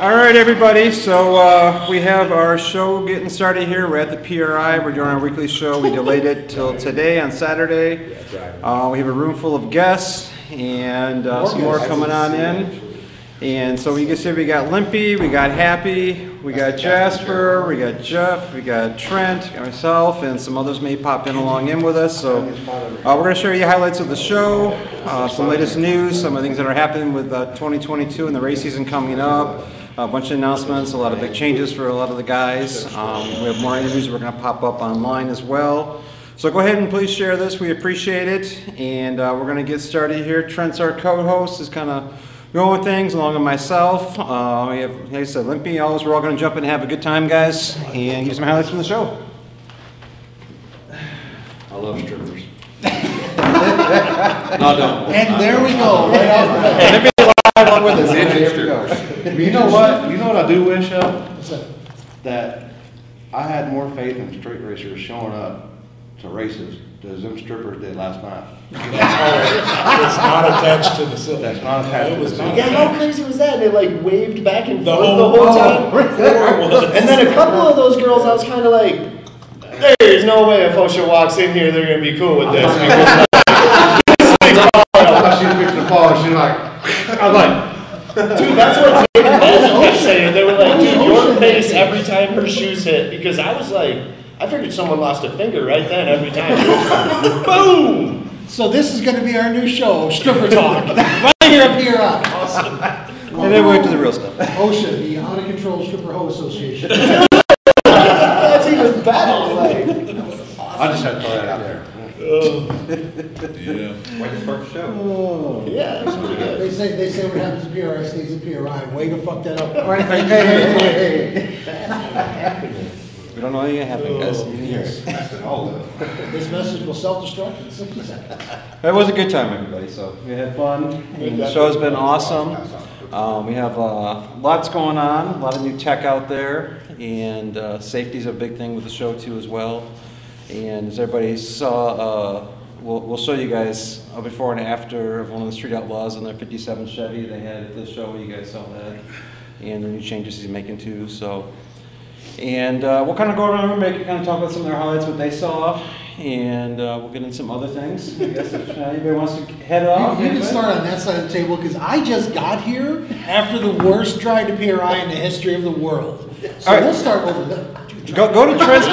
All right, everybody, so uh, we have our show getting started here. We're at the PRI, we're doing our weekly show. We delayed it till today on Saturday. Uh, We have a room full of guests and uh, some more coming on in. And so you can see we got Limpy, we got Happy, we got Jasper, we got Jeff, we got Trent, myself, and some others may pop in along in with us. So uh, we're going to show you highlights of the show, uh, some latest news, some of the things that are happening with uh, 2022 and the race season coming up. A bunch of announcements, a lot of big changes for a lot of the guys. Um, we have more interviews we're going to pop up online as well. So go ahead and please share this. We appreciate it. And uh, we're going to get started here. Trent's our co-host, is kind of going with things along with myself. Uh, we have, like I said, Limpy, all we're all going to jump in and have a good time, guys, and give some highlights from the show. I love strippers. No, I don't. And there we go, right off the bat. Along with us, Interesting. here we go. You know what, you know what I do wish of? What's that? That I had more faith in straight racers showing up to races as them strippers did last night. It's not attached to the cylinder. That's not attached It to was the not Yeah, how crazy was that? They like waved back and The forth the whole- whole time. And then a couple of those girls, I was kind of like, there's no way if OSHA walks in here, they're gonna be cool with this. Because oh, I thought she was fixing to fall, and she like, I'm like, dude, that's what made me kept saying. They were like, dude, your face every time her shoes hit. Because I was like, I figured someone lost a finger right then every time. Boom! So this is gonna be our new show, Stripper Talk, right here at PRI. Awesome. and then we went to the real stuff. OSHA, the Out of Control Stripper Hoe Association. That's even better. Like, I just had to throw that out there. Yeah. Way to start the show. Oh. yeah, it's pretty good. They say, they say what happens at PRI stays at PRI. Way to fuck that up. All right, hey, hey, hey, hey, hey. We don't know anything happening, guys. You can hear it. This message will self-destruct in sixty seconds. It was a good time, everybody, so we had fun. and The show's been awesome. Um, we have, uh, lots going on, a lot of new tech out there, and, uh, safety's a big thing with the show too as well. And as everybody saw, uh, we'll, we'll show you guys a before and after of one of the Street Outlaws on their fifty-seven Chevy they had at the show, you guys saw that. And the new changes he's making too, so. And uh, we'll kind of go around and make kind of talk about some of their highlights, what they saw, and uh, we'll get into some other things. I guess if uh, anybody wants to head off. You can start on that side of the table, because I just got here after the worst drive to PRI in the history of the world. So All right. we'll start over there. Go, go to Trent's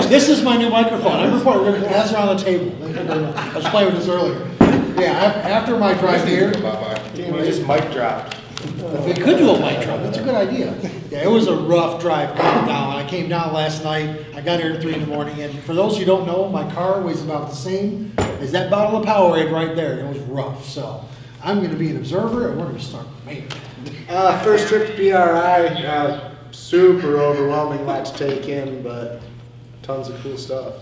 post. This is my new microphone. I'm reporting, we're gonna pass it around the table. Thank you very much. I was playing with this earlier. Yeah, af- after my drive here, Dude, we just mic dropped. if we could do a mic drop, that's a good idea. Yeah, it was a rough drive coming down. I came down last night, I got here at three in the morning, and for those who don't know, my car weighs about the same as that bottle of Powerade right there. It was rough, so I'm gonna be an observer, and we're gonna start, man. Uh, first trip to PRI, uh, super overwhelming, lot to take in, but tons of cool stuff.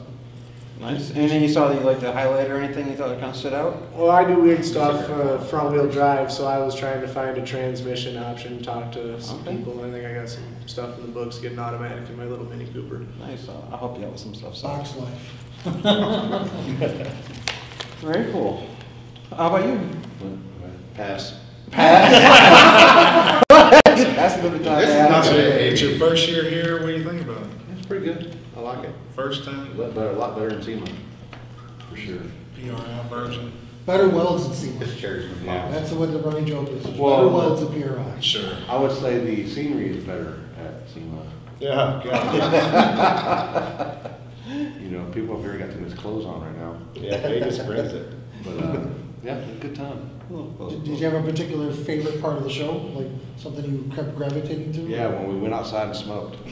Nice. Anything you saw that you liked to highlight or anything you thought it kind of stood out? Well, I do weird stuff, uh, front wheel drive, so I was trying to find a transmission option, talk to some Okay. people, and I think I got some stuff in the books, getting automatic in my little Mini Cooper. Nice. Uh, I'll help you out with some stuff. So. Box life. Very cool. How about you? Pass. Pass? That's a little bit time. It's your first year here, what do you think about it? It's pretty good, I like it. First time, A lot better, a lot better than SEMA, for sure. PRI version? Better welds than SEMA. cherries and Yeah. That's what the running joke is. There's Well- Better welds at PRI. Sure. I would say the scenery is better at SEMA. Yeah, You know, people up here got too much clothes on right now, Yeah, Vegas brings it. but, uh, yeah, it's a good time. Did did you have a particular favorite part of the show, like something you kept gravitating to? Yeah, when we went outside and smoked.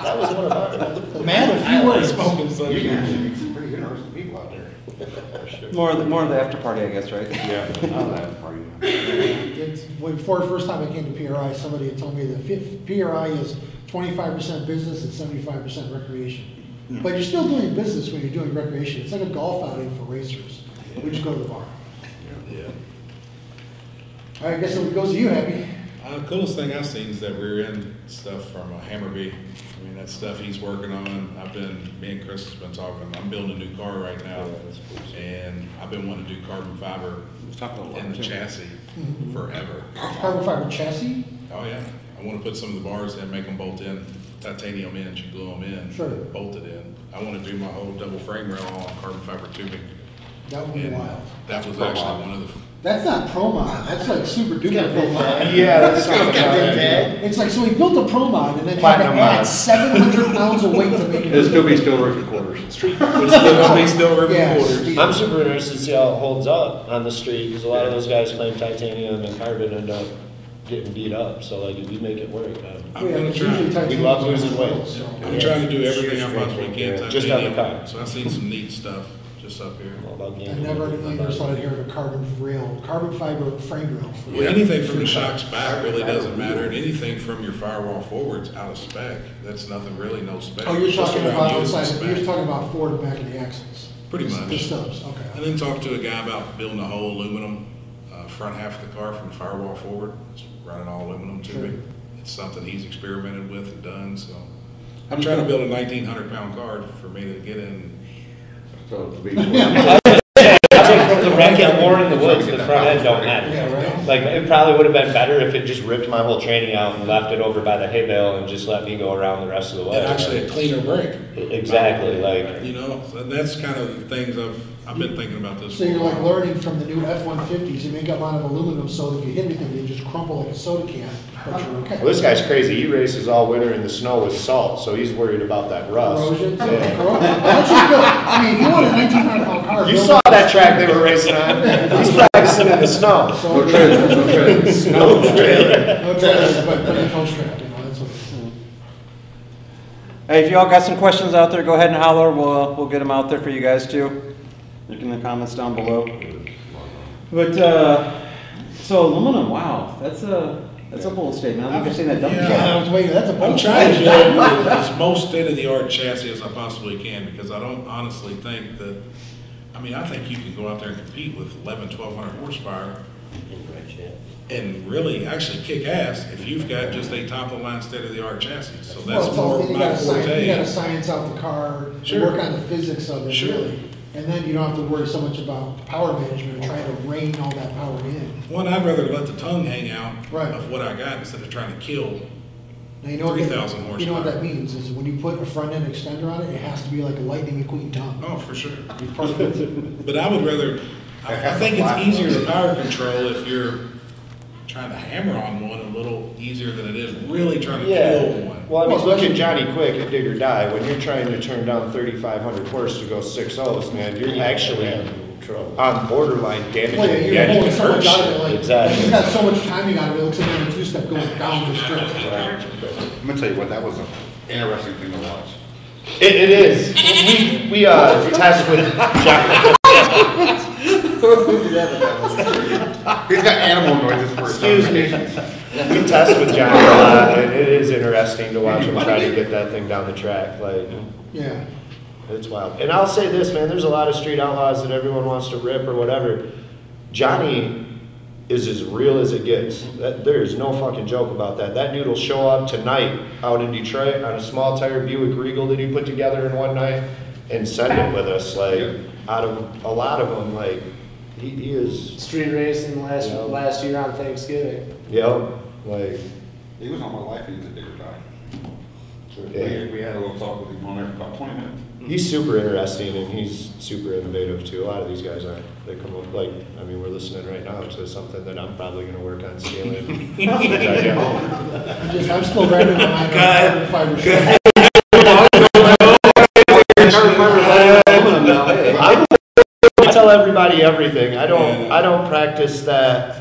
That was one of our. Man, if you were Smoking so You can actually meet some pretty interesting people out there. More of the, more of the after party, I guess, right? Yeah. I don't have a party. It's, well, before the first time I came to PRI, somebody had told me that PRI is twenty-five percent business and seventy-five percent recreation. Hmm. But you're still doing business when you're doing recreation. It's like a golf outing for racers. We just go to the bar. Yeah. All right, I guess it goes to you, Happy. Uh, coolest thing I've seen is that rear end stuff from uh, Hammerby. I mean, that stuff he's working on, I've been, me and Chris has been talking, I'm building a new car right now. And I've been wanting to do carbon fiber in the chassis forever. Carbon fiber chassis? Oh, yeah. I want to put some of the bars in, make them bolt in, titanium in, you glue them in. Sure. Bolt it in. I want to do my whole double frame rail on carbon fiber tubing. That would be And wild. that was actually one of the, That's not pro mod, that's like super duper pro mod. Yeah, that's kind of It's like, so he built a pro mod and then had to Platinum add mod. seven hundred pounds of weight to make it. It'll still be still roof quarters. it's still gonna be still river Yeah, quarters. speed. I'm super interested to see how it holds up on the street, because a lot of those guys claim titanium and carbon end up getting beat up, so like, if we make it work, uh, I'm Yeah, gonna try. We love losing weight. So- I'm trying to do everything I possibly can Just on the titanium. car. So I've seen some neat stuff just up here. all about I never in a million years thought I'd hear of a carbon rail, carbon fiber frame rail. for- Well, anything from the shocks back really doesn't matter, and anything from your firewall forwards out of spec, that's nothing really, no spec. Oh, you're Just talking around about using outside, you're talking about forward and back of the axles. Pretty The- much. The stubs, And okay. then talked to a guy about building a whole aluminum, uh, front half of the car from the firewall forward, It's running all aluminum tubing. It's something he's experimented with and done, so. I'm trying to build a nineteen hundred pound car for me to get in. So to be. I think from the wreck it more in the woods, the front end don't Yeah, right? Like, it probably would have been better if it just ripped my whole training out and left it over by the hay bale and just let me go around the rest of the way. And actually a cleaner brake. Exactly, like, You know, so that's kind of the things I've, I've been thinking about this for So a you're like while. learning from the new F-150s, you make a lot of aluminum, so if you hit anything, they just crumple like a soda can, but you're okay. well, this guy's crazy. He races all winter in the snow with salt, so he's worried about that rust. Corrosion? Yeah. Corrosion. Why don't you build- I mean, if you want a nineteen hundred pound car. You build saw it. that track they were racing on. He's practicing in the snow. So- No trailer, no trailer. No trailer. No trailer, but put a toe strap, you know, that's what. Hey, if y'all got some questions out there, go ahead and holler, we'll, we'll get them out there for you guys too. Look in the comments down below. But, uh, so aluminum, wow, that's a, that's a bold statement, I don't think I've seen that done Yeah. Yeah, I before. was waiting, that's a. I'm trying to statement. build as most state-of-the-art chassis as I possibly can, because I don't honestly think that, I mean, I think you can go out there and compete with 11, 1200 horsepower and really actually kick ass if you've got just a top-of-the-line state-of-the-art chassis. So that's it's all- more you my gotta You gotta science out the car, and Sure. work on the physics of it, Sure. really. And then you don't have to worry so much about power management and trying to rein all that power in. One, I'd rather let the tongue hang out Right. of what I got instead of trying to kill. Now, you know what that- 3,000 You know what horsepower. that means, is when you put a front end extender on it, it has to be like a lightning McQueen tongue. Oh, for sure. Be perfect. But I would rather, I, I think it's easier to power control if you're trying to hammer on one a little easier than it is really trying to Yeah, kill one. Well, I mean, Well, look at Johnny Quick at Dig or Die, when you're trying to turn down thirty-five hundred horse to go six O's, man, you're actually on borderline damaging Well, yeah, you're pulling engine. so much out of it, like, Exactly. you've got so much timing out of it, it looks like you're in a two-step going down the strip. I'm gonna tell you what, that was an interesting thing to watch. It, it is, we, we, uh, test with Johnny, He's got animal noises for his excuse me, we test with Johnny a lot, and it is interesting to watch him try to get that thing down the track, like, Yeah. It's wild. And I'll say this, man, there's a lot of street outlaws that everyone wants to rip or whatever. Johnny is as real as it gets. That, there's no fucking joke about that. That dude will show up tonight out in Detroit on a small tire Buick Regal that he put together in one night and send it with us. Like, out of a lot of them, like, he, he is, Street racing last, Yeah. last year on Thanksgiving. yep, like, He was on my life, he was a digger guy. yeah. We, we had a little talk with him on there for about twenty minutes. He's super interesting and he's super innovative too. A lot of these guys aren't. They come up like, I mean, we're listening right now to something that I'm probably gonna work on stealing. I get home. I'm just, I'm still wrapping my mind around carbon fiber shit. I tell everybody everything. I don't, I don't practice that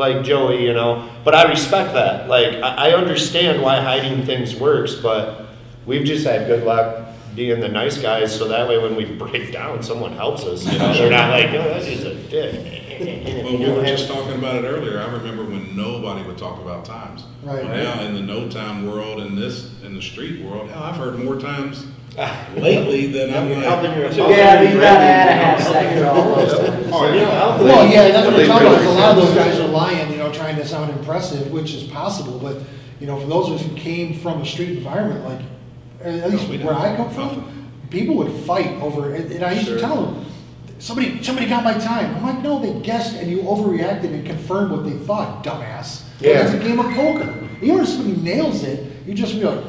like Joey, you know, but I respect that. Like, I, I understand why hiding things works, but we've just had good luck being the nice guys, so that way when we break down, someone helps us, you know? They're not like, oh, that is a dick. Well, we were just talking about it earlier. I remember when nobody would talk about times. Right. Well, Now, in the no time world, in this, in the street world, hell, I've heard more times lately, then I'm like, Yeah, but you gotta add a half second almost. Oh, yeah. Well, yeah, that's what I'm talking about, a lot of those guys are lying, you know, trying to sound impressive, which is possible, but, you know, for those of us who came from a street environment, like, at least we where I come from, people would fight over, and and I used to tell them, somebody, somebody got my time, I'm like, no, they guessed and you overreacted and confirmed what they thought, dumbass. Yeah. It's a game of poker, even if somebody nails it, you just be like,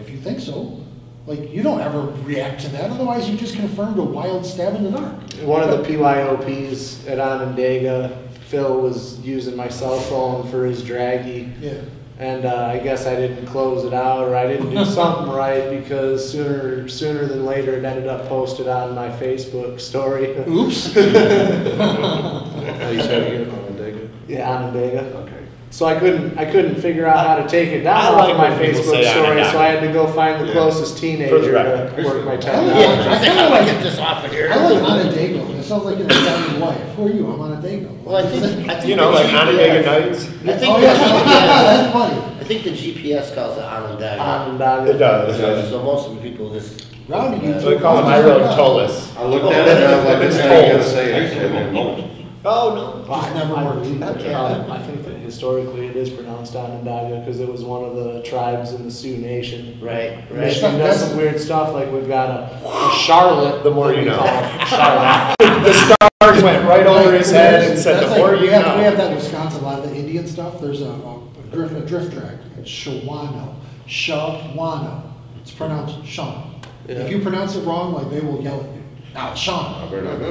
if you think so, like, you don't ever react to that, otherwise you just confirmed a wild stab in the dark. One of the PYOPs at Onondaga, Phil was using my cell phone for his draggy. Yeah. And uh, I guess I didn't close it out or I didn't do something right because sooner sooner than later it ended up posted on my Facebook story. Oops. Oh, you said it again, Onondaga? yeah, Onondaga. Okay. So I couldn't I couldn't figure out how to take it down I off like of my when people Facebook say story, Onondaga. so I had to go find the Yeah. closest teenager the record. to work my I time. like- out. I kinda like, this off of here. I live like Onondaga, it sounds like an Italian wife, who are you, I'm Onondaga. Well, I think, I think. You know, the like GPS Onondaga Nights. I think, Oh, the yeah, GPS that's funny. I think the GPS calls it Onondaga. Onondaga. It does. So most of the people just. Rowdy gets. So they call it my road Tullis. I looked at it oh, and I was like, It's this ain't gonna say it. I said, "No." Oh, Well, Just never I, worked. believe it. Okay. I think that historically it is pronounced Onondaga because it was one of the tribes in the Sioux Nation. Right, right. Michigan does some weird stuff, like we've got a, a Charlotte. The more you we know. Charlotte. the stars went right over his head and said, That's the like- more we you have- We have that in Wisconsin, a lot of the Indian stuff, there's a, a drift, a drift track, it's Shawano, Shawano, it's pronounced Shawn. If you pronounce it wrong, like, they will yell at you, now it's I better not do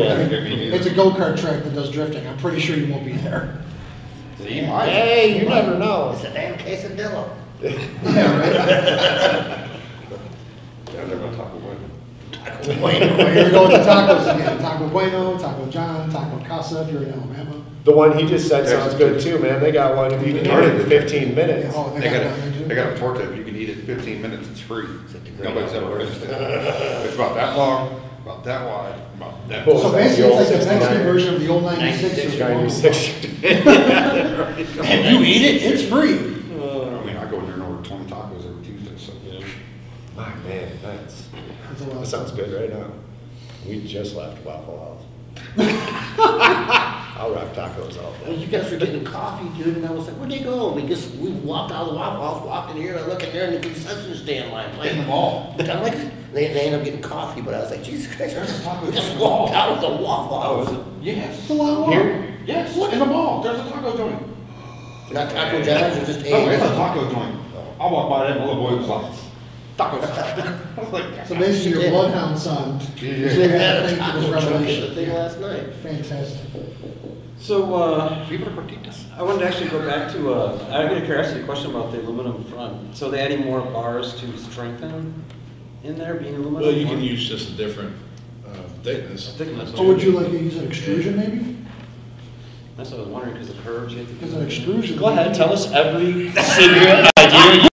it. Yeah. It's a go-kart track that does drifting, I'm pretty sure you won't be there. See, you might. Hey, you never know. It's a damn quesadilla. Yeah, right? Down there by Taco Bueno. Here we go with the tacos again, Taco Bueno, Taco John, Taco Casa, if you're in Alabama. The one he just said sounds good too, man. They got one, if you can eat it in fifteen minutes. Oh, They got one there, a, too? they got a torta, if you can eat it in fifteen minutes, it's free. Nobody's ever finished it. It's about that long, about that wide, about that. Cool. So basically, it's like the Mexican version of the old ninety-six. or the normal. Ninety-six. If you eat it, it's free. I mean, I go in there and order twenty tacos every Tuesday, so. Yeah. My man, that's, It's a lot that of sounds good right now. We just left Waffle House. I'll rock tacos all Well, you guys were getting coffee, dude, and I was like, where'd they go? We just, we walked out of the Waffle House, walked in here, and I look in there and the concession stand line, playing the ball. I'm like, they, they ended up getting coffee, but I was like, Jesus Christ, we just, we just walked out of the Waffle House. Yes. It's a long walk. Here, Yes, look in the mall, there's a taco joint. Not Taco John's, or just No, it's a A. taco joint. I walked by that, and the little boy was like, tacos. I was like, So basically, your bloodhound son is living that thing for this Taco truck at the revelation. thing last night. Fantastic. So, uh, Viva la I wanted to actually go back to, uh, I got a curiosity question about the aluminum front. So they adding more bars to strengthen in there, being aluminum? well, you can use just a different uh, thickness. Thickness. Or would you like to use an extrusion maybe? That's what I was wondering, because the curves, you have to. Because an extrusion. go ahead, tell us every single idea.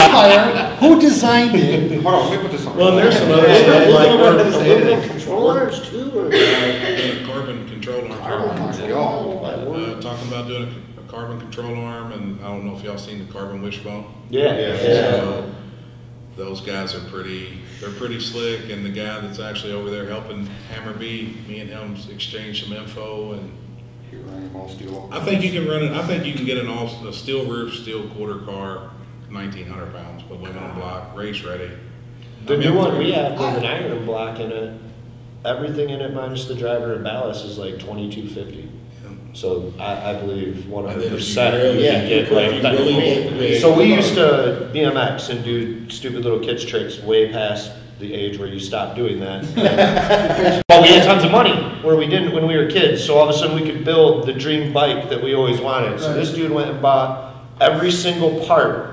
Fire, who designed it? Hold on, let me put this on. Well, and there's some other stuff like Aluminum we're, control arms too, or? doing a carbon control arm. Oh, my God. Uh, talking about doing a, a carbon control arm, and I don't know if y'all seen the carbon wishbone. Yeah. So, those guys are pretty, they're pretty slick, and the guy that's actually over there helping Hammer B, me and him exchange some info, and Here, I am all steel. I think you can run it, I think you can get an all, a steel roof, steel quarter car, nineteen hundred pounds, aluminum block, race ready. The I mean, new one we have with an iron block in it, everything in it minus the driver and ballast is like twenty-two fifty. So I, I believe hundred if you percent you get like that. So we used to BMX and do stupid little kids tricks way past the age where you stop doing that. But we had tons of money where we didn't when we were kids, so all of a sudden we could build the dream bike that we always wanted. So this dude went and bought every single part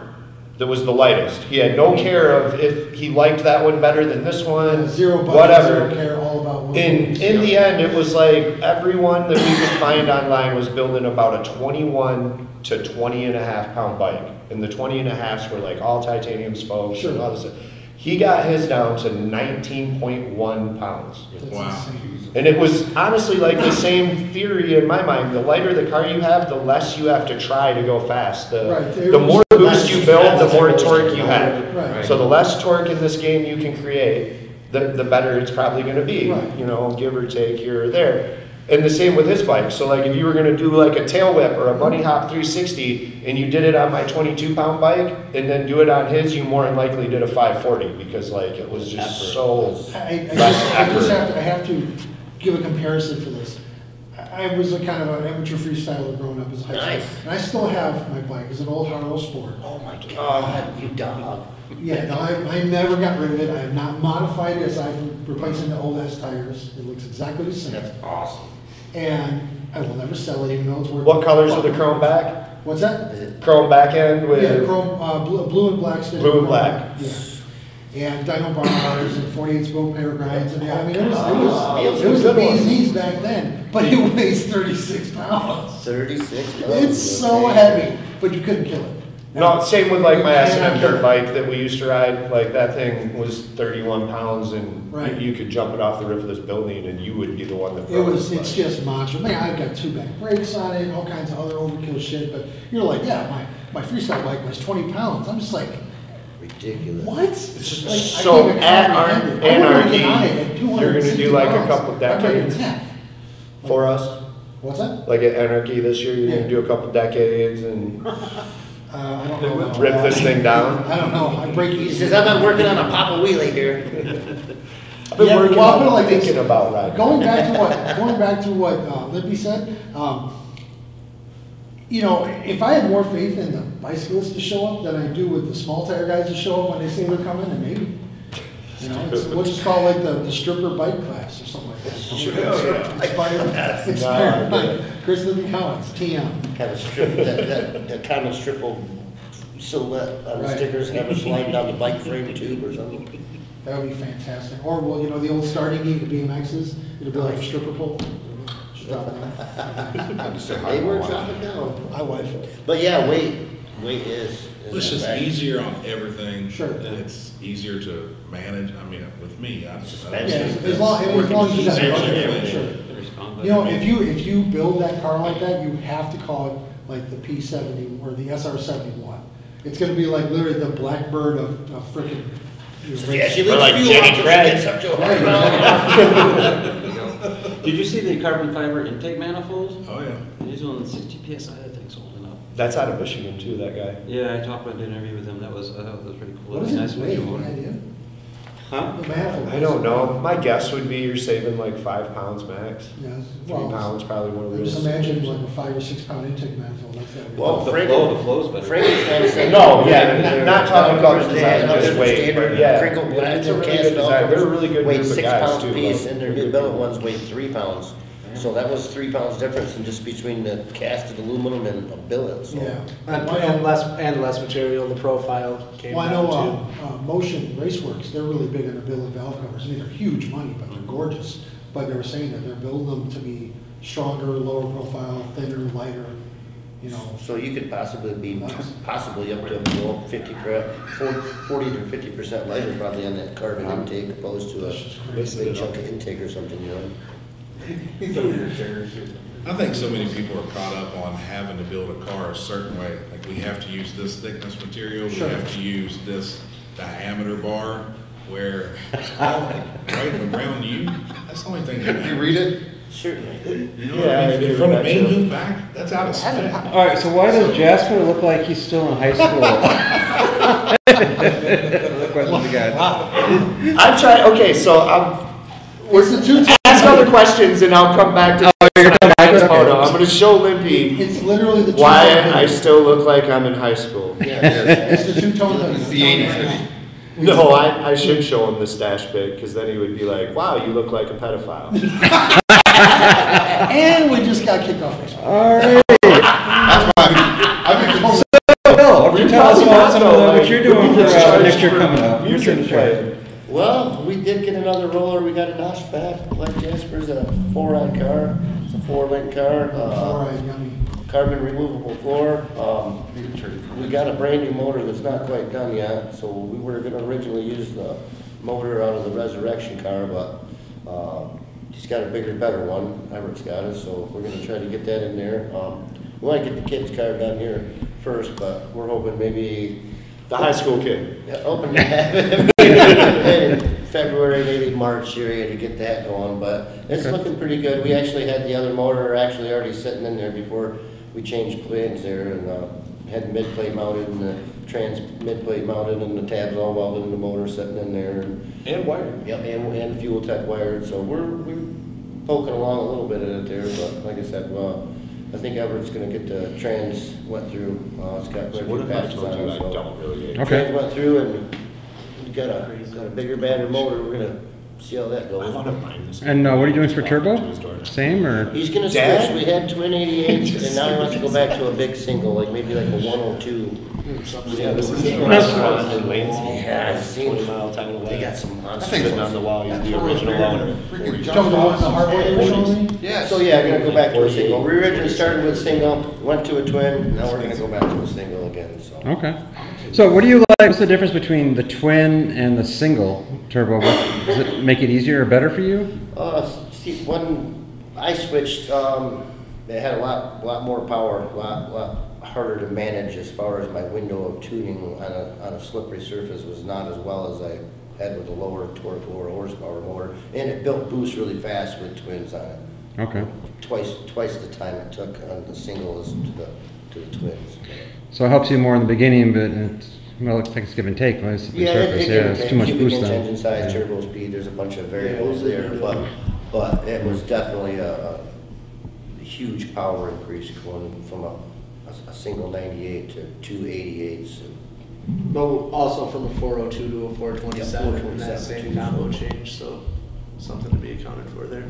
that was the lightest. He had no care of if he liked that one better than this one, Zero budget, whatever. zero care, all about one. In in the end, it was like everyone that we could find online was building about a 21 to 20 and a half pound bike. And the 20 and a halfs were like all titanium spokes and Sure. all this. stuff. He got his down to 19.1 pounds. That's Wow. insane. And it was honestly like the same theory in my mind. The lighter the car you have, the less you have to try to go fast. The, Right, the was- more boost you build, the more torque you have. Right. So the less torque in this game you can create, the, the better it's probably gonna be, Right. you know, give or take here or there. And the same with his bike, so like if you were gonna do like a tail whip or a bunny hop three sixty, and you did it on my twenty-two pound bike, and then do it on his, you more than likely did a five forty, because like it was just so. I, I Less just, I just have to, I have to give a comparison for this. I was a kind of an amateur freestyler growing up as a high Nice. school. And I still have my bike, it's an old Haro Sport. Oh my God, you dog. Yeah, no, I, I never got rid of it, I have not modified it, aside from replacing the old S tires, it looks exactly the same. That's awesome. And I will never sell it, even though it's worth. What colors are the chrome back? What's that? Is it, Chrome back end with? Yeah, chrome, uh, blue, blue and black. Blue and black. Yeah. And dyno bar bars and forty-eight spoke pair grinds, and yeah, I mean, it was, it was, it was the good one. bee's knees back then, but it weighs thirty-six pounds. thirty-six? pounds. It's so heavy, but you couldn't kill it. no, same with like my You S&M dirt bike that we used to ride, like that thing was thirty-one pounds and Right. you could jump it off the roof of this building and you would be the one that It broke was, it. it's just monster. Man, I've got two back brakes on it, all kinds of other overkill shit, but you're like, yeah, my, my freestyle bike was twenty pounds. I'm just like, Ridiculous. what? It's just Like, so at our it. I wouldn't anarchy, get on it at you're gonna do like a couple I'd break it in decades. For us, What's that? like at Anarchy this year, you're Yeah. gonna do a couple decades and Uh, I don't know. rip that. this thing down. I don't know, I break He easy. says, I'm not working on a Papa Wheelie here. I've been Yeah, working well, I'll on like this. thinking about riding. Going back to what, going back to what uh, Limpy said, um, you know, if I had more faith in the bicyclists to show up than I do with the small tire guys to show up when they say they're coming, then maybe. You know, it's, we'll just call it like the, the stripper bike class or something like that. Inspired, inspired by Chris Limpy Collins, TM. Have a strip, that, that, that kind of strip silhouette on the Right. stickers, have it slide down the bike frame tube or something. That would be fantastic. Or, well, you know, the old starting gate of BMXs, it'll be like a stripper pole. I just say hi They to were my wife. dropping down. My wife. But yeah, weight, weight is. is It's a just fact. easier on everything. Sure. It's easier to manage, I mean, with me, I just. I Yeah, just- as long, as long as you got a budget, sure. Respond You know, if you, if you build that car like that, you have to call it like the P seventy or the SR seventy-one. It's gonna be like literally the Blackbird of, of frickin'. you Yeah, she Or leaves like fuel Jenny out till Craig. gets up to a hundred miles. Did you see the carbon fiber intake manifold? Oh, yeah. He's doing sixty PSI, that thing's holding up. That's out of Michigan too, that guy. Yeah, I talked about an interview with him, that was, uh, that was pretty cool. What That is was it nice weigh, with any idea? Huh? The manifold. I don't know. My guess would be you're saving like five pounds max. Yeah, Three well, pounds, probably one of those. Just imagine like a five or six pound intake manifold like that. Well, The Frank- flow, the flow's better. Frankenstein said. No, yeah, not- not talking about Down the design, Thursday, just weight, standard but yeah. Crinkle black It's a and really cast good design. They're a really good Weighed group of six guys, pounds too, apiece, though. and their Really new good billet ones weigh three pounds. So that was three pounds difference in just between the casted aluminum and a billet, so. Yeah. And, and less, and less material, the profile came Well, I know, down too. uh, uh, Motion Raceworks, they're really big on their billet valve covers. I mean, they're huge money, but they're gorgeous. But they were saying that they're building them to be stronger, lower profile, thinner, lighter, you know. So you could possibly be, possibly up to, you fifty, cra- for- forty to fifty percent lighter probably on that carbon intake opposed to a big chunk of intake or something, you know? I think so many people are caught up on having to build a car a certain way. Like, we have to use this thickness material, we have to use this diameter bar, where, all right around you, that's the only thing that You read it? Certainly. You know what Yeah, I I mean? agree In front of with main that, hoop back, that's out of spec. All right, so why does Jasper look like he's still in high school? Other questions you got? I'm trying, okay, so I'm, It's the two, ask other questions and I'll come back to you're gonna come back? next Okay. photo. I'm gonna show Limpy it's literally the two. why I still look like I'm in high school. It's the two-tone. hood. It's the eighties, hoodie. No, I, I should show him the stash pic, because then he would be like, wow, you look like a pedophile. And we just got kicked off Facebook. All right, That's why I've been told Bill, why don't you tell us about some of the- what you're doing for, uh, next year coming up. Your Music turn to share. playing. Well, we did get another roller, we got a notch back, like Jasper's, a four-on car, it's a four-link car, uh, right, carbon removable floor. Um, we got a brand new motor that's not quite done yet, so we were gonna originally use the motor out of the Resurrection car, but, uh, he's got a bigger, better one, Everett's got it, so we're gonna try to get that in there. Um, we wanna get the kid's car done here first, but we're hoping maybe The high school kid. Yeah, Open to have it in February, maybe March area to get that going, but it's looking pretty good. We actually had the other motor actually already sitting in there before we changed plates there and, uh, had the mid plate mounted and the trans mid plate mounted and the tabs all welded in the motor sitting in there and, And wired. yep, and, and fuel tech wired, so we're, we're poking along a little bit at it there, but like I said, well, I think Everett's gonna get the trans went through, uh, it's got quite a What few patches on you it, I so. don't really? Okay. Trans went through and we got a, got a bigger, badder motor, we're gonna see how that I goes. want to this. And uh, what are you doing for To turbo? Same or? He's gonna Dad? switch, we had twin eighty-eights, and now he wants to go back to a big single, like maybe like a one oh two. Yeah, this is the restaurant in Lansing. Yeah, I've seen, Twenty mile town away. they got some monsters. Sitting on the wall, he's the original owner. Talking about the hardware originally? Yes. So yeah, we're gonna go back to a single. We originally started with single, went to a twin, now we're gonna go back to a single again, so. Okay. So what do you like, what's the difference between the twin and the single turbo? What- Does it make it easier or better for you? Uh, see, when I switched, um, it had a lot, lot more power, a lot, lot harder to manage as far as my window of tuning on a, on a slippery surface was not as well as I had with the lower torque, lower horsepower motor. And it built boost really fast with twins on it. Okay. Twice, twice the time it took on the singles to the, to the twins. So it helps you more in the beginning, but it's, well, it takes give and take, right? It's Yeah, surface, it yeah, can it's take too much boost inch on. engine size, Yeah. turbo speed, there's a bunch of variables there, but, but it was definitely a, a huge power increase going from a, a, a single ninety-eight to two eighty-eights. But also from a four oh two to a four twenty-seven, and that 427 same combo oh change, so something to be accounted for there.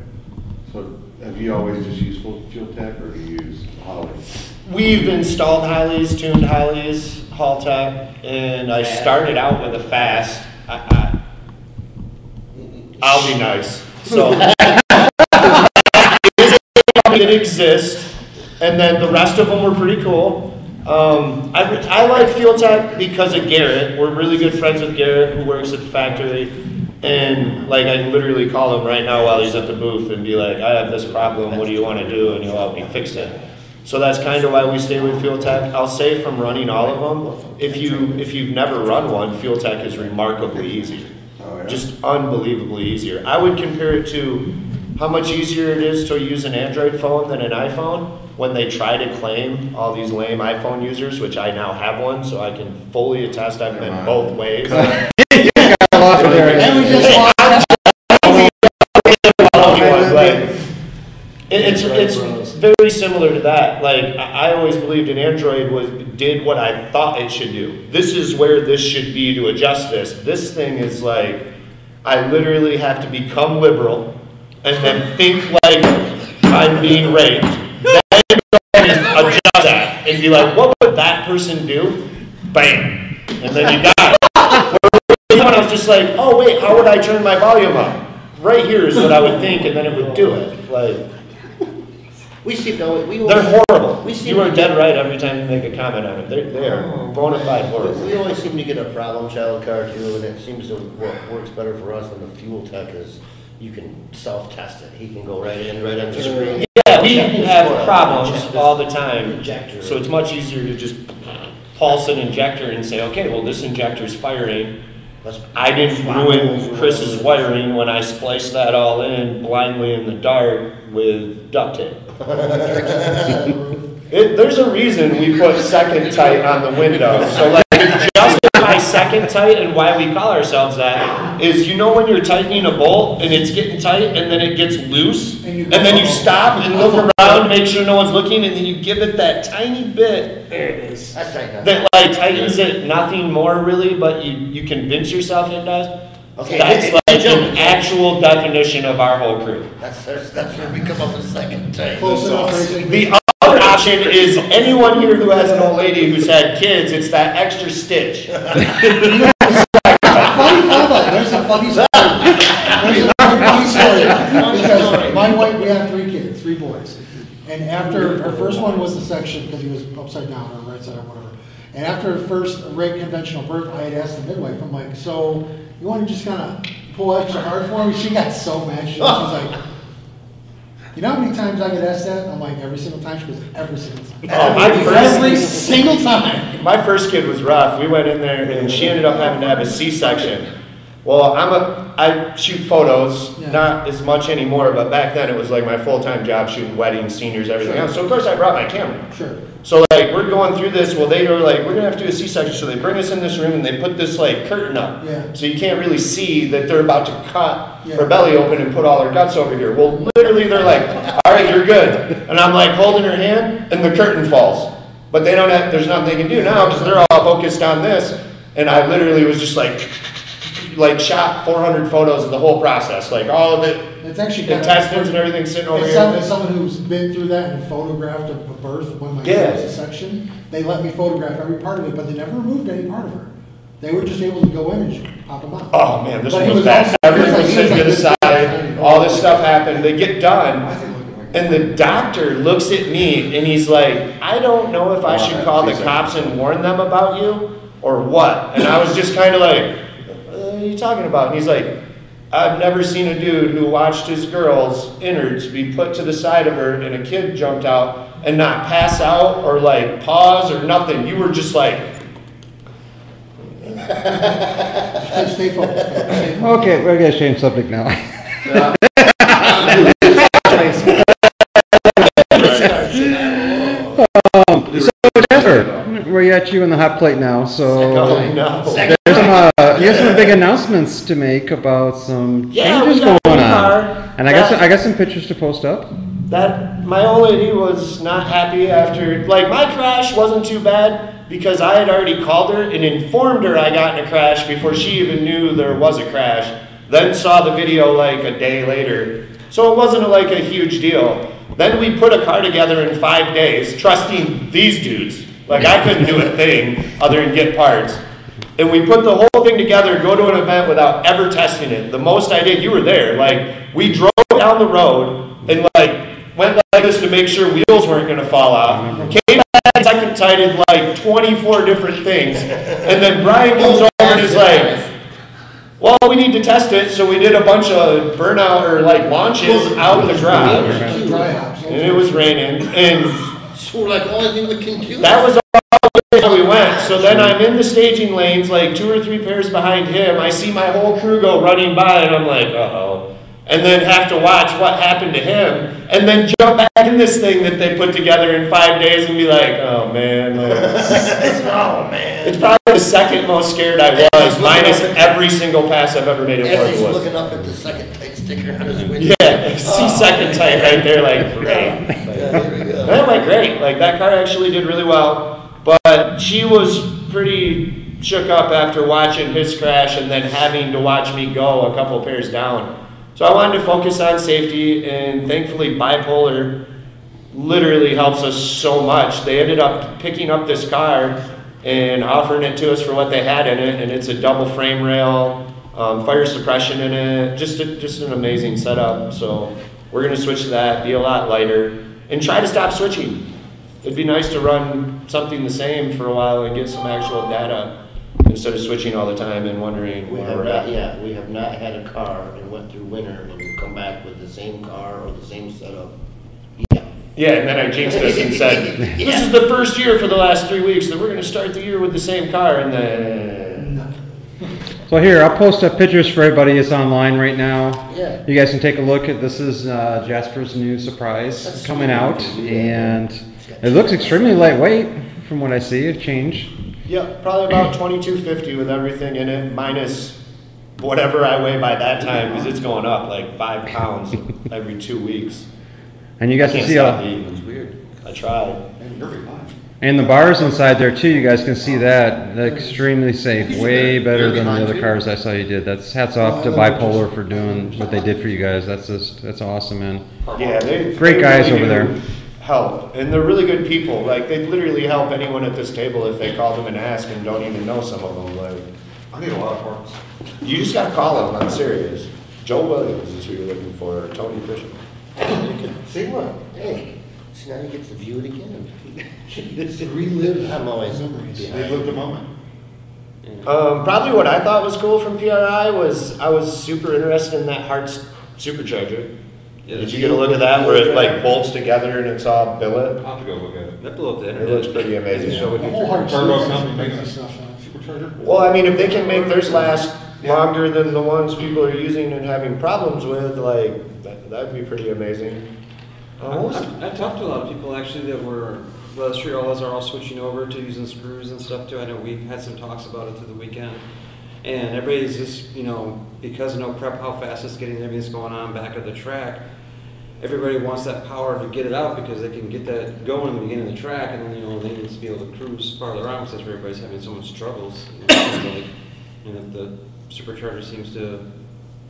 So have you always just used fuel tech or do you use Holley? We've installed Holleys, tuned Holleys, Haltech, and I started out with a fast. I, I, I'll be nice. So it exists, and then the rest of them were pretty cool. Um, I, I like Fuel Tech because of Garrett. We're really good friends with Garrett, who works at the factory. And like, I literally call him right now while he's at the booth and be like, I have this problem, what do you want to do? And he'll help me fix it. So that's kind of why we stay with Fuel Tech. I'll say from running all of them, if you, if you've never run one, Fuel Tech is remarkably easy. Oh, yeah? Just unbelievably easier. I would compare it to how much easier it is to use an Android phone than an iPhone when they try to claim all these lame iPhone users, which I now have one, so I can fully attest I've been both ways. It's, it's very similar to that. Like, I, always believed an Android was, did what I thought it should do. This is where this should be to adjust this. This thing is like, I literally have to become liberal and then think like I'm being raped. Then adjust that and be like, what would that person do? Bam. And then you got it. Where I was just like, oh wait, how would I turn my volume up? Right here is what I would think, and then it would do it. Like, We see, no, we. they're horrible. We seem You are dead right every time you make a comment on it. They're, they are bona fide horrible. We always seem to get a problem child car too, and it seems to, what works better for us than the fuel tech is you can self-test it. He can go right in, right on the screen. Yeah, we have problems all the time. Injector. So it's much easier to just pulse an injector and say, okay, well, this injector's firing. I didn't ruin Chris's wiring when I spliced that all in blindly in the dark with duct tape. It, there's a reason we put second tight on the window. So like to justify second tight and why we call ourselves that is you know when you're tightening a bolt and it's getting tight and then it gets loose And you and then you stop and look around, make sure no one's looking, and then you give it that tiny bit There it is. That's right now. that like tightens it nothing more really, but you, you convince yourself it does. Okay, That's it- like an actual definition of our whole crew. That's, that's, that's where we come up with second tight. Close enough. The other option is anyone here who has an old lady who's had kids, it's that extra stitch. Funny, hold there's a funny story. There's a funny story. Because my wife, we have three kids, three boys. And after, our first one was a section, because he was upside down or right side or whatever. And after her first rate conventional birth, I had asked the midwife, I'm like, so you want to just kind of pull extra hard for me? She got so mad, she was like, You know how many times I get asked that? I'm like, every single time, she goes, every single time. Oh, my first- Every single time. My first kid was rough. We went in there and she ended up having to have a C-section. Well, I'm a, I shoot photos, Yeah. not as much anymore, but back then it was like my full-time job shooting weddings, seniors, everything else. So of course I brought my camera. Sure. So like we're going through this, well they were like, we're gonna have to do a C-section, so they bring us in this room and they put this like curtain up. Yeah. So you can't really see that they're about to cut Yeah. her belly open and put all her guts over here. Well, literally they're like, all right, you're good. And I'm like holding her hand and the curtain falls. But they don't have, there's nothing they can do now because they're all focused on this. And I literally was just like, like shot 400 photos of the whole process, like all of it, It's actually kind of. intestines and everything sitting over As here. as someone who's been through that and photographed a, a birth when my Yeah. was a section, they let me photograph every part of it, but they never removed any part of her. They were just able to go in and just pop them out. Oh man, this But one he was was bad. also- Everything he was sitting to the side. All this stuff happened. They get I done, think and the doctor looks at me and he's like, "I don't know if I oh, should call the cops and warn them about you or what." And I was just kind of like, "What are you talking about?" And he's like, "I've never seen a dude who watched his girl's innards be put to the side of her and a kid jumped out and not pass out or like pause or nothing. You were just like." Stay stay focused. Okay, we're gonna change subject now. So Jasper, we're at you in the hot plate now, Oh so no. there's some, uh, you have some big announcements to make about some Yeah, changes going on. car. And I got some, I got some pictures to post up. That my old lady was not happy after like my crash wasn't too bad because I had already called her and informed her I got in a crash before she even knew there was a crash. Then saw the video like a day later. So it wasn't like a huge deal. Then we put a car together in five days, trusting these dudes. Like I couldn't do a thing other than get parts. And we put the whole thing together, go to an event without ever testing it. The most I did, you were there. Like we drove down the road and like went like this to make sure wheels weren't going to fall off. Came back second sighted like 24 different things. And then Brian comes over and is like, well, we need to test it. So we did a bunch of burnout or like launches out of the garage. And it was raining. And So we're like, only thing we can do. that was all how we went. So then I'm in the staging lanes, like two or three pairs behind him. I see my whole crew go running by, and I'm like, uh oh. And then have to watch what happened to him, and then jump back in this thing that they put together in five days and be like, oh man. like, Oh, man. it's probably the second most scared I was, minus every single pass I've ever made in As he's Fort looking up at the second tight sticker on his window. Yeah, see second tight right there, like, great. Yeah, there we go. That went great. Like that car actually did really well. But she was pretty shook up after watching his crash and then having to watch me go a couple pairs down. So I wanted to focus on safety and thankfully bipolar literally helps us so much. They ended up picking up this car and offering it to us for what they had in it and it's a double frame rail, um, fire suppression in it, just a, just an amazing setup. So we're gonna switch to that, be a lot lighter, and try to stop switching. It'd be nice to run something the same for a while and get some actual data instead of switching all the time and wondering We where have we're not, at. yeah, we have not had a car and went through winter and come back with the same car or the same setup. Yeah. Yeah, and then I jinxed us and said, this is the first year for the last three weeks that we're gonna start the year with the same car, and then, So here, I'll post up pictures for everybody. that's online right now. Yeah. You guys can take a look at, this is uh, Jasper's new surprise That's coming sweet. out. And it looks extremely lightweight from what I see, a change. yeah, probably about twenty-two fifty with everything in it, minus whatever I weigh by that time, because it's going up like five pounds every two weeks. And you guys can see, stop all- It's weird. I tried. And you're behind. And the bars inside there too, you guys can see that. They're extremely safe, way better than the other cars I saw you did. That's hats off to Bipolar for doing what they did for you guys. That's just, that's awesome, man. Yeah, they. Great they guys really over there. Help, and they're really good people. Like they literally help anyone at this table if they call them and ask and don't even know some of them. Like I need a lot of parts. you just gotta call them. I'm serious. Joe Williams is who you're looking for. or Tony Bishop. See what? Hey, see now you get to view it again. Relive I'm always memories. They behind. lived a moment. Um, probably what I thought was cool from PRI was I was super interested in that Hearts supercharger. Yeah, Did you get a look at that where it like bolts together and it's all billet? I'll have to go look at it. That blew up the It looks pretty amazing. Show it The you. whole hard Turbo company makes that stuff, uh, supercharger. Well, I mean, if they can make theirs last longer than the ones people are using and having problems with, like, that, that'd be pretty amazing. Uh, I've, I've talked to a lot of people actually that were, well, street all are all switching over to using screws and stuff too. I know we've had some talks about it through the weekend. And everybody's just, you know, because of no prep, how fast it's getting, everything's going on back of the track. Everybody wants that power to get it out because they can get that going in the beginning of the track and then, you know, they need to be able to cruise farther on because everybody's having so much struggles. It seems like, the supercharger seems to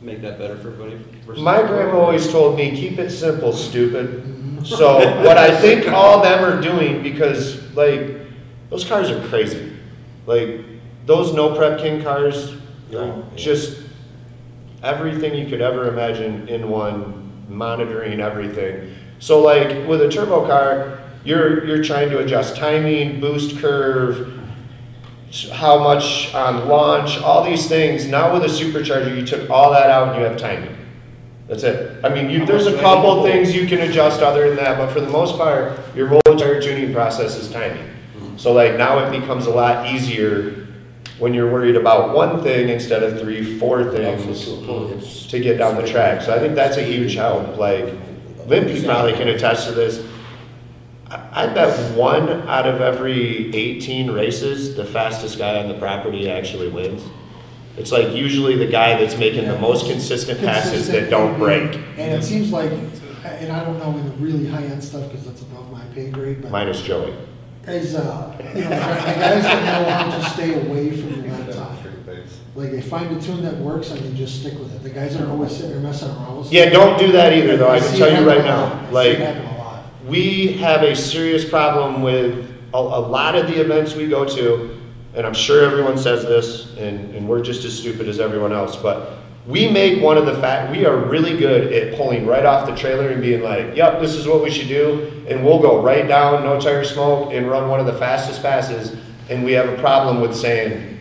make that better for everybody. My grandma always told me, keep it simple, stupid. Mm-hmm. So what I think all them are doing, because like, those cars are crazy. Like, those no prep king cars, are just everything you could ever imagine in one, monitoring everything. So like, with a turbo car, you're, you're trying to adjust timing, boost curve, how much on launch, all these things. Now with a supercharger, you took all that out and you have timing. That's it. I mean, you, there's a couple things you can adjust other than that, but for the most part, your whole entire tuning process is timing. So like now it becomes a lot easier when you're worried about one thing instead of three, four things to get down the track. So I think that's a huge help. Like Limpy probably can attest to this. I I bet one out of every 18 races, the fastest guy on the property actually wins. It's like usually the guy that's making the most consistent passes that don't break. And it seems like, and I don't know in the really high-end stuff, because that's above my pay grade, but Minus Joey. guys, uh, you know, the guys that know how to stay away from the laptop. Like, they find a tune that works and they just stick with it. The guys that are always sitting there messing around. Yeah, don't do that either though, I can tell you right now. I see Like, happen a lot. We have a serious problem with a, a lot of the events we go to, and I'm sure everyone says this, and, and we're just as stupid as everyone else, but we make one of the fact, we are really good at pulling right off the trailer and being like, yep, this is what we should do, and we'll go right down, no tire smoke, and run one of the fastest passes, and we have a problem with saying,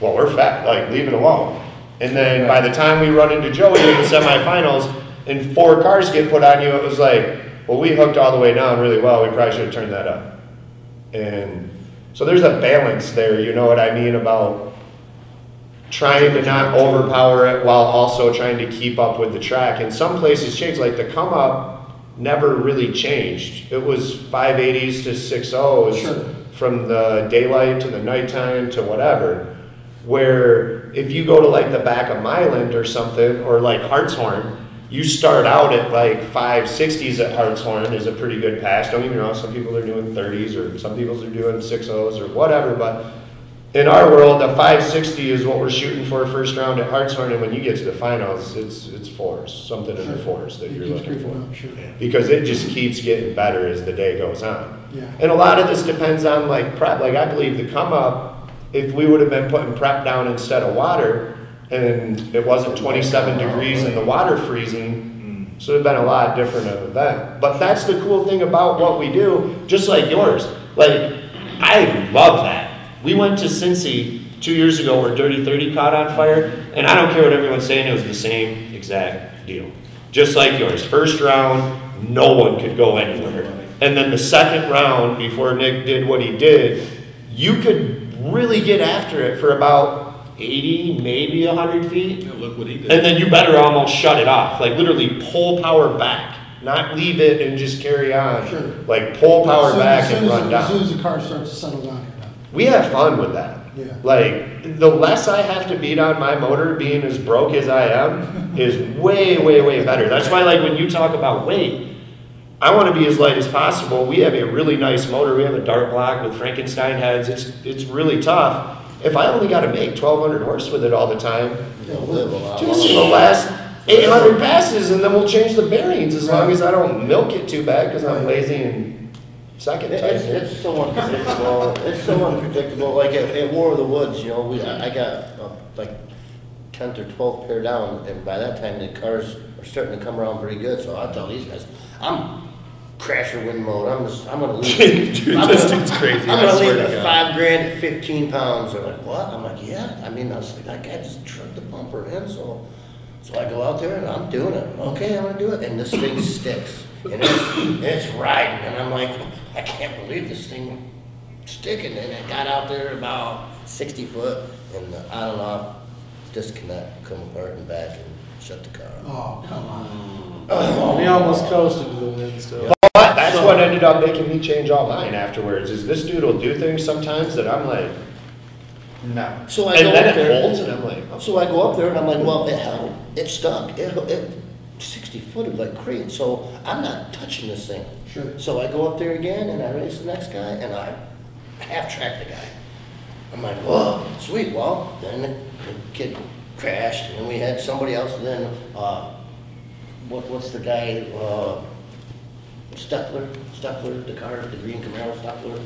well, we're fat, like, leave it alone. And then by the time we run into Joey in the semifinals, and four cars get put on you, it was like, well, we hooked all the way down really well, we probably should have turned that up. And so there's a balance there, you know what I mean, about trying to not overpower it while also trying to keep up with the track. And some places change, like the come up never really changed. It was 580s to 60s Sure. from the daylight to the nighttime to whatever. Where if you go to like the back of Milan or something, or like Hartshorn, you start out at like 560s at Hartshorn is a pretty good pass. Don't even know, some people are doing 30s or some people are doing 60s or whatever, but in our world, a 560 is what we're shooting for first round at Hartshorn, and when you get to the finals, it's it's fours, something in the fours that It you're looking for. up, sure. Because it just keeps getting better as the day goes on. Yeah. And a lot of this depends on like prep. Like I believe the come up, if we would have been putting prep down instead of water, and it wasn't 27 degrees and the water freezing, so it'd been a lot different of event. But that's the cool thing about what we do, just like yours. Like I love that. We went to Cincy two years ago where Dirty 30 caught on fire, and I don't care what everyone's saying, it was the same exact deal. Just like yours. First round, no one could go anywhere. And then the second round, before Nick did what he did, you could really get after it for about 80, maybe 100 feet. Yeah, Look what he did. And then you better almost shut it off, like literally pull power back, not leave it and just carry on. Sure. Like pull power soon- back as soon and as- run down. As soon as the car starts to settle down. We have fun with that. Yeah. Like the less I have to beat on my motor, being as broke as I am, is way, way, way better. That's why, like when you talk about weight, I want to be as light as possible. We have a really nice motor. We have a dart block with Frankenstein heads. It's it's really tough. If I only got to make 1,200 horse with it all the time, They'll live a lot just the last 800 passes, and then we'll change the bearings as long as I don't milk it too bad because I'm lazy and second It- type. It's, it's so unpredictable, it's so unpredictable, like at, at War of the Woods, you know, we, I I got uh, like tenth or twelfth pair down, and by that time, the cars are starting to come around pretty good, so I tell these guys, I'm crasher wind mode, I'm just, I'm gonna leave. Dude, I'm this gonna- dude's crazy, I'm gonna leave to at God. five grand at fifteen pounds, they're like, what? I'm like, yeah, I mean, I was like, that guy just tripped the bumper in, so. So I go out there and I'm doing it. Okay, I'm gonna do it. And this thing sticks. And it's, it's riding. And I'm like, I can't believe this thing sticking. And it got out there about 60 foot and the on and off disconnect, come apart and back and shut the car off. Oh, come on. Oh. We almost coasted to the wind still. But that's what ended up making me change all mine afterwards, is this dude will do things sometimes that I'm like, No. So I and go then up it there. holds and I'm like, oh. So I go up there and I'm like, well, it held, it stuck, it, it, sixty foot of like crate, so I'm not touching this thing. Sure. So I go up there again and I race the next guy and I half track the guy. I'm like, whoa, sweet, well, then the the kid crashed and we had somebody else then, uh, what, what's the guy, uh, Stuckler, Stuckler, the car, the green Camaro Stuckler?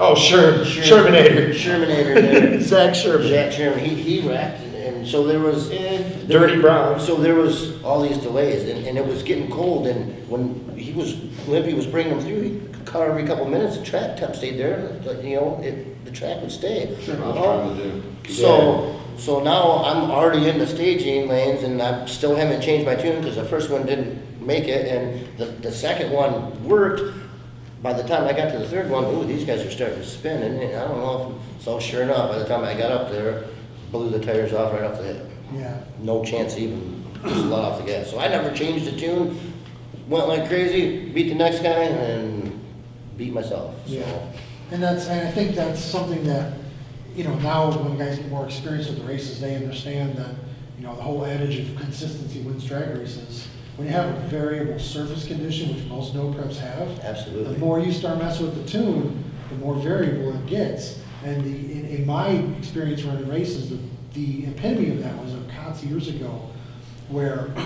oh, sure, Shermanator. Shermanator there. Zach Sherman. Jack Sherman, he, he wrecked, and, and so there was. Eh, Dirty Brown. So there was all these delays, and, and it was getting cold, and when he was, Limpy was bringing them through, he car every couple minutes, the track temp stayed there, like, you know, it, the track would stay. Sure, I was trying to do. So, so now I'm already in the staging lanes, and I still haven't changed my tune, because the first one didn't make it, and the, the second one worked. By the time I got to the third one, ooh, these guys are starting to spin, and I don't know if, so sure enough, by the time I got up there, blew the tires off right off the hip Yeah. no chance even just let off the gas. So I never changed the tune, went like crazy, beat the next guy, and beat myself. Yeah. So And that's, and I think that's something that, you know, now when guys get more experience with the races, they understand that, you know, the whole adage of consistency wins drag races. When you have a variable surface condition, which most no preps have, absolutely. the more you start messing with the tune, the more variable it gets. And the, in, in my experience running races, the, the epitome of that was a COTS years ago, where,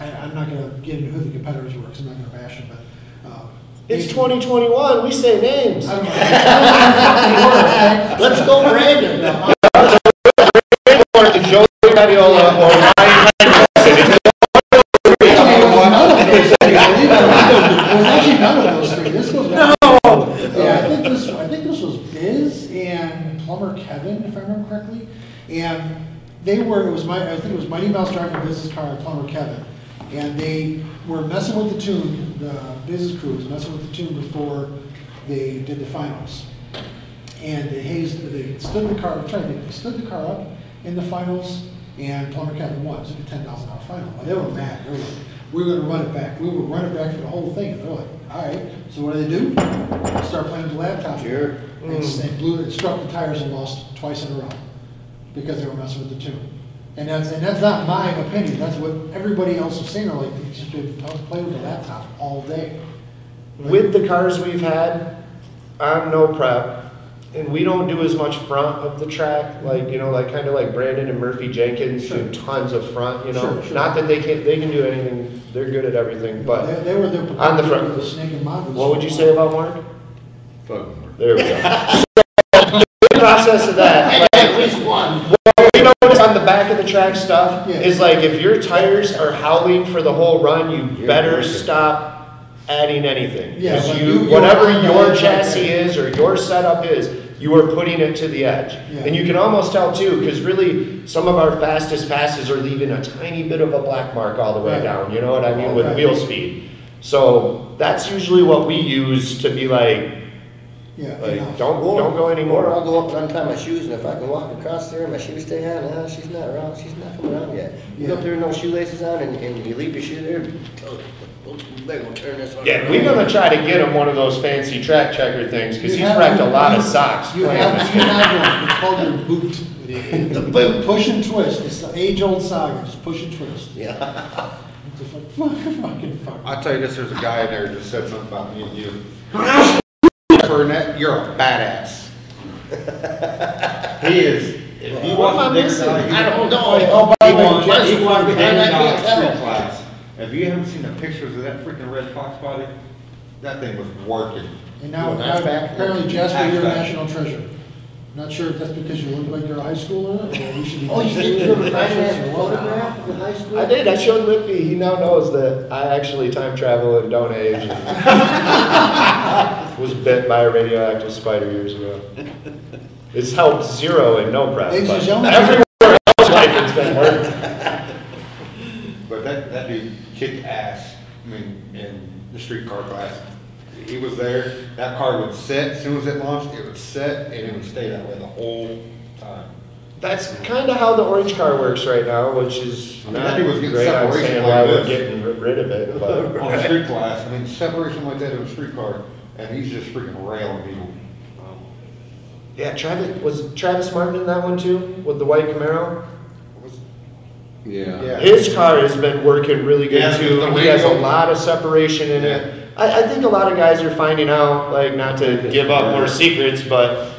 I, I'm not gonna get into who the competitors were, because I'm not gonna bash them, but, um. It's 2021, we say names. I don't know. Let's go Brandon. Or Joey Radiola or Kevin, if I remember correctly. And they were, it was my, I think it was Mighty Mouse driving a business car Plumber Kevin. And they were messing with the tune, the business crew was messing with the tune before they did the finals. And they hazed, they stood the car, I'm to think, they stood the car up in the finals, and Plumber Kevin won. It was like a ten thousand dollar final. And they were mad. They were like, we were gonna run it back. We would run it back for the whole thing. And they're like, all right. So what do they do? Start playing with the laptop. Sure. And s- they mm. blew it, struck the tires and lost twice in a row because they were messing with the tune. And that's, and that's not my opinion. That's what everybody else was saying. They're like, you just should play with the laptop all day. With the cars we've had, I'm no prep, and we don't do as much front of the track, like, you know, like, kinda like Brandon and Murphy Jenkins do tons of front, you know? Sure, sure. Not that they can, they can do anything, they're good at everything, but, they were the. On the front. The snake and mongoose. what would you say about Mark? Fuck. There we go. So, the process of that, At least one. What we notice on the back of the track stuff Yeah. is like if your tires are howling for the whole run, you You're better breaking. stop adding anything. Yeah, 'Cause like you, you- whatever your chassis right there. is or your setup is, you are putting it to the edge. Yeah. And you can almost tell too, because really some of our fastest passes are leaving a tiny bit of a black mark all the way Right. down. You know what I mean with Right. wheel speed. So that's usually what we use to be like, Yeah. like enough. don't Or- don't go anymore. I'll go up and untie my shoes, and if I can walk across there and my shoes stay on, no, she's not around, she's not coming around yet. You go up there with no shoelaces on, and, and you leave your shoe there, oh, we better go turn this one Yeah, around. we're gonna try to get him one of those fancy track checker things because You he's have- wrecked a lot of socks You playing have, you game. have one, it's called your boot. The boot. Push and twist, it's the age-old saga, just push and twist. Yeah. It's just like, fuck, fucking fuck. I'll tell you this, there's a guy in there that said something about me and you. Burnett, you're a badass. He is, if he What am I wasn't missing? there, I don't know. Oh, He by the way, won, Jess- he won I David can't Dog tell. class. If you haven't seen the pictures of that freaking red fox body, that thing was working. And now, Well, that's back. apparently Jasper, you're a Hatchback. national treasure. Not sure if that's because you look like you're a high schooler, or we should be. Oh, you did, you ever find that Or what. photograph of the high school? I did. I showed Limpy. He now knows that I actually time travel and don't age. was bit by a radioactive spider years ago. It's helped zero and no prep. Ladies and but gentlemen- Everywhere else, life it's been working. Kicked ass, I mean, in the streetcar class. He was there, that car would set, as soon as it launched, it would set, and it would stay that way the whole time. That's kind of how the orange car works right now, which is I mean, not that was getting great. I'm separation saying like why we're getting rid of it, but On street class, I mean, separation like that in a street car, and he's just freaking railing people. yeah, Travis was Travis Martin in that one too with the white Camaro. Yeah. His car has been working really good Yeah, too. the He has a lot of separation in it. I, I think a lot of guys are finding out, like, not to give up more secrets, but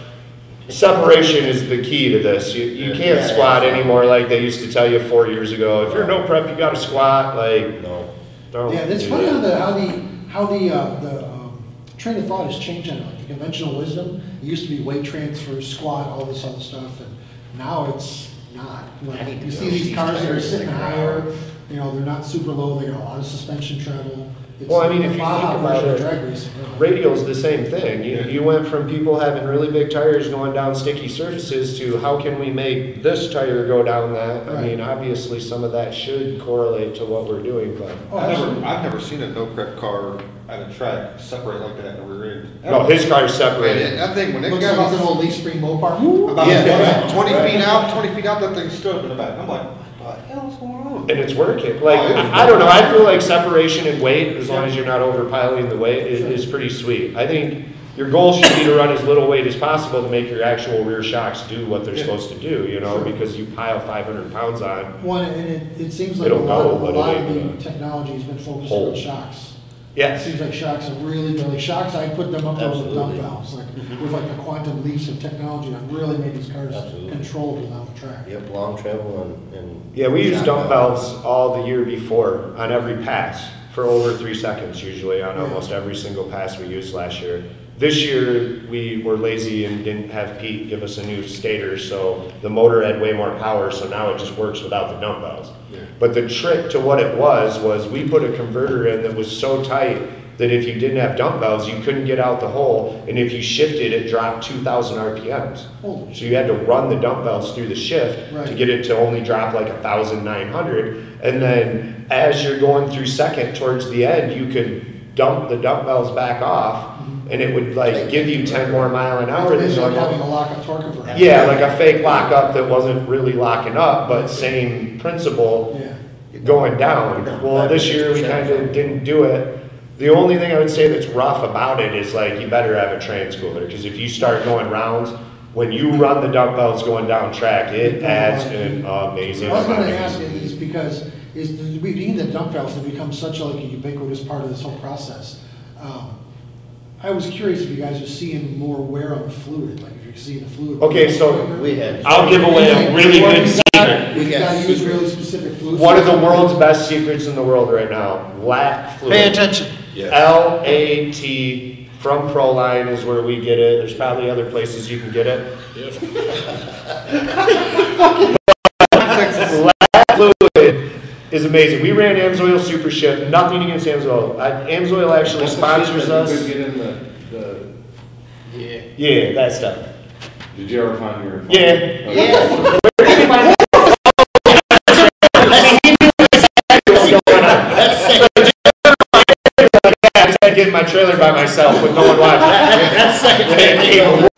separation is the key to this. You, you can't Yeah. squat anymore like they used to tell you four years ago. If you're no prep, you got to squat. Like, No. don't. Yeah, it's funny how the, how the, how the, uh, the, um, train of thought has changed on like the conventional wisdom. It used to be weight transfer, squat, all this other stuff, and now it's not. Like, I need to You see these cars that are sitting higher, you know, they're not super low, they got a lot of suspension treble. It's Well, I mean, if you Baja think about version of it, drag. Radial's the same thing. You, you went from people having really big tires going down sticky surfaces to how can we make this tire go down that? I mean, obviously, some of that should correlate to what we're doing, but. Oh, I've never, I've never seen a no prep car at a track separate like that in the rear end. No, his car's Man, separated. That thing, when it Looks got like it's an about, old leaf spring Mopar. About Yeah. twenty feet out, twenty feet out, that thing stood up in the back. I'm like, what the hell's going on? And it's working. Like, oh, I I don't know, I feel like separation and weight, as long as you're not overpiling the weight, is, is pretty sweet. I think your goal should be to run as little weight as possible to make your actual rear shocks do what they're supposed to do, you know, because you pile five hundred pounds on. One, and it, it seems like a It'll lot, go, of- a but it lot of the technology has been focused hold. on shocks. It seems like shocks are really, really, shocks, I put them up there with Absolutely. dumbbells, like, mm-hmm. with like the quantum leaps of technology that really made these cars Absolutely. controllable down the track. Yep, long travel and, and. Yeah, we use shot dump valves all the year before on every pass for over three seconds usually on almost every single pass we used last year. This year, we were lazy and didn't have Pete give us a new stator, so the motor had way more power, so now it just works without the dumbbells. valves. But the trick to what it was, was we put a converter in that was so tight that if you didn't have dumbbells, you couldn't get out the hole, and if you shifted, it dropped two thousand RPMs. Holy So you had to run the dumbbells through the shift to get it to only drop like thousand nine hundred. And then as you're going through second towards the end, you could dump the dumbbells back off and it would like give you ten more mile an hour than having a normal. lock-up torque converter. Yeah, like a fake lockup that wasn't really locking up, but same principle Yeah. going down. Well, this year we kind of didn't do it. The only thing I would say that's rough about it is like you better have a trans cooler because if you start going rounds, when you run the dumbbells going down track, it adds an amazing I was gonna of ask you, is because, is, we need the dump valves have become such a, like a ubiquitous part of this whole process. Um, I was curious if you guys are seeing more wear on the fluid, like if you're seeing the fluid. Okay, so We had. I'll give away a really good secret. You gotta use really specific fluids. One of the world's best secrets in the world right now, lat fluid. Pay attention. L A T from Proline is where we get it. There's probably other places you can get it. Lat fluid is amazing. We ran Amsoil Super Shift. Nothing against Amsoil. I- Amsoil actually sponsors the us. you could get in the, the, Yeah, that stuff. did you ever find your? Yeah. Yeah. I just get in my trailer by myself with no one watching. That's second Yeah, type cable.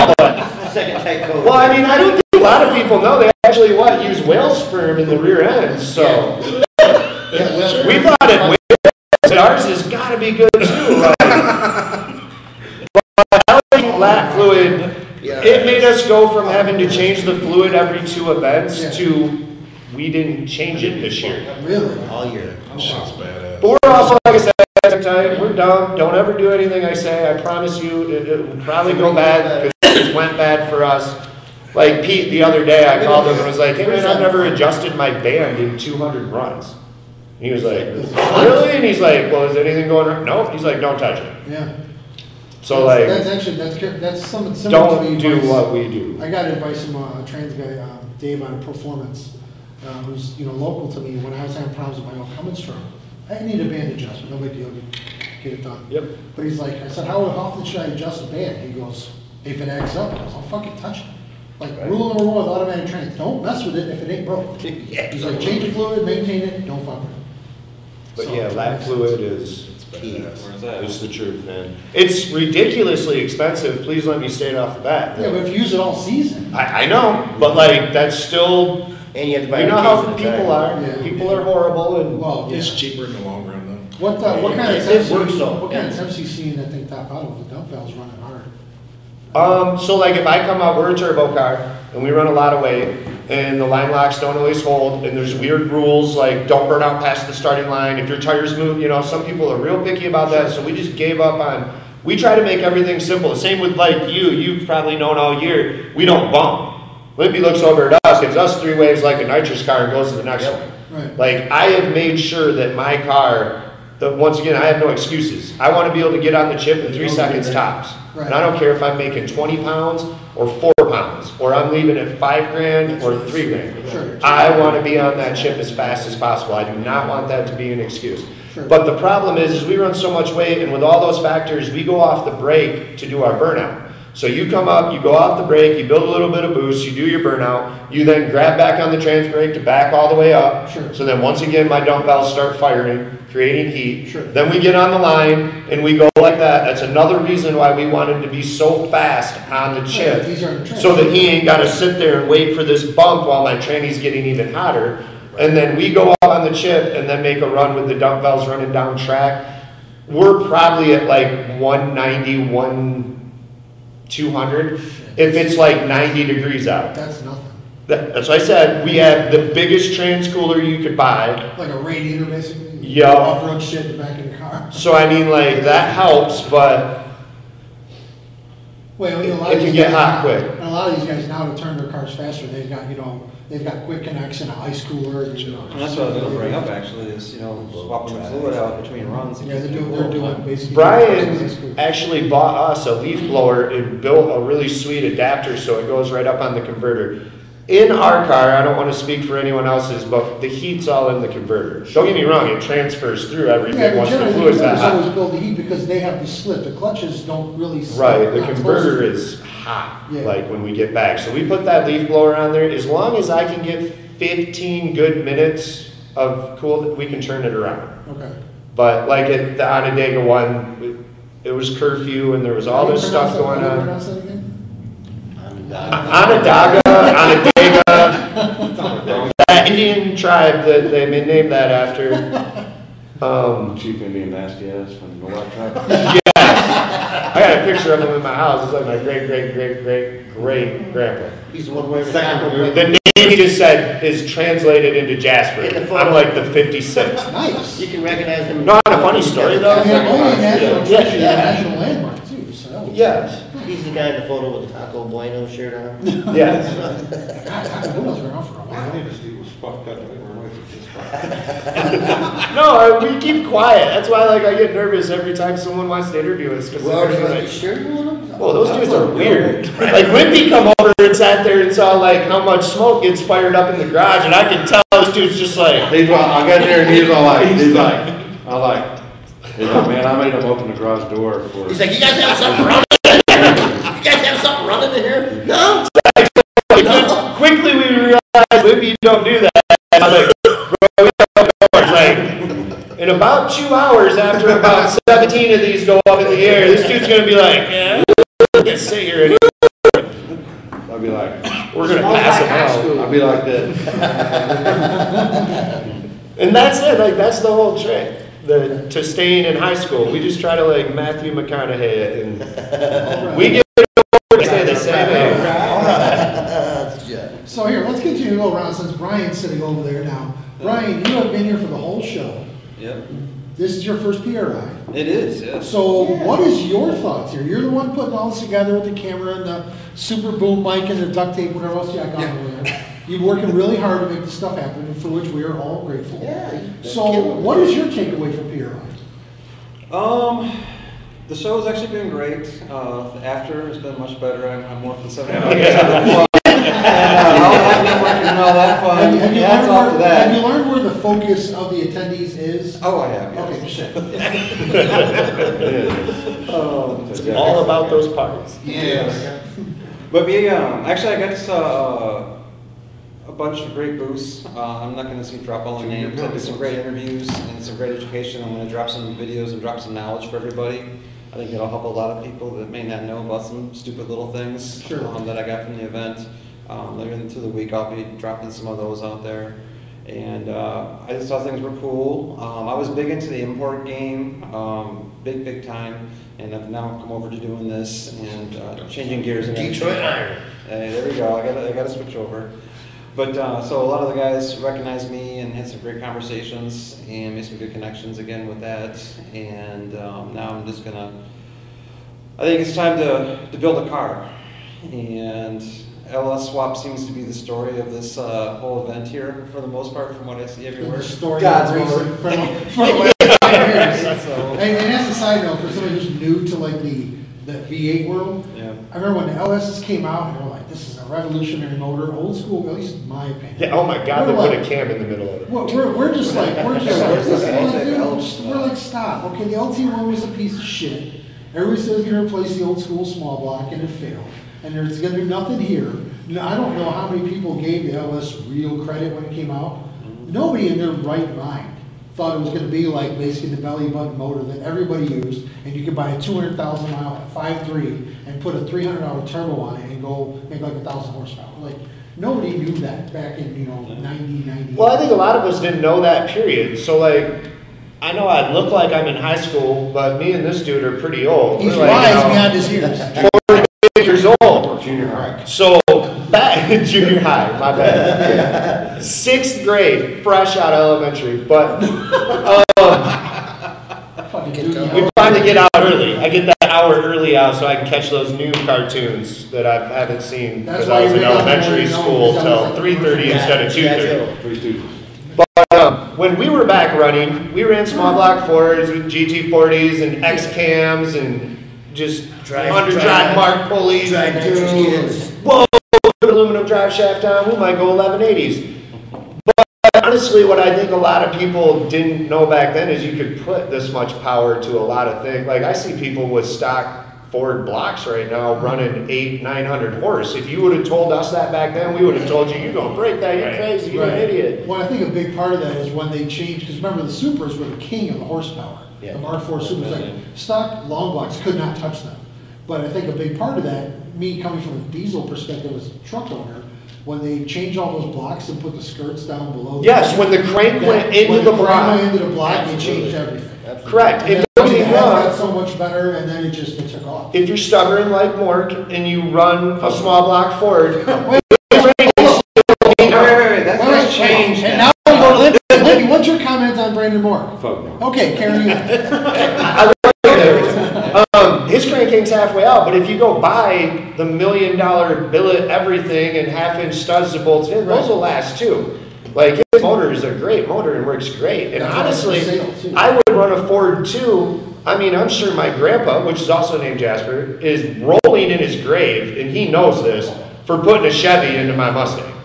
code. Second type code. Well, I mean, I don't think a lot of people know they actually what use whale sperm in the rear end. So we thought it. Whale, ours has got to be good too. Like, but LA lat fluid, Yeah. it made us go from having to change the fluid every two events to we didn't change it this year. Really? All year. Shit's badass. But we're also, like I said, time, we're dumb. Don't ever do anything I say. I promise you, it, it will probably go bad because it went bad for us. Like Pete, the other day, I called him and was like, hey man, I've never adjusted my band in 200 runs. He was like, really? And he's like, well, is anything going wrong? No. He's like, don't touch it. Yeah. So That's like, actually, that's, that's some, similar to the don't do advice- what we do. I got advice from uh, a trans guy, um, Dave on Performance, uh, who's, you know, local to me, when I was having problems with my Cummins truck. I need a band adjustment, no big deal, get it done. Yep. But he's like, I said, how often should I adjust the band? He goes, if it acts up, I'll fucking touch it. Like, rule number one with automatic trains, don't mess with it if it ain't broke. He's like, change the fluid, maintain it, don't fuck with it. But yeah, lat fluid is, Where's that? is the truth, man. It's ridiculously expensive, please let me state off the bat. Yeah, but if you use it all season, I, I know, but like, that's still, And you have to buy you know how at people time. are, Yeah. people are horrible and. well, It's cheaper in the long run though. What, uh, what kind of It- it temps, works though. what kind of temps you seeing that thing top out of, the dump valve's running hard? Um, so like if I come out, we're a turbo car and we run a lot of weight and the line locks don't always hold and there's weird rules like don't burn out past the starting line. If your tires move, you know, some people are real picky about that. So we just gave up on, we try to make everything simple. The same with like you, you've probably known all year, we don't bump. Limpy looks over at us, gives us three waves like a nitrous car and goes to the next one. Right. Like I have made sure that my car, that once again, I have no excuses. I want to be able to get on the chip in three seconds tops. And I don't care if I'm making twenty pounds or four pounds, or I'm leaving at five grand or three grand. Sure. I want to be on that chip as fast as possible. I do not want that to be an excuse. Sure. But the problem is, is we run so much weight, and with all those factors, we go off the brake to do our burnout. So you come up, you go off the brake, you build a little bit of boost, you do your burnout, you then grab back on the trans brake to back all the way up. Sure. So then once again, my dump valves start firing, creating heat. Sure. Then we get on the line and we go like that. That's another reason why we wanted to be so fast on the chip. it's easier on the train. So that he ain't gotta sit there and wait for this bump while my tranny's getting even hotter. And then we go up on the chip and then make a run with the dump valves running down track. We're probably at like 190, 1, 200, if it's like 90 degrees out. That's nothing. That- That's I said, we have the biggest trans cooler you could buy. Like a radiator, basically? Yeah. Off-road shit in the back of the car. So I mean, like, that helps, but Well, you know, a lot It of can these get guys hot now- quick. and A lot of these guys now to turn their cars faster, they've got, you know, they've got quick connects and an ice cooler. and, you know, And that's what I was gonna bring up actually, is, you know, swapping the fluid out between runs. Yeah, they're doing, they're doing basically. Brian actually bought us a leaf blower and built a really sweet adapter so it goes right up on the converter. In our car, I don't wanna speak for anyone else's, but the heat's all in the converter. Don't get me wrong, it transfers through everything but once the the fluid's that converters always hot. build the heat because they have the slip, the clutches don't really. slip. Right, the Not converter to. is hot, Yeah. like when we get back. So we put that leaf blower on there, as long as I can get fifteen good minutes of cool, we can turn it around. Okay. But like at the Onondaga one, it was curfew and there was all How do you this stuff pronounce going? How do you on. pronounce that again? Onondaga, Onondaga, that Indian tribe that they named that after. Um, Chief Indian Nasty Ass from the White Tribe. I got a picture of him in my house. It's like my great, great, great, great, great grandpa. He's the one wearing the Second taco. The name he just said is translated into Jasper. In. I'm like the 56. Nice. You can recognize him. Not a funny story though. And only national Yeah. Yeah. national landmark too, so. that Yes, He's the guy in the photo with the Taco Bueno shirt on. yes. God, Taco around for a I while. need to see what's fucked up, we're away from this spot. No, I- we keep quiet. That's why like I get nervous every time someone wants to interview us. 'cause Well, they're are like, you sure you want him? Well, those dudes are weird. Like Wimpy come over and sat there and saw like how much smoke gets fired up in the garage, and I can tell this dude's just like, He's like, I got there and he's all like, he's like, I like, he's like, man, I made him open the garage door for. He's like, you guys have something running in here? You guys have something running in here? No? quickly we realized Wimpy don't do that. I'm like, bro, we don't know. It's like, in about two hours after about 17 of these go up in the air, this dude's gonna be like, yeah, I can't sit here anymore. I'd be like, We're gonna pass him out. I'll be like this. And that's it, like, that's the whole trick, the, to staying in high school. We just try to like Matthew McConaughey it and we get to stay the same age. So here, let's continue to go around since Brian's sitting over there now. Brian, you have been here for the whole show. Yep, This is your first PRI. it is, yes. So what is your thoughts here? You're the one putting all this together with the camera and the super boom mic and the duct tape, whatever else you got going over there. You're working really hard to make this stuff happen, and for which we are all grateful. Yeah. So what is your takeaway from PRI? Um, the show has actually been great. Uh, the after has been much better. I'm, I'm more than seven years of. And, uh, all that networking and all that fun. Have you, have Yeah, it's learned off to where, have you learned where the focus of the attendees is? Oh, I have, Okay, yes. shit. Um, It's all about those parties. Yes. But me, um, actually, I got to saw uh, a bunch of great booths. Uh, I'm not gonna see drop all the names. I did some great interviews and some great education. I'm gonna drop some videos and drop some knowledge for everybody. I think it'll help a lot of people that may not know about some stupid little things Sure. um, that I got from the event. Um, later into the week, I'll be dropping some of those out there. And uh, I just thought things were cool. Um, I was big into the import game, um, big, big time. And I've now come over to doing this and uh, changing gears and everything. Detroit Iron. Hey, there we go. I got I got to switch over. But uh, so a lot of the guys recognized me and had some great conversations and made some good connections again with that. And um, now I'm just gonna. I think it's time to to build a car. And LS Swap seems to be the story of this uh, whole event here for the most part, from what I see everywhere. The story God's of racing word. from, from the last years. So- And, and as a side note, for somebody who's new to like the, the V8 world, Yeah. I remember when the LSs came out and they were like, this is a revolutionary motor, old school, at least in my opinion. Yeah, oh my God, they We're put a cam in the middle of it. We're, we're, we're just like, we're just like, Where's this we're like, epic dude, elf we're like, stop, okay, the LT1 was a piece of shit. Everybody says you're gonna replace the old school small block and it failed. And there's gonna be nothing here. I don't know how many people gave the LS real credit when it came out. Mm-hmm. Nobody in their right mind thought it was gonna be like basically the belly button motor that everybody used. And you could buy a two hundred thousand mile five three and put a three hundred dollar turbo on it and go make like a thousand horsepower. Like, nobody knew that back in, you know, mm-hmm. ninety, ninety. Well, I think a lot of us didn't know that period. So like, I know I look like I'm in high school, but me and this dude are pretty old. He's We're like, wise you know, beyond his years. 48 years old. Junior high. So back junior high, my bad. Sixth grade, fresh out of elementary, but Fucking dude, we plan to get out early. I get that hour early out so I can catch those new cartoons that I haven't seen because I was in make up the elementary school till three thirty instead of two thirty. Three. But um, when we were back running, we ran small block fours with GT40s and X cams and just Drive- under drive- drive mark pulleys. Drive and nitrous dude, kids. Whoa, put aluminum drive shaft on, we might go 1180s. But honestly, what I think a lot of people didn't know back then is you could put this much power to a lot of things. Like I see people with stock Ford blocks right now running eight, nine hundred horse. If you would have told us that back then, we would have told you, you're gonna break that, you're crazy, you're an Right. idiot. Well, I think a big part of that is when they changed, because remember, the Supers were the king of the horsepower. Yeah. The Mark IV Supers, like, stock long blocks could not touch them. But I think a big part of that, me coming from a diesel perspective as a truck owner, when they changed all those blocks and put the skirts down below. the- Yes, when the crank went into the crank block. went into the block, they changed everything. Correct. And If then it was got so much better, and then it just, it took off. if you're stubborn like Mork and you run a small block Ford, Wait, Wait, wait, wait, wait. That's, Wait, that's wait, changed. And now we go to Lindy. Lindy, what's your comment on Brandon Moore? Fuck no. Okay, carry on. um, his crank king's halfway out. But if you go buy the million dollar billet everything and half inch studs to bolt in, those will last too. Like his motor is a great motor and works great. And That's why it's for honestly. I would run a Ford too. I mean, I'm sure my grandpa, which is also named Jasper, is rolling in his grave, and he knows this for putting a Chevy into my Mustang.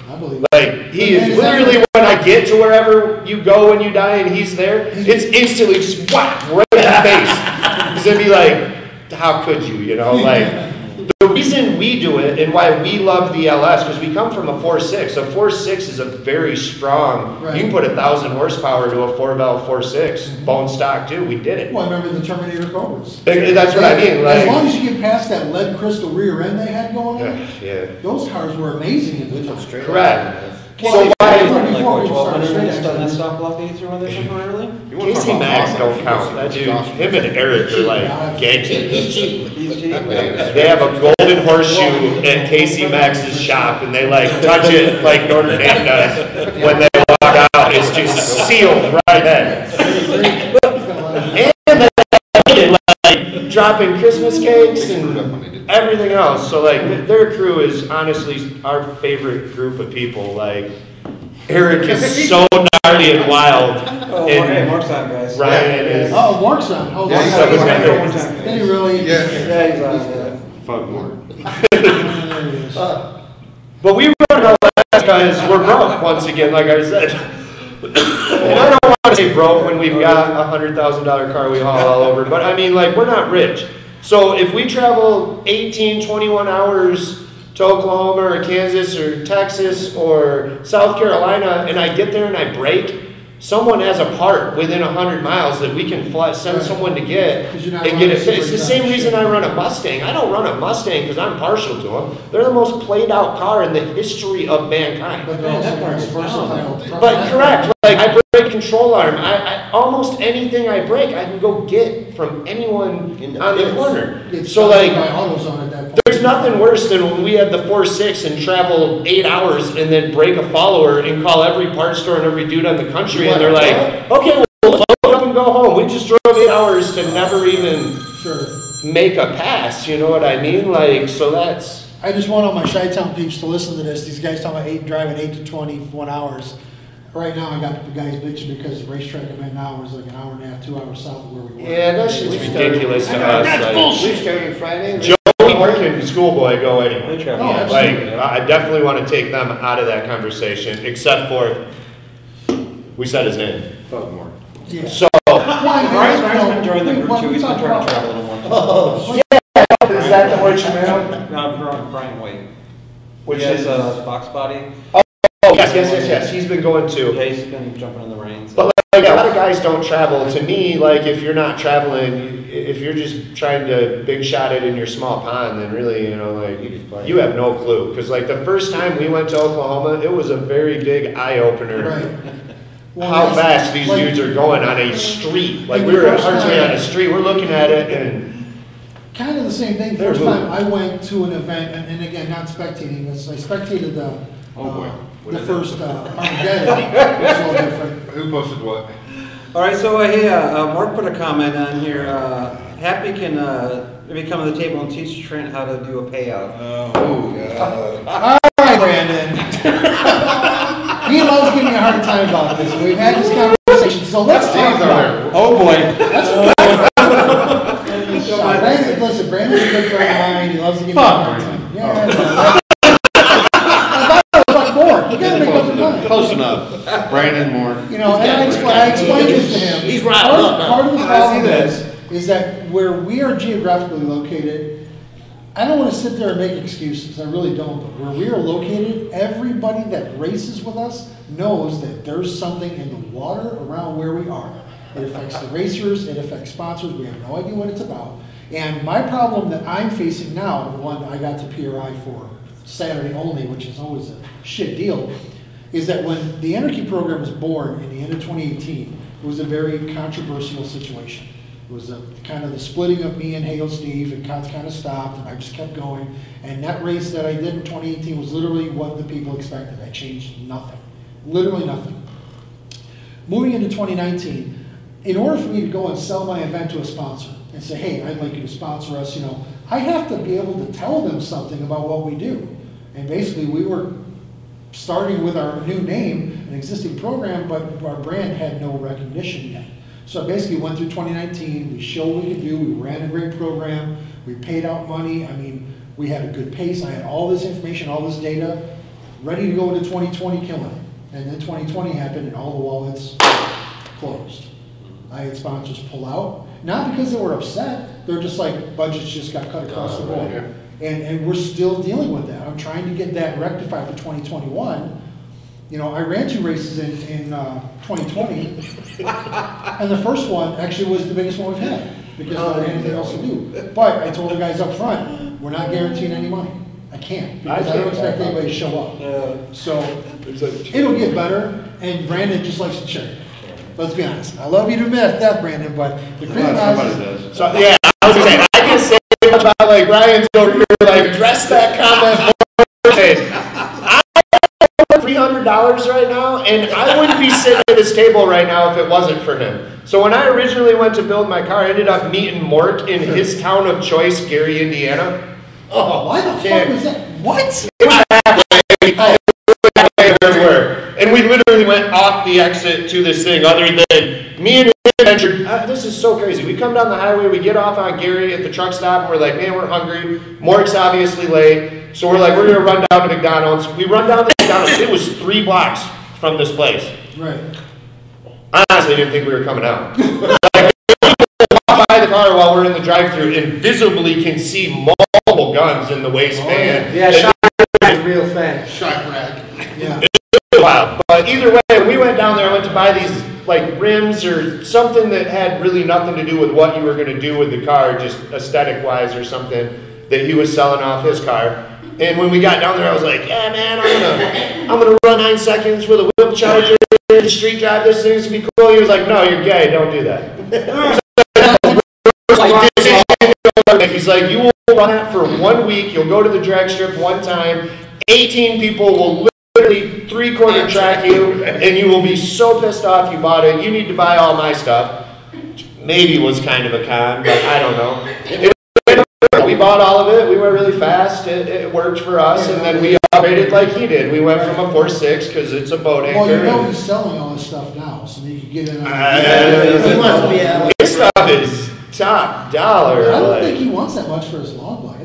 Like he is literally when I get to wherever you go and you die and he's there, it's instantly just whack right in the face. He's gonna be like, how could you? You know, like the reason we do it and why we love the LS because we come from a 4.6. A 4.6 is a very strong. Right. You can put a thousand horsepower to a four valve 4.6 mm-hmm. bone stock too. We did it. Well, I remember the Terminator Cobras. That's what I mean. As long as you get past that lead crystal rear end they had going on, yeah. those cars were amazing at the time. Straight Correct. Casey So why- running like Before what, we twelve hundred started minutes on that straight stop block that you threw in there temporarily? You wanna talk Casey about Max Honda, don't you count. wanna That dude, talk him and Eric are like gangsters. He's cheap. He's cheap. They have a golden horseshoe in Casey Max's shop, and they like touch it like Notre Dame does when they walk out. It's just sealed right then. And then they like dropping Christmas cakes and everything else. So like their crew is honestly our favorite group of people. Like Eric is so gnarly and wild, Oh, hey, and Mark's on, guys. Ryan is. Oh, Mark's on. Oh, Yeah, Mark's he's on. on. He's got Did it one time. he really? Yeah. Yeah, he's on, yeah. Fuck more. There he. But we run our last because we're broke once again, like I said. And I don't want to say broke when we've got a hundred thousand dollar car we haul all over, but I mean like we're not rich. So if we travel 18, 21 hours to Oklahoma or Kansas or Texas or South Carolina, and I get there and I break, someone has a part within hundred miles that we can fly, send Right. someone to get 'Cause and get it fixed. It's the same reason I run a Mustang. I don't run a Mustang because I'm partial to them. They're the most played out car in the history of mankind. But they're also very versatile. But correct, like I break control arm. I, I almost anything I break, I can go get from anyone In the on the corner. It's So like, by at that point. there's nothing worse than when we had the four six and travel eight hours and then break a follower and call every part store and every dude on the country and they're like, okay, well, load up and go home. We just drove eight hours to never even Sure. make a pass. You know what I mean? Like, so that's. I just want all my Chi-Town peeps to listen to this. These guys talking about eight, driving eight to twenty-one hours. Right now, I got the guys bitching because the racetrack I'm at now is like an hour and a half, two hours south of where we were. Yeah, that's just ridiculous to us. Like, We started Friday. Joey and Schoolboy go anywhere. They travel. Oh, Like, absolutely. I I definitely want to take them out of that conversation, except for, we said his name. Fugmore. Yeah. So, Brian, Brian's, you Brian's been joining the group too, he's been trying to travel a little more. is that the what you meant? No, Brian, Brian White. Which He has is, a Fox body. oh, yes, yes, yes, yes, he's been going too. Yeah, he's been jumping on the reins. But like, a lot of guys don't travel. To me, like, if you're not traveling, if you're just trying to big shot it in your small pond, then really, you know, like, you have no clue. Because like the first time we went to Oklahoma, it was a very big eye opener. Right. Well, how fast these like- dudes are going on a street. Like we were at first Hartsway time- on a street, we're looking at it and Kind of the same thing, first time. I went to an event, and, and again, not spectating, this, I spectated the, Oh, boy. uh, the first, uh, Armageddon, which a little different. Who posted what? All right, so uh, hey, uh, uh, Mark put a comment on here. Uh, Happy can uh, maybe come to the table and teach Trent how to do a payout. Oh, God. All right, Brandon. He loves giving me a hard time about this, we've had this conversation, so let's talk Steve's about over it. there. Oh, boy. Brandon, listen, Brandon's a good friend of mine, he loves to give me a hard time. Yeah. I thought it was like more, you gotta make up your mind. Close enough. Brandon Moore. You know, and I explained, I explained this to him. He's Part riled of- up. Part of the I see problem this. is, is that where we are geographically located, I don't wanna sit there and make excuses, I really don't, but where we are located, everybody that races with us knows that there's something in the water around where we are. It affects the racers, it affects sponsors, we have no idea what it's about. And my problem that I'm facing now, the one I got to PRI for Saturday only, which is always a shit deal, is that when the Anarchy program was born in the end of 2018, it was a very controversial situation. It was a, kind of the splitting of me and Hale Steve, and kind kind of stopped, and I just kept going. And that race that I did in 2018 was literally what the people expected. I changed nothing, literally nothing. Moving into 2019, in order for me to go and sell my event to a sponsor and say, hey, I'd like you to sponsor us, you know, I have to be able to tell them something about what we do. And basically, we were starting with our new name, an existing program, but our brand had no recognition yet. So I basically went through 2019, we showed what we could do, we ran a great program, we paid out money, I mean, we had a good pace, I had all this information, all this data, ready to go into 2020 killing it. And then 2020 happened and all the wallets closed. I had sponsors pull out, not because they were upset, they're just like, budgets just got cut across the board. And, and we're still dealing with that. I'm trying to get that rectified for 2021. You know, I ran two races in, in, uh, 2020. And the first one actually was the biggest one we've had, because there wasn't anything else to do. But I told the guys up front, we're not guaranteeing any money. I can't, because I don't expect anybody to show up. Uh, So, it'll get better, and Brandon just likes to check. Let's be honest. I love you to death, that Brandon, but the thing Somebody does. so yeah, I was gonna say I about like Ryan's over here like address that comment. I have three hundred dollars right now, and I wouldn't be sitting at this table right now if it wasn't for him. So when I originally went to build my car, I ended up meeting Mort in his town of choice, Gary, Indiana. Oh, why the fuck was that? What? And we literally went off the exit to this thing, other than me and him ventured. Uh, this is so crazy. We come down the highway, we get off on Gary at the truck stop, and we're like, man, we're hungry. Mork's obviously late. So we're like, we're gonna run down to McDonald's. We run down to McDonald's. It was three blocks from this place. Right. I honestly didn't think we were coming out. Like, by the car while we're in the drive-through and visibly can see multiple guns in the waistband. Yeah, shot is a real thing. Shot rack. Yeah. Wow. Either way, we went down there, I went to buy these like rims or something that had really nothing to do with what you were going to do with the car, just aesthetic wise or something that he was selling off his car. And when we got down there, I was like, "Yeah, man, I'm gonna, I'm gonna run nine seconds with a whip charger, street drive. This thing's gonna be cool." He was like, "No, you're gay. Don't do that." He's like, "You will run that for one week. You'll go to the drag strip one time. 18 people will literally three quarter track you, and you will be so pissed off you bought it. You need to buy all my stuff. Maybe was kind of a con, but I don't know. It- we bought all of it. We went really fast. It, it worked for us, and then we upgraded like he did. We went from a four six because it's a boat anchor. Well, you know he's selling all this stuff now, so you can get in on. Uh, He wants be a- His stuff is top dollar. I don't like- think he wants that much for his long block.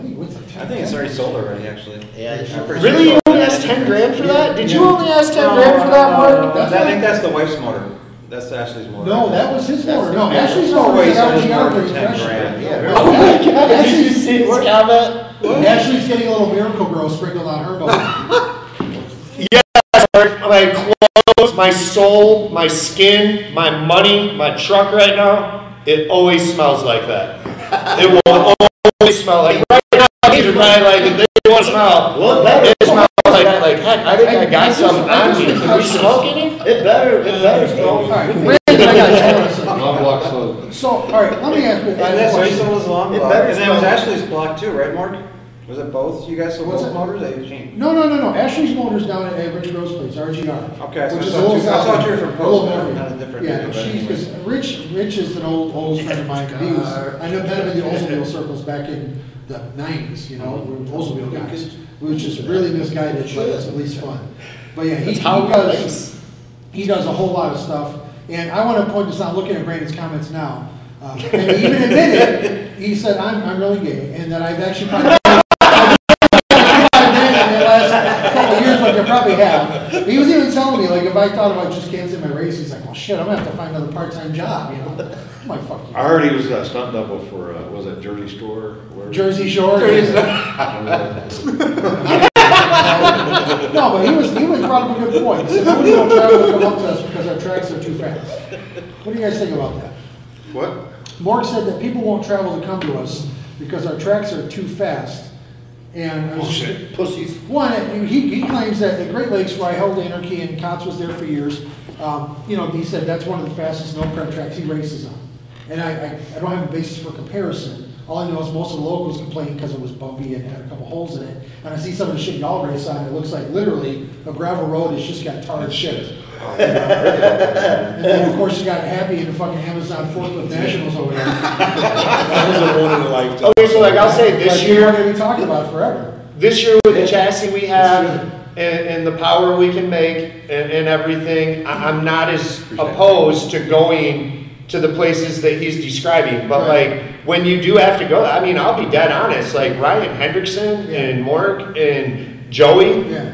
I think he wants like ten. I think it's already sold already, actually. Yeah, it's- I'm pretty sure Really, you it's only asked ten grand for that? Did you only ask ten grand for that, Mark? I think that's the wife's motor. That's Ashley's motor. No, that was his That's motor. his No, motor. Ashley's No motor way, is sold his RGR motor for pretty 10 fresh. grand. Yeah, very- Oh, yeah, Did you Ashley's, see his comment? Ashley's getting a little Miracle-Gro sprinkled on her motor. My clothes, my soul, my skin, my money, my truck right now, it always smells like that. It will always smell like, right now, these like, if they want to smell, it smells like that, like, heck, I think I got some on me. Can we smoke any? It better, it better All smell. right, Brandon, I got you. Long block slow. So, all right, let me ask you. And that's why he sold his long It block. better And that was. Ashley's block too, right, Mark? Was it both? You guys sold What's both it? motors? They changed. No, no, no, no. Ashley's motor's down at at Rich Gross Place, RGR. Okay, so which I is thought a little I south thought you were from Post, north of not a different Yeah, she's, because Rich, Rich is an old, old friend of mine. He was, I know, met him in the Oldsmobile circles back in the nineties, you know, we were Oldsmobile guys. We was just really misguided, but it's at least fun. But yeah, he, he does, he does a whole lot of stuff. And I want to point this out, looking at Brandon's comments now. Uh, and he even admitted, he said, I'm, I'm really gay, and that I've actually probably in the last couple of years, like I probably have. He was telling me, like, if I thought about just canceling my race, he's like, well, shit, I'm gonna have to find another part-time job, you know? I'm like, fuck I you. heard he was a stunt double for, uh, was it Jersey Store? or wherever? Jersey Shore. No, but he was, he was brought up a good point. He said, nobody will travel to come up to us because our tracks are too fast. What do you guys think about that? What? Morg said that people won't travel to come to us because our tracks are too fast. And I was just- Pussies. One, he, he claims that the Great Lakes, where I held Anarchy and Cots was there for years, um, you know, he said that's one of the fastest no prep tracks he races on. And I, I, I don't have a basis for comparison. All I know is most of the locals complained because it was bumpy and had a couple holes in it. And I see some of the shit y'all race on, it looks like literally a gravel road has just got tarred shit. And then, of course, you got Happy in the fucking Amazon forklift nationals over there. That was a one in a lifetime. Okay, so like I'll say Like, this you're year, gonna be talking about it forever. this year with the chassis we have and, and the power we can make and, and everything, I, I'm not as opposed to going to the places that he's describing. But Right. like, when you do have to go, I mean, I'll be dead honest, like Ryan Hendrickson and Mork and Joey, Yeah.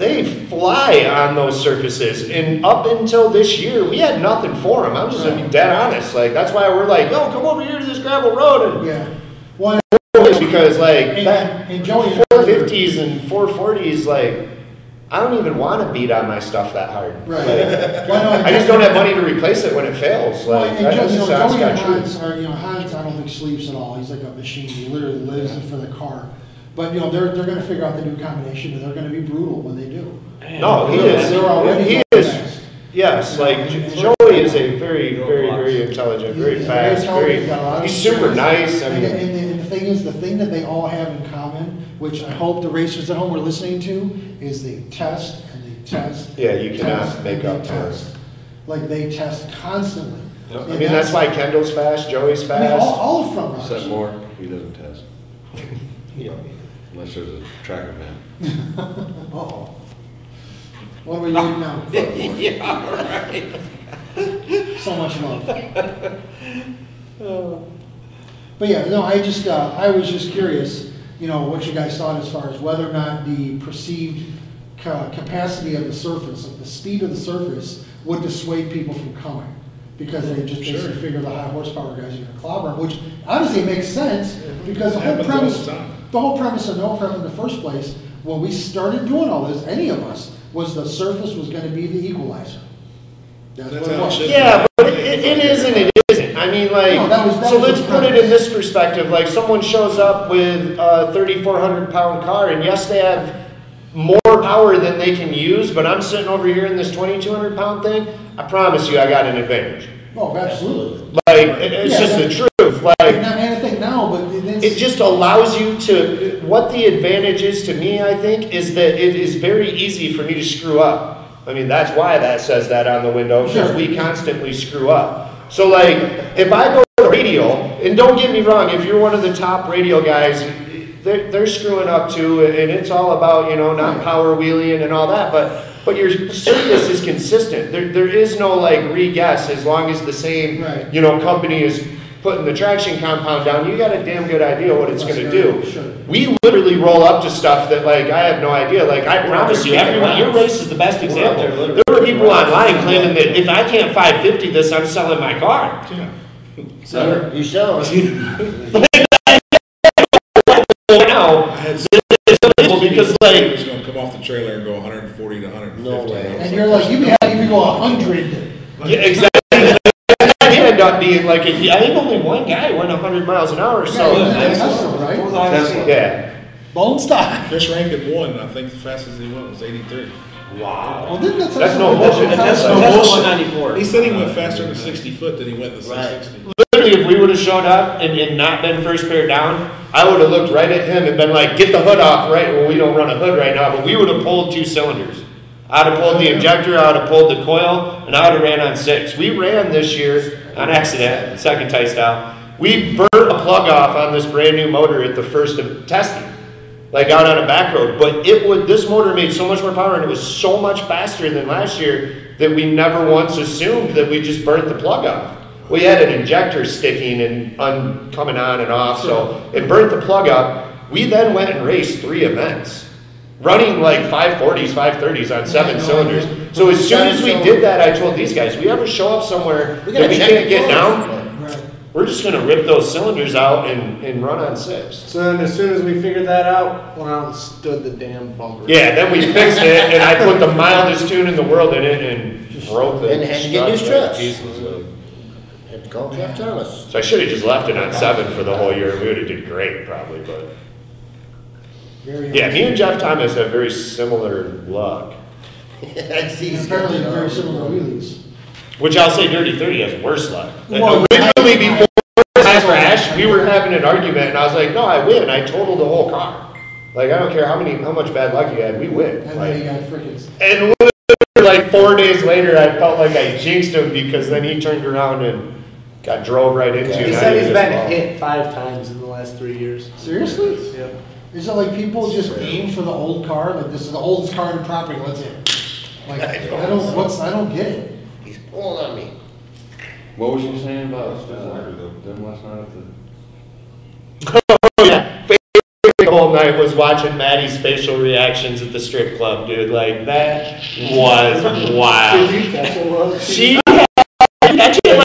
They fly on those surfaces. And up until this year, we had nothing for them. I'm just gonna be dead honest. Like, that's why we're like, yo, come over here to this gravel road and Yeah. Well, because like and, that and Joey. four fifties and four forties, like I don't even want to beat on my stuff that hard. Right. Like, Well, no, I just don't have money to replace it when it fails. Well, Like and that Joe, you just know, Joey and. Hans are, you know, Hans, I don't think sleeps at all. He's like a machine. He literally lives for the car. But, you know, they're, they're gonna figure out the new combination and they're gonna be brutal when they do. No, he They're- they're already is. He is. fast. Yes, like Jo- Joey is a very, very, very intelligent, very He's fast, talented, very. he's got a lot of He's super experience. nice. I And, mean, and, and the thing is, the thing that they all have in common, which I hope the racers at home are listening to, is they test and they test. Yeah, you and cannot test, make and up they for it. test. Like, they test constantly. I And mean, that's why Kendall's fast, Joey's I mean, all, fast. all of front Except more, he doesn't test. Unless there's a track event. Uh-oh. What are we doing now? Yeah, right. So much love. But yeah, no, I just, uh, I was just curious, you know, what you guys thought as far as whether or not the perceived ca- capacity of the surface, of the speed of the surface would dissuade people from coming. because they just basically figure the high horsepower guys are gonna clobber them, which honestly makes sense, because the whole Happens all premise, the time. The whole premise of no prep in the first place, when we started doing all this, any of us, was the surface was gonna be the equalizer. That's That's what it was. Yeah, but it, it is and it isn't. I mean, like, No, that was- that so was let's put it in this perspective. Like, someone shows up with a 3,400 pound car, and yes, they have more power than they can use, but I'm sitting over here in this 2,200 pound thing. I promise you, I got an advantage. Oh, absolutely. Like, it's Yeah, just the that- Like, And I and I think now, but it just allows you to, what the advantage is to me, I think, is that it is very easy for me to screw up. I mean, that's why that says that on the window, because Sure. we constantly screw up. So like, if I go to radio, and don't get me wrong, if you're one of the top radio guys, they're, they're screwing up too, and it's all about, you know, not power wheeling and all that, but, but your service is consistent. There, there is no like re-guess as long as the same, Right. you know, company is putting the traction compound down, you got a damn good idea what it's gonna do. Sure. We literally roll up to stuff that like, I have no idea, like, I promise you, everyone, your race is the best example. there were people online claiming that if I can't five fifty this, I'm selling my car. Yeah. So, you sell it. Now, I had it's illegal because He like, was gonna come off the trailer and go hundred and forty to hundred and No way. And you're like, you can, you can go a hundred. yeah, exactly. It ended being like, a- I think only one guy went hundred miles an hour, Yeah, so, that's Tesla, right? What Tesla. yeah. Bone stock. Chris Rankin won, I think the fastest he went was eighty-three. Well, didn't that That's no bullshit. That's That's no no bullshit. 194. He said he went faster than sixty foot than he went the Right. six sixty. Literally, if we would've showed up and, and not been first pair down, I would've looked right at him and been like, get the hood off, right? Well, we don't run a hood right now, but we would've pulled two cylinders. I'd have pulled the injector, I would've pulled the coil, and I would've ran on six. We ran this year on accident, second tie style. We burnt a plug off on this brand new motor at the first of testing, like out on a back road. But it would, this motor made so much more power and it was so much faster than last year that we never once assumed that we just burnt the plug off. We had an injector sticking and un, coming on and off, so it burnt the plug up. We then went and raced three events, running like 540s, 530s on seven cylinders. So as soon as we did that, I told these guys, we ever show up somewhere We that we can't get plugs. down, Right. we're just gonna rip those cylinders out and, and run on six. So then as soon as we figured that out, went out and stood the damn bumper. Yeah, then we fixed it, and I put the mildest tune in the world in it and broke the And had to get new struts like struts. pieces. Had to call Jeff Thomas. So I should have just left it on seven for the whole year, and we would have did great probably, but. Very Yeah, me and Jeff Thomas have very similar luck. That's easy. Apparently very similar wheelies. Which I'll say Dirty Thirty has worse luck. Well, Originally, before my crash, we were having an argument, and I was like, no, I win, I totaled the whole car. Like, I don't care how many, how much bad luck you had, we win. And then Like, got freaking, And literally, like four days later, I felt like I jinxed him because then he turned around and got drove right into. He and I said he's just been lost. hit five times in the last three years. seriously? Yep. Is it like people just aim for the old car, like this is the oldest car in the property, let's hit? Like, I don't, what's, I don't get it. He's pulling on me. What was you saying about them last night at the? Yeah, the whole night was watching Maddie's facial reactions at the strip club, dude. Like that was wild. That's what it was. She had she had,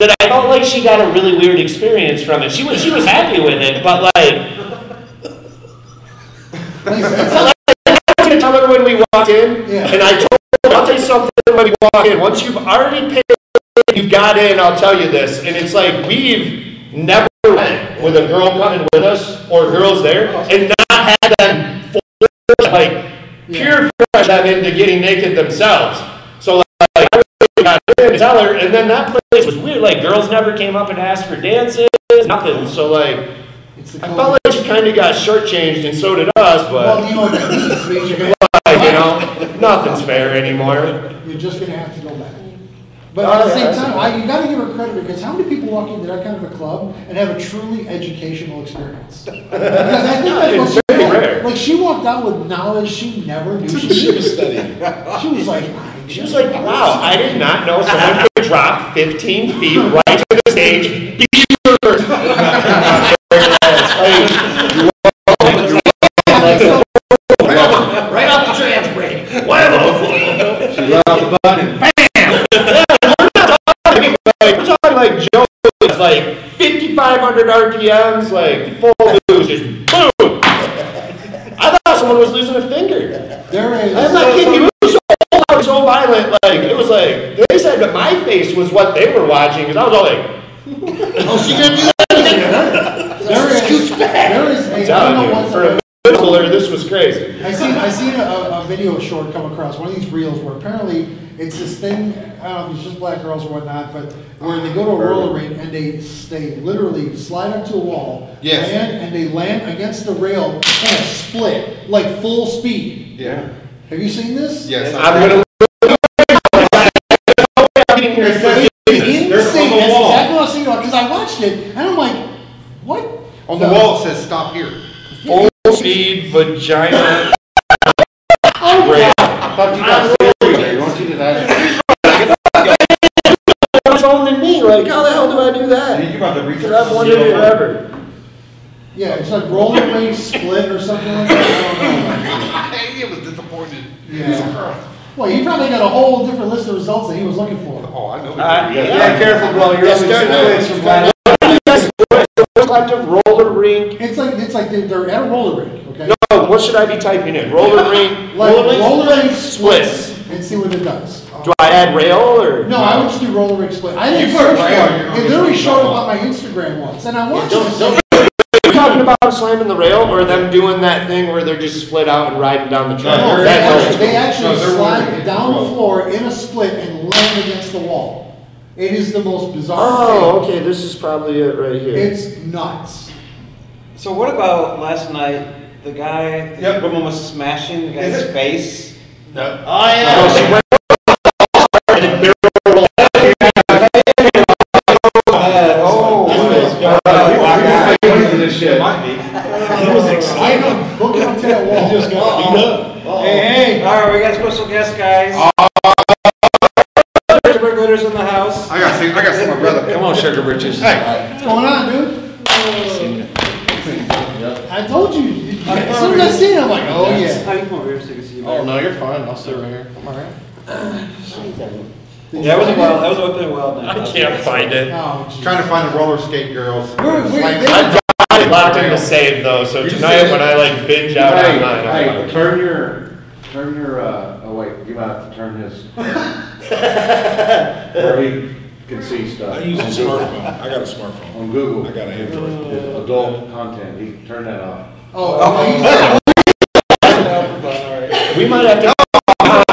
that I felt like she got a really weird experience from it. She was she was happy with it, but like Like, I tell her when we walked in, Yeah. and I told her, I'll tell you something when we walk in. Once you've already paid, you've got in, I'll tell you this. And it's like, we've never went with a girl coming with us, or girls there, and not had them, force, like, pure pressure them into getting naked themselves. So like, I really got in to tell her, and then that place was weird, like, girls never came up and asked for dances, nothing, so like, I felt like she kind of got shortchanged, and so did us, Well, but you know what that means, you're gonna, like, you know, nothing's fair anymore. you're just gonna have to go back. But Oh, at the yeah, same time, okay. I, you gotta give her credit, because how many people walk into that kind of a club and have a truly educational experience? Because I think that's what she did. rare. Like, she walked out with knowledge she never knew she She was needed. studying. She was like. She was like, wow, I did not know someone could drop 15 feet right to the stage. Right off the trans brake. Whatever. She let off the button. Like, we're talking like Joe is like 5,500 RPMs, like full boost, just boom. I thought someone was losing a finger. There is. I'm not kidding you. Violent. Like it was like they said that my face was what they were watching because I was all like, Oh, she gonna do that again? There is, Scooch back. there is, a- I don't telling know you, what's. for a middle schooler, this was crazy. I seen, I seen a, a video short come across, one of these reels where apparently it's this thing, I don't know if it's just black girls or whatnot, but where they go to a roller rink and they, they literally slide up to a wall. Yes. Land, and they land against the rail and split, like full speed. Yeah. Have you seen this? Yes. I'm gonna. Getting here It's insane, There's that's on the exactly wall. what I was thinking about, cause I watched it, and I'm like, what? On the wall, it says stop here. Full speed vagina. Oh, Rail. I thought you got theory there, don't you, to that? More phone than me. Like how the hell do I do that? You about to research. I've wondered it forever. Yeah, it's like roller rink split or something like that, I don't know. He was disappointed. Yeah. Well, he probably got a whole different list of results that he was looking for. Oh, I know. Uh, Yeah, careful, bro, you're Yes, up sir, no. against some black. Collective roller rink. It's like, it's like they're, they're at a roller rink, okay? No, what should I be typing in? Roller rink. Like rink roller rink splits. splits and see what it does. Do I add rail or? No, I would just do roller rink split. I didn't You search for it. gonna It get literally showed up on my Instagram once, and I watched Don't, it. don't, Are you talking about slamming the rail or them doing that thing where they're just split out and riding down the track? No, they That's actually, they No, actually they're slide rolling. down the floor in a split and land against the wall. It is the most bizarre Oh, okay, this is probably it right here. It's nuts. So what about last night, the guy, the Yep. woman was smashing the guy's it- face? Oh, Oh, yeah. Oh, she went Just got beat. Hey, hey, all right, we got special guest, guys. There's regulators in the house. I gotta see, I gotta see my brother. Come on, sugar britches. What's going on, dude? I told you. As soon as I seen it, I'm like, oh yeah. How you come over here so you can see you Oh, no, you're fine. I'll sit right here. I'm all right. Yeah, it was a you wild, that was open wild night. I can't find it. Oh, geez. Trying to find the roller skate girls. We're- we're- Slang- they- I got it locked in the save though, so tonight when I like binge out Hey, online, I'm hey, like, turn your, turn your, uh, oh wait, you might have to turn his. Where he can see stuff. I use a smartphone. I got a smartphone. On Google. I got an Android. His Adult content, he can turn that off. Oh, oh, we might have to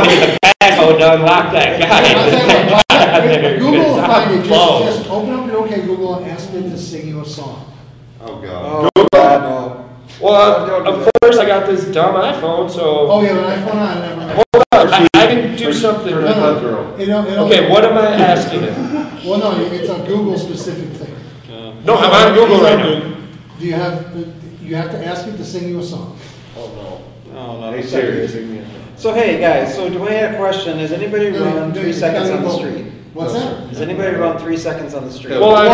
in the backhoe to unlock that I'll tell you what, guy. Google will find it. Just, just open up your OK Google and ask it to sing you a song. Oh, God. Oh, God, no. Well, of course I got this dumb iPhone, so Oh, yeah, but iPhone on, never mind. hold on, I, I can do something. Turn with no. It'll, it'll, Okay, what am I asking it? Well, no, it's a Google specific thing. No, I'm on Google right now. Do you have, you have to ask it to sing you a song. Oh, no. Hey Siri, sing me a song. So hey, guys, so Dwayne had a question. Has anybody No, run no, three seconds on the street? What's that? Has anybody run three seconds on the street? Well,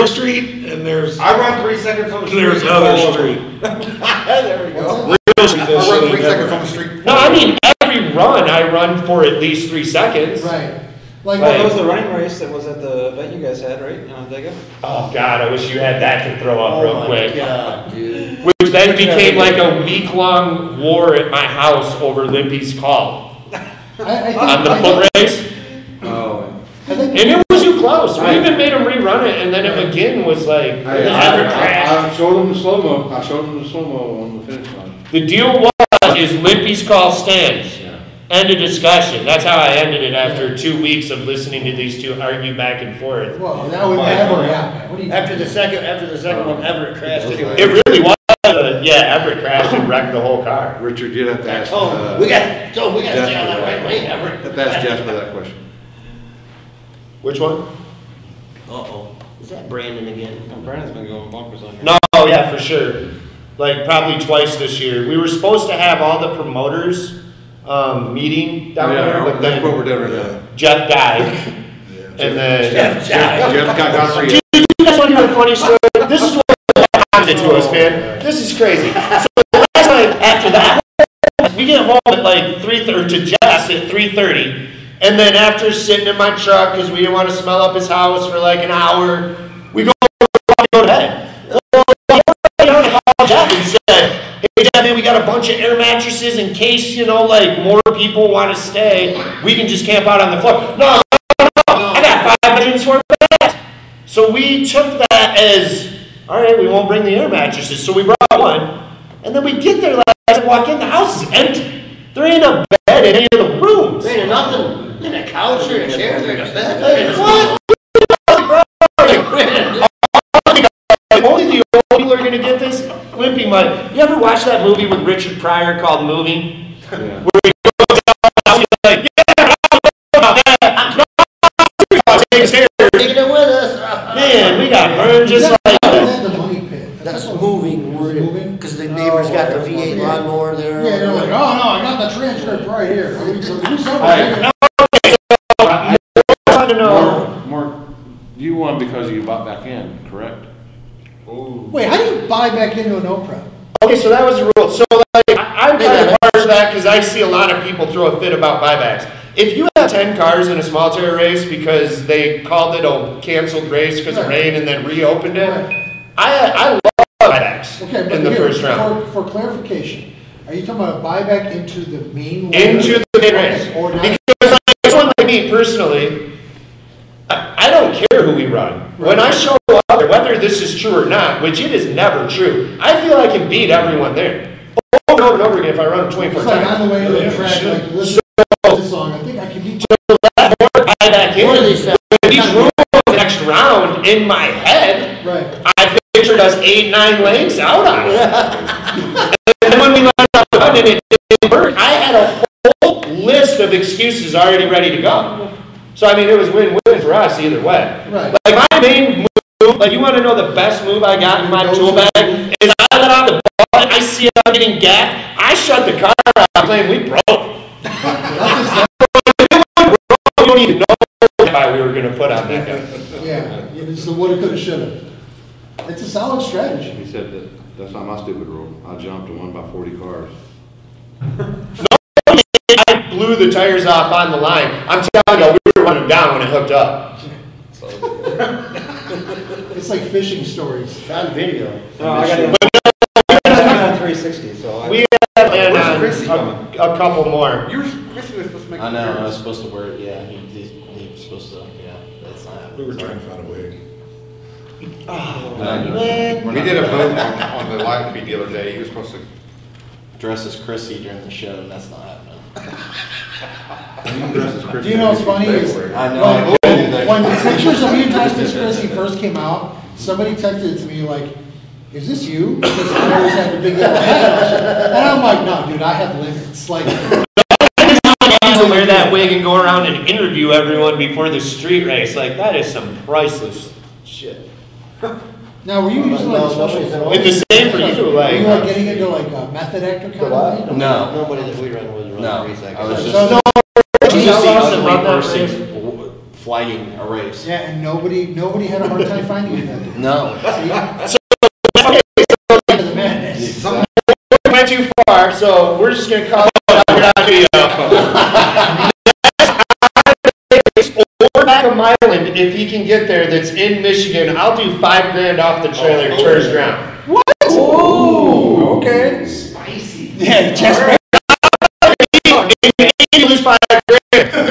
I'm, There's Real Street and there's, I run three seconds on the street. there's other street. There we go. Real Street, I run three seconds never- on the street. no, I mean every run I run for at least three seconds. Right. Like, Well, that was the running race that was at the event you guys had, right, in Onondaga? Oh God, I wish you had that to throw up Oh real my quick. God, dude. Which then became like a week long war at my house over Limpy's call I, I think. on the I foot think- race. Oh. I think, And it was too close. We even made him rerun it, and then it again was like, I, it I. I, I showed him the slow-mo, I showed him the slow-mo on the finish line. The deal was, is Limpy's call stands. Yeah. End of discussion. That's how I ended it after two weeks of listening to these two argue back and forth. Well, that would never happen. What do you? After the second, after the second one, Everett crashed anyway. It really was, uh, yeah, Everett crashed and wrecked the whole car. Richard, you'd have to ask, Oh, uh, we got, so we got to stay on that Jasper. right lane, Everett. have to ask Jasper that question. Which one? Uh-oh, is that Brandon again? Brandon's been going bumpers on here. No, oh, yeah, for sure. Like probably twice this year. We were supposed to have all the promoters, um, meeting down there, Yeah, but that's what we're doing right now. Jeff died. Yeah. And then, Jeff, Jeff. Jeff got gone for Do you. you you guys want to hear a funny story? This is what happened to us, man. This is crazy. So last night after that, we get home at like three thirty to Jess at three thirty, and then after sitting in my truck because we didn't want to smell up his house for like an hour, we go go to bed. I Jeff and said, "Hey, man, we got a bunch of air mattresses in case you know like more people want to stay. We can just camp out on the floor." No, no, no, I got five bedrooms for bed. So we took that as, all right, we won't bring the air mattresses. So we brought one. And then we get there and walk in, the house is empty. There ain't a bed in any of the rooms. There ain't nothing, in a couch or a chair, there's a bed. What? Only the old people are gonna get this wimpy money. You ever watch that movie with Richard Pryor called Moving? Where he goes down the house, he's like, yeah, I'm that. No, I'll take his hair. Taking it with us. Man, we got burned just like That- that. that's the money pit. That's what- moving, Moving? because the neighbor's got the Oh, V8 yeah. lawnmower there. Yeah, they're like, oh, no, I got the transcript right here. So do something. Alright. You won because you bought back in, correct? Oh. Wait, how do you buy back into an OPRA? Okay, so that was the rule. So like, I- I'm kind of harsh to that because I see a lot of people throw a fit about buybacks. If you have ten cars in a small tire race because they called it a canceled race because of Right. rain and then reopened it, Right. I I love buybacks Okay, but in the here, first round. For, for clarification, are you talking about a buyback into the main? Into the main race. Okay, Or not? Because like, someone like me personally, I, I don't care who we run. When I show up, whether this is true or not, which it is never true, I feel I can beat everyone there. Over and over and over again if I run them 24 It's like times. on the way to the track, like, listen to this song, I think I can beat. that more buy back in. One these- With Each room next round in my head, Right. I pictured us eight, nine lanes out on it. And then when we up to and it didn't work, I had a whole list of excuses already ready to go. So I mean, it was win-win for us either way. Right. Like my main move, like you wanna know the best move I got in my tool bag? Is I let out the ball, I see it, I'm getting gapped, I shut the car off, claim we broke. We don't even know why we were gonna put on that guy. Yeah, it's the woulda, coulda, shoulda. It's a solid strategy. He said that, that's not my stupid rule. I jumped and won by forty cars. I blew the tires off on the line. I'm telling you, we were running down when it hooked up. It's like fishing stories. It's on video. No, I got it. I got it on three sixty, so. I- We had planned Where's a, a couple more. You were, Chrissy was supposed to make. I an know, I was supposed to wear it, yeah, he, he, he was supposed to, yeah, that's not happening. We were trying to find a way. Ah, man. We did a vote on, on the light feed the other day, he was supposed to, Dress as Chrissy during the show, and that's not happening. You dress as Chris Do you know what's funny is, I know, when, couldn't do when the pictures of you dressed as Chrissy first came out, somebody texted to me like, is this you? Because I always have a big yellow hat. And I'm like, no, dude, I have limits, like, I used to wear that wig and go around and interview everyone before the street race. Like, that is some priceless shit. now, were you using like a special? And the same for you, Were you like like. getting into like a method actor kind of thing? No. Nobody that we run with No, run three I was seconds. just, So, just the Tell us ugly about person w- flagging a race. yeah, and nobody, nobody had a hard time finding you then. No. See? Okay, The madness. we went too far, so we're just gonna call it out here on video. Or back of Milan, if he can get there, that's in Michigan, I'll do five grand off the trailer, oh, first oh. round. Ooh, okay. Spicy. Yeah, just. If you lose five grand.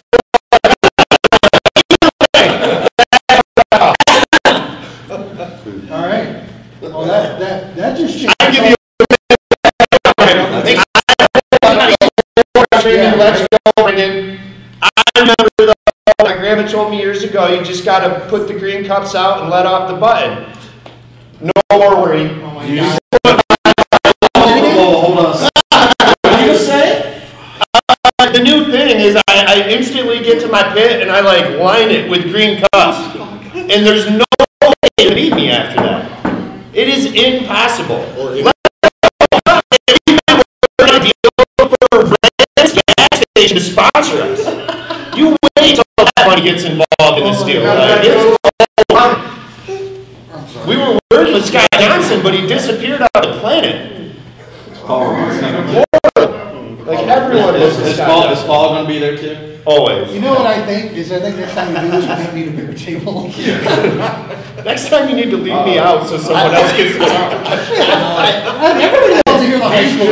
All right. Well, that, that, that just changed. I give you. Let's go, Brendan. I remember the, my grandma told me years ago, you just gotta put the green cups out and let off the button. No more worry. Oh my God. Hold on. What you say? Uh, the new thing is I, I instantly get to my pit and I like line it with green cups. And there's no way to beat me after that. It is impossible. for Rand's gas station to sponsor us. You wait till that money gets involved in this deal. Like, it's- we were working with Scott Johnson, but he disappeared off the planet. Like everyone was Is, is Paul, is Paul gonna be there too? Always. You know what I think, is I think next time we do this, we might need a bigger table. Next time you need to leave me uh, out so someone else gets to talk. Everybody wants to hear the high school.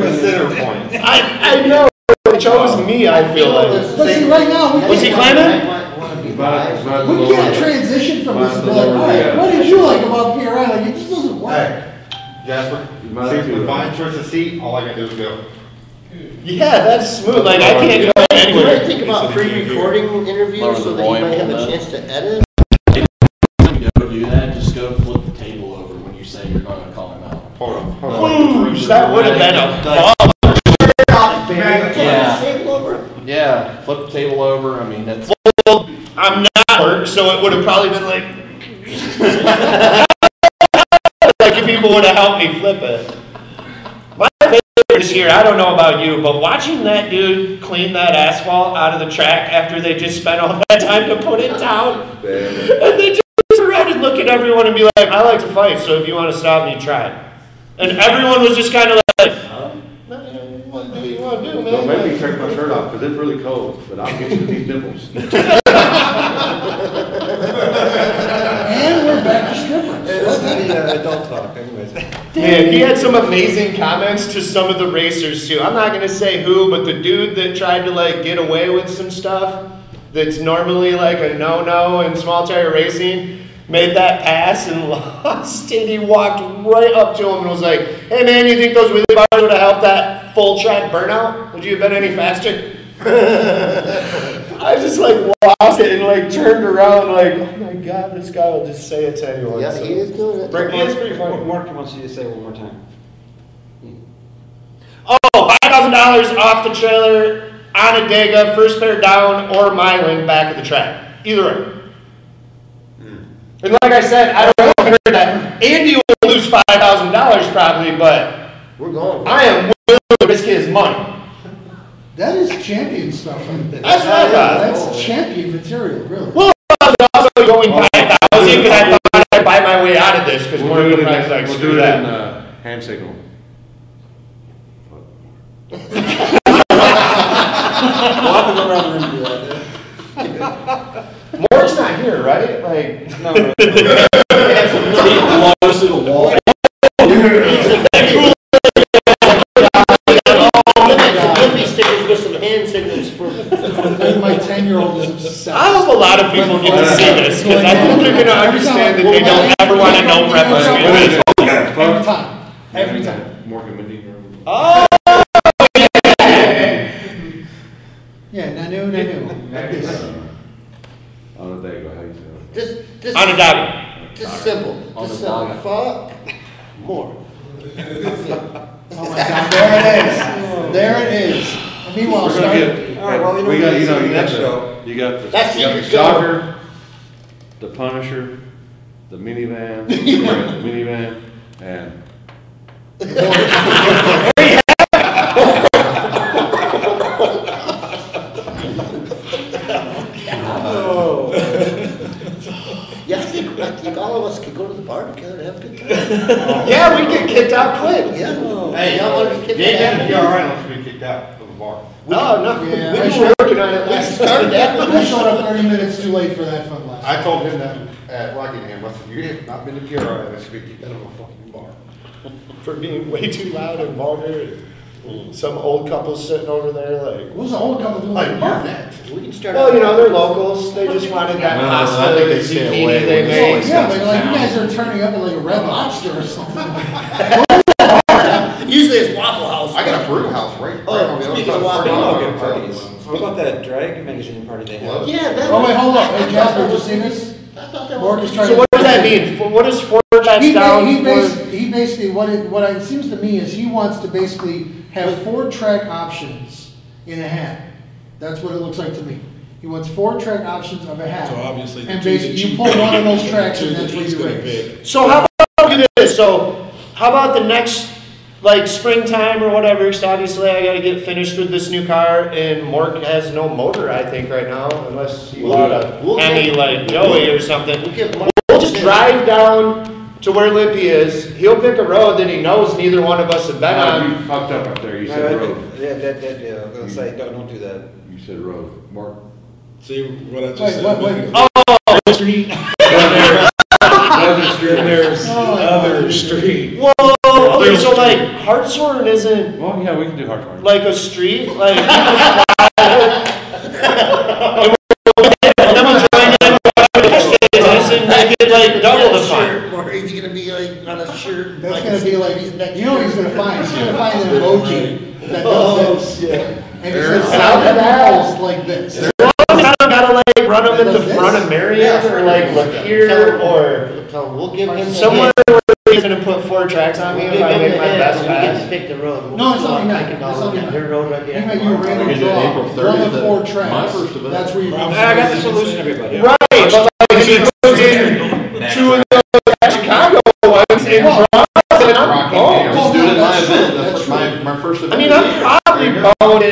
The center point. I, I know, they chose me, I feel like. But see, right now, we Was he can't, climbing? we can't transition from this, to like, all right, what did you like about PRI? Like, it just doesn't work. Hey, Jasper, might see if we to- find choice of seat, all I gotta do is go. Yeah, that's smooth, like I can't go You might anywhere. think about pre-recording interviews so that you might have a chance to edit. Go do that, just go flip the table over when you say you're gonna call him out. Hold on, hold on. That would have been a ball. Yeah. Yeah, flip the table over, I mean, that's. I'm not work, so it would have probably been like. like if people would have helped me flip it. My favorite is here. I don't know about you, but watching that dude clean that asphalt out of the track after they just spent all that time to put it down, and they just turn around and look at everyone and be like, "I like to fight, so if you want to stop me, try." It. And everyone was just kind of like, huh? "What do you want to do, man?" Don't make me take my shirt off, cause it's really cold, but I'll get you these nipples. And we're back to strippers. It's the adult talk, anyways. Man, he had some amazing comments to some of the racers too. I'm not gonna say who, but the dude that tried to like get away with some stuff that's normally like a no-no in small tire racing made that pass and lost and he walked right up to him and was like, hey man, you think those wheelie bars would have helped that full track burnout? Would you have been any faster? I just like lost it and like turned around like, oh my god, this guy will just say it to anyone. Yeah, So- he is doing it. Rick, it's pretty funny. Mark wants you to say it one more time. Oh, five thousand dollars off the trailer Onondaga, first pair down, or Milan back of the track. Either way. Hmm. And like I said, I don't know if you heard that. Andy will lose five thousand dollars probably, but We're going. I am willing to risk his money. That is champion stuff. That's what I thought. That's champion material, really. Well, I was also going five thousand because I thought I'd buy my way out of this because We'll more do it people like, we'll screw do it in, that. uh, hand signal. We'll have to go around the room and do that. Moore's not here, right? Like, No, no. Close to the wall. my ten-year-old is obsessed. I hope a lot of people get to see this because I think they're gonna understand that they don't ever want to know prep history. Every time, every time. Morgan Medina. Oh, Yeah, nanu, nanu, like this. There you go, how you say it? Just, just. on a dog. Just simple. On Just the simple. Fuck more. Oh my God, there it is. There it is. And Meanwhile, We're gonna get, All right, well, you know, we got, you know, you got next the, show. you got the, That's you got the secret show. shocker, the Punisher, the minivan, the minivan, and Yeah, I think, I think all of us could go to the bar together and have a good time. Yeah, we get kicked out quick. Yeah. Oh. Hey, Y'all want to kick you ain't that? got to be all right unless we get kicked out of the bar. No, no, Yeah, we've I been should- working on it. We started that. I showed up thirty minutes too late for that fun last. I told him that at Rockingham, I said, you have not been to PRI unless you get kicked out of a fucking bar. For being way too loud and vulgar. Some old couple sitting over there like, What was the old couple doing? Like, at the you're next. We can start. well, you know, they're locals. They just wanted that No, I pasta think they and stay zucchini away they when made. Yeah, but like you guys are turning up at like a Red Lobster or something. Usually it's Waffle House. I got a brew house right, right Oh, on the other speaking of of Waffle the House, about that drag magazine party they had? Yeah, that Oh, wait, hold up. I Hey, thought Jasper, that just was- seen this? I thought that Mark was. is trying So what does that mean? For- What is four tracks He, ba- down he for? basically, he basically, what it, what it seems to me is he wants to basically have four track options in a hat. That's what it looks like to me. He wants four track options of a hat. So obviously, the And two that basically, you you pull one of those tracks two and that that's what he's you gonna race. pick. So how about do this? So how about the next like springtime or whatever? So obviously I got to get finished with this new car, and Mork has no motor, I think, right now, unless you bought a We'll get- Hemi like Joey or something. We'll get We'll just drive down to where Limpy is. He'll pick a road that he knows neither one of us have been Uh, on. you fucked up up there, you said I- road. Yeah, that, that, yeah, I was gonna say, don't, don't do that. You said road. Mark. See what I just Wait, said? wait, wait. Oh, Street. Then there's Oh, other street. Whoa, okay, so like Hartshorn isn't Well, yeah, we can do hard part. like a street, like. you can fly it. And then we'll join in with business and make it like double the fun. Or is he gonna be like on a shirt? That's like gonna be like, you know what he's gonna find? He's gonna find an emoji that oh, does this. And he says, And I'll do that. sound like this. Like run them in the front of Marion or like Lapeer or So we'll give him. somewhere where he's gonna put four tracks on me We'll if give I make my hit, best and we get to pass. pick the road. We'll No, it's go not out that. Lincoln It's Dollar, not that. Their road right He there. might do a random We did April draw, one 30th, of uh, four my tracks. first event. That's where you. I got the solution, everybody. Right, but like if he puts in two of those Chicago ones in bronze and I'm Rocky, boned. just do it in my event, that's that's my, my first event. I mean, I'm probably There you go. boned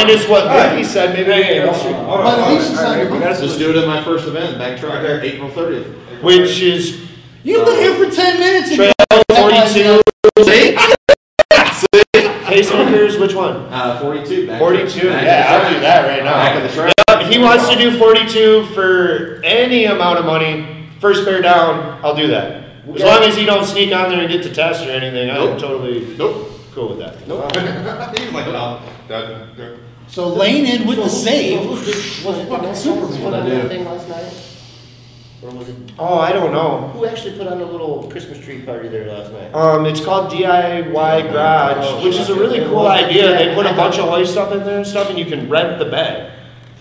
in Back all track. four of them, minus what Vicky said, maybe. I can- But at least it's not your We got a Just do it in my first event, back track, April thirtieth. Which is You've been here for ten minutes. and Trail you- forty-two. Pacemakers, which one? Uh, forty-two. back Forty-two, track. yeah, I'll do that right Back now. of the track. If he wants to do forty-two for any amount of money, first pair down, I'll do that. As long as he don't sneak on there and get to test or anything, I'm Nope. totally Nope. cool with that. Nope. He's like, no, that, that. So Lane in with the save. Who did- Was it Fucking the Superman. put on that thing last night? Or was it, Oh, I don't know. who actually put on a little Christmas tree party there last night? Um, it's called DIY Garage, which is a really cool idea. They put a bunch of hoist up in there and stuff, and you can rent the bed.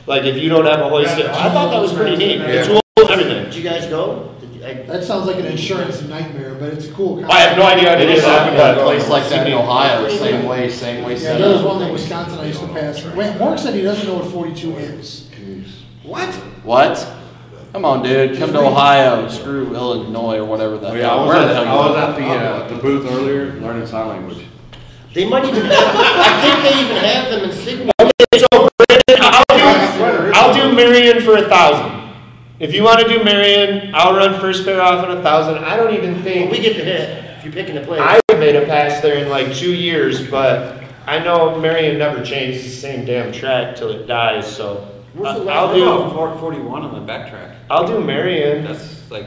Like if you don't have a hoist, I thought that was pretty neat. The Yeah. tools, everything. Did you guys go? Did you- I- That sounds like an insurance nightmare, but it's a cool. I have no idea how to It do is that, happening at a place like that in Ohio, same way, same way Yeah, there was up. one in Wisconsin I used to pass. Wait, Mark said he doesn't know what forty-two is. What? What? Come on, dude, come to Ohio, screw Illinois or whatever the Oh, yeah, I hell. was Where at, the hell I was from? at the, uh, the booth earlier, learning sign language. They might even have, I think they even have them in Sigma. Okay, so Brandon, I'll do, I'll do Marion for a thousand. If you wanna do Marion, I'll run first pair off at a thousand. I don't even Well, think. we get the hit, if you're picking the place. I've made a pass there in like two years, but I know Marion never changed the same damn track till it dies, so. Where's the I- last I'll do, Fort forty-one on the backtrack? I'll do Marion. That's like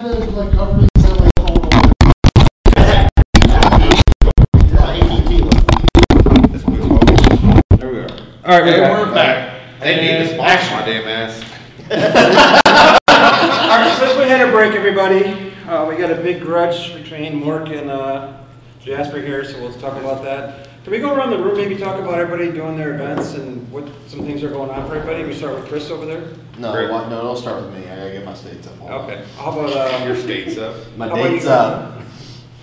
like government, it's like phone. AT&T one. This was all- There we are. All right, Hey, we're we're back. They need to sponsor my damn ass. All right, since we had a break, everybody, uh, we got a big grudge between Mork and, uh, Jasper here, so we'll talk about that. Can we go around the room, maybe talk about everybody doing their events and what some things are going on for everybody? We start with Chris over there? No, Great. no, don't start with me. I gotta get my states up. Okay, how about, uh, Your state's up. My How about date's you? up.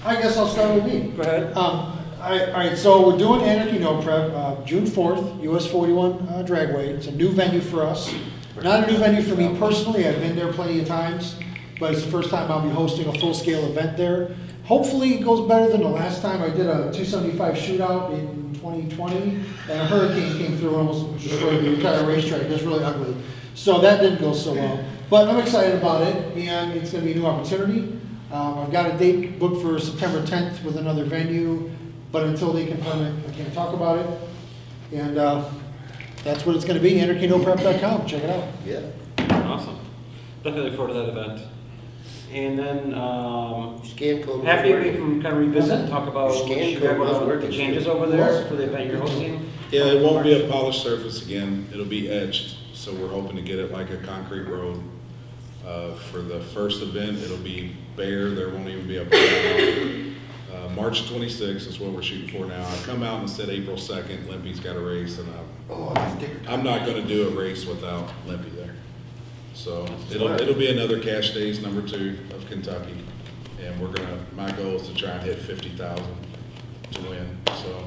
I guess I'll start with me. go ahead. Um, all right, all right, so we're doing Anarchy No Prep, uh, June fourth, US forty-one, uh, Dragway. It's a new venue for us. Not a new venue for me personally, I've been there plenty of times, but it's the first time I'll be hosting a full-scale event there. Hopefully it goes better than the last time. I did a two seventy-five shootout in twenty twenty, and a hurricane came through and almost destroyed the entire racetrack. It was really ugly. So that didn't go so well. But I'm excited about it, and it's gonna be a new opportunity. Um, I've got a date booked for September tenth with another venue, but until they confirm it, I can't talk about it. And, uh, that's what it's gonna be, anarchynoprep.com, check it out. Yeah. Awesome. Definitely look forward to that event. And then, um, Scan code. was happy we working. can kind of revisit and talk about Scan what you code have was about working. the changes over there for the event you're hosting. Yeah, it won't be a polished surface again, it'll be etched, so we're hoping to get it like a concrete road. Uh, for the first event, it'll be bare, there won't even be a playground. Uh, March twenty-sixth is what we're shooting for now. I come out and said April second, Limpy's got a race, and Oh, I'm, it's sticker. I'm not gonna do a race without Limpy there. So, it'll, it'll be another Cash Days number two of Kentucky, and we're gonna, my goal is to try and hit fifty thousand to win, so.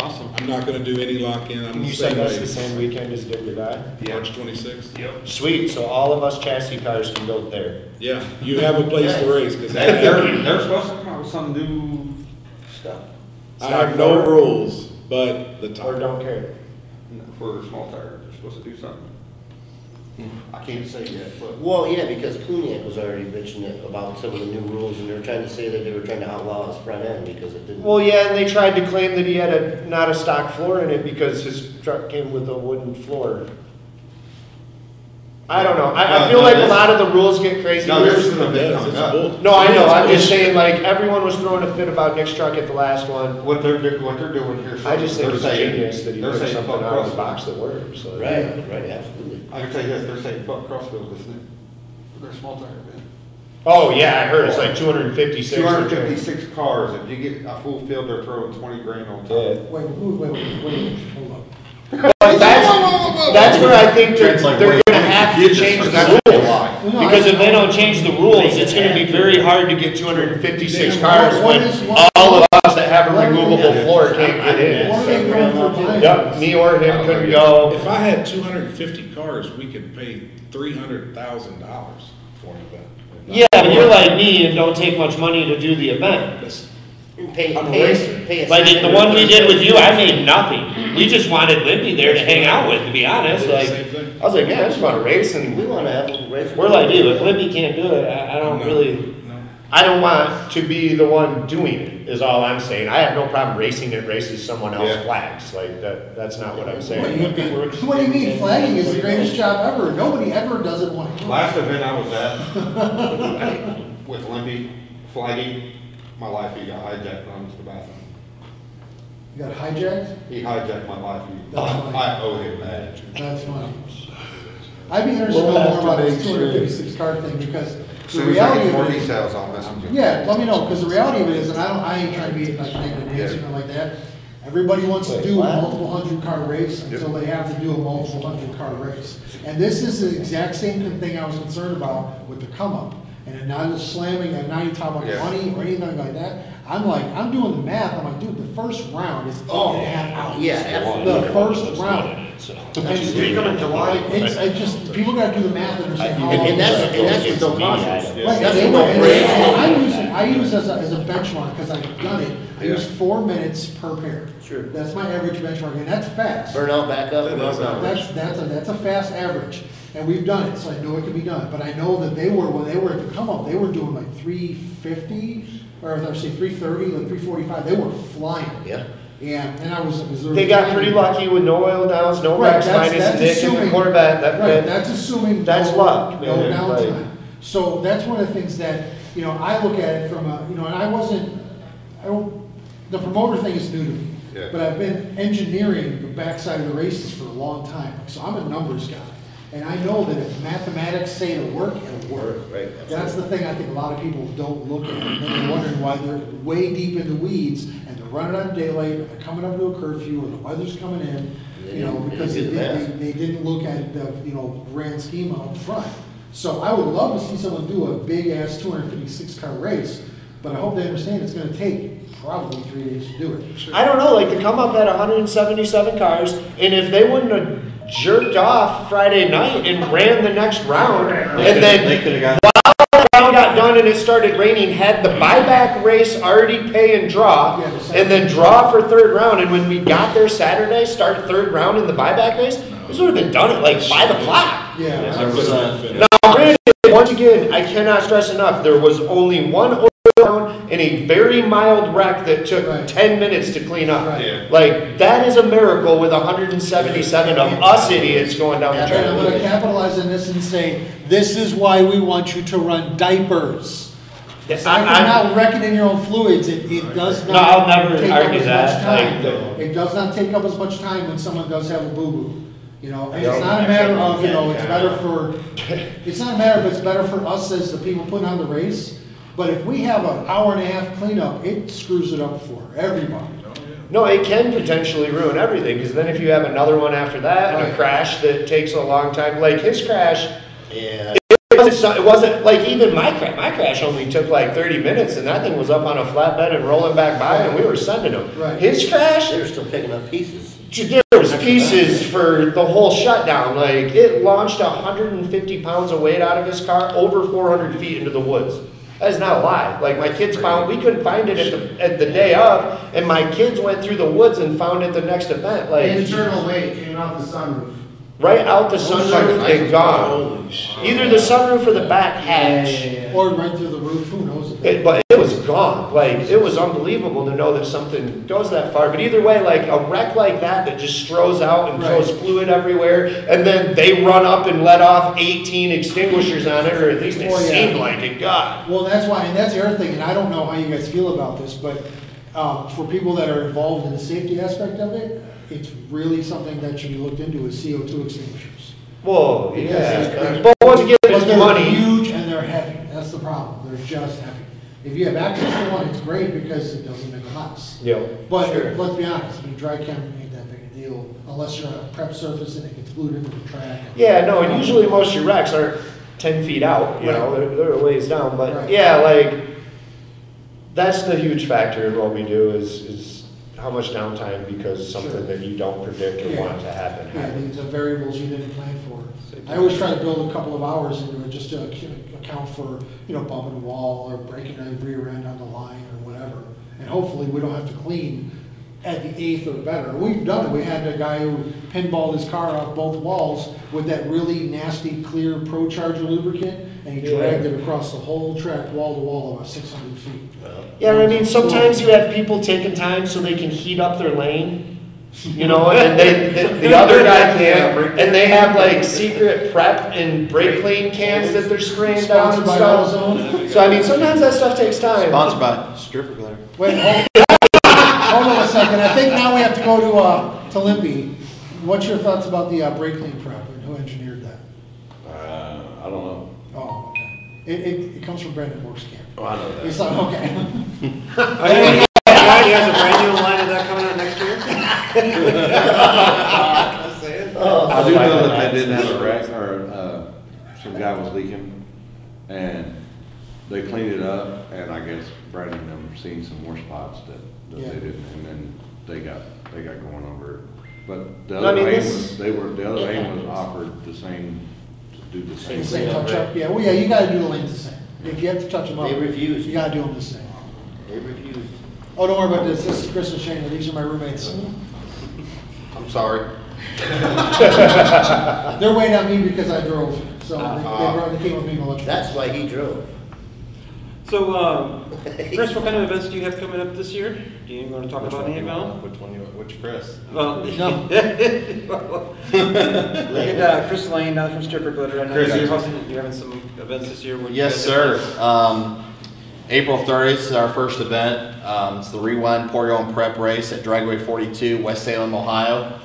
Awesome. I'm not gonna do any lock-in, I'm Can the you same send us way. the same weekend as Dick or March twenty-sixth? Yep. Sweet, so all of us chassis cars can go there. Yeah, you have a place to race, cause They- They're, I, they're supposed to come out with some new stuff I have no rules, but the Or time. don't care. for small tires. They're supposed to do something. I can't say yet, but. Well, yeah, because Cluniac was already bitching it about some of the new rules, and they were trying to say that they were trying to outlaw his front end because it didn't. Well, yeah, and they tried to claim that he had a, not a stock floor in it because his truck came with a wooden floor. I don't know, I, I feel no, like a lot of the rules get crazy. No, this is It a bit it's up. bull- No, I know, I'm just saying, like, everyone was throwing a fit about Nick's truck at the last one. What they're, do- what they're doing here. I just think they're it's saying- genius that he they're put saying something fuck out of the box that works, so. Right, right, absolutely. I can tell you this, they're saying fuck Crossville, isn't it? For their small tire event. Oh, yeah, I heard it's like two hundred and fifty-six. Two hundred fifty-six cars, if you get a full field, they're throwing twenty grand on top. Yeah. Wait, wait, wait, wait, wait, hold up. But that's, that's where I think they're, they're gonna have to change the rules. Because if they don't change the rules, it's gonna be very hard to get two hundred and fifty-six cars What when is- what- all of us that have a removable floor can't get What are they in. doing? Yep, me or him couldn't go. If I had two hundred and fifty cars, we could pay three hundred thousand dollars for an event. Yeah, but you're like me and don't take much money to do the event. That's- Pay, I'm a pay, racer. pay a Like, the one we did with you, I person. made nothing. We just wanted Limpy there to hang out with, to be honest, like, Same thing. I was like, man, I just wanna race and We wanna have a race. we're like, dude, if Limpy can't do it, I, I don't No, really. No. I don't want to be the one doing it, is all I'm saying. I have no problem racing it races someone else's Yeah. flags, like, that, that's not what I'm What do saying. you, what do you mean, flagging is the greatest job ever, nobody ever does it one. Last event I was at with Limpy flagging, my life, he got hijacked running to the bathroom. You got hijacked? He hijacked my life. He- That's funny. I owe him that. That's funny. I'd be interested to We'll know more about this two hundred fifty-six car thing, because As the soon as I reality get more of it is. details, I'll message you. Yeah, let me know, because the reality of it is, and I don't, I ain't trying to be like negative Nancy or anything like that. Everybody wants to do a multiple hundred car race until they have to do a multiple hundred car race. And this is the exact same thing I was concerned about with the come up. And then not just slamming, and now you talk about Yeah. money or anything like that. I'm like, I'm doing the math, I'm like, dude, the first round is oh, eight and a half hours. Yeah, absolutely. The first round. You come in July? It's, I just, people gotta do the math and understand how long. And, and that's, and that's with no cautions. Right, That's they with know, no and brakes. and I use, it- I use as a, as a benchmark, because I've done it, I use four minutes per pair. Sure. That's my average benchmark, and that's fast. Burn out, back up. That is burn out. That's, that's a, that's a fast average, and we've done it, so I know it can be done, but I know that they were, when they were at the come up, they were doing like three fifty, or I say three thirty, like three forty-five, they were flying. Yeah. Yeah, and I was. was- They got pretty lucky with no oil downs, no Right, max that's- minus, that's Nick and the assuming- Corvette, that, Right, that, that's assuming. That's no- luck, No man, like- downtime. So that's one of the things that, you know, I look at it from a, you know, and I wasn't, I don't, the promoter thing is new to me. Yeah. But I've been engineering the backside of the races for a long time, so I'm a numbers guy. And I know that if mathematics say it'll work, it'll work. Right, That's the thing I think a lot of people don't look at, and they're wondering why they're way deep in the weeds, and they're running on daylight, or they're coming up to a curfew, or the weather's coming in, you know, because they they, didn't they, they didn't look at the, you know, grand scheme out front. So I would love to see someone do a big-ass two hundred fifty-six car race, but I hope they understand it's gonna take probably three days to do it. I don't know, like to come up at 177 cars, and if they wouldn't have jerked off Friday night and ran the next round, and then They could've got. round got done and it started raining, had the buyback race already pay and draw, Yeah, the and then draw for third round, and when we got there Saturday, start third round in the buyback race, this would have been done at like five o'clock. Yeah. I couldn't have finished. Now, granted, once again, I cannot stress enough, there was only one oil round and a very mild wreck that took Right. ten minutes to clean up. Right. Yeah. Like, that is a miracle with hundred and seventy-seven of us idiots going down the And I'm gonna capitalize on this and say, this is why we want you to run diapers. i'm not wrecking in your own fluids, it, it does No, not. I'll never take up argue as that, much time. like, It does not take up as much time when someone does have a boo-boo, you know, and it's not a matter of, you know, it's better for, it's not a matter of it's better for us as the people putting on the race, but if we have an hour and a half cleanup, it screws it up for everybody. No, it can potentially ruin everything, because then if you have another one after that, and a Right. crash that takes a long time, like his crash, Yeah. it wasn't, so- it wasn't, like even my crash, my crash only took like thirty minutes, and that thing was up on a flatbed and rolling back by, and we were sending him. Right. His crash, They're still picking up pieces. there was pieces for the whole shutdown, like, it launched hundred and fifty pounds of weight out of his car over four hundred feet into the woods. That is not a lie, like, my kids found, we couldn't find it at the, at the day of, and my kids went through the woods and found it the next event, like, Internal weight came out the sunroof. right out the sunroof and gone. Either the sunroof or the back hatch. Or right through the roof, who knows? It, but it was gone. Like it was unbelievable to know that something goes that far. But either way, like a wreck like that that just strows out and throws Right. fluid everywhere, and then they run up and let off 18 extinguishers on it, or at least it yeah. seemed like it. God. Well, that's why, and that's the other thing, and I don't know how you guys feel about this, but uh, for people that are involved in the safety aspect of it, it's really something that should be looked into is CO2 extinguishers. Whoa, yeah. But once again, it's they're money. huge and they're heavy, that's the problem, they're just heavy. If you have access to one, it's great because it doesn't make a mess. Yeah. But Sure. let's be honest, I mean, dry chem ain't that big a deal unless you're on a prep surface and it gets glued into the track. Yeah, no, and usually most of your racks aren't ten feet out, you know, Right. they're, they're a ways down, but Right. yeah, like, that's the huge factor in what we do is, is how much downtime because something Sure. that you don't predict or Yeah. want to happen Yeah, happens. these are variables you didn't plan for. I always try to build a couple of hours into it just to account for, you know, bumping a wall or breaking a rear end on the line or whatever. And hopefully, we don't have to clean at the eighth or better. We've done it. We had a guy who pinballed his car off both walls with that really nasty, clear ProCharger lubricant, and he Yeah. dragged it across the whole track, wall to wall, about six hundred feet. Yeah, I mean, sometimes you have people taking time so they can heat up their lane, you know, and they, the, the other guy can't, and they have like secret prep and brake clean cans that they're spraying down and stuff. AutoZone. So I mean, sometimes that stuff takes time. Sponsored by stripper glitter. Wait, hold, hold on a second. I think now we have to go to, uh, to Limpy. What's your thoughts about the, uh, brake clean prep and who engineered that? Uh, I don't know. Oh, okay. It, it, it comes from Brandon Moore's camp. Oh, I know that. It's like, okay. Are you, any idea has a brand new line of that coming out next year? Just saying. I do know that they did have a wreck, or, uh, some guy was leaking, and they cleaned it up, and I guess Brandon and them seen some more spots that, that Yeah. they didn't, and then they got, they got going over it. But the No, I other mean, lane this- was, they were, the other lane was offered the same, to do the same The same thing. touch up, yeah, well, yeah, you gotta do the lanes the same. If you have to touch them up. They refused. You gotta do them the same. They refused. Oh, don't worry about this. This is Chris and Shane. These are my roommates. I'm sorry. They're waiting on me because I drove, so they, they Uh-huh. brought, they came with me. That's why he drove. So, um, Chris, what kind of events do you have coming up this year? Do you want to talk about any of them? Which one, you, which Chris? Well, No. look at uh, Chris Lane down from Stripper Glitter. I know Chris, you're hosting, you're having some events this year. What do you Yes, guys sir. have? Um, April 30th is our first event. Um, it's the Rewind Pour Your Own Prep Race at Dragway 42, West Salem, Ohio.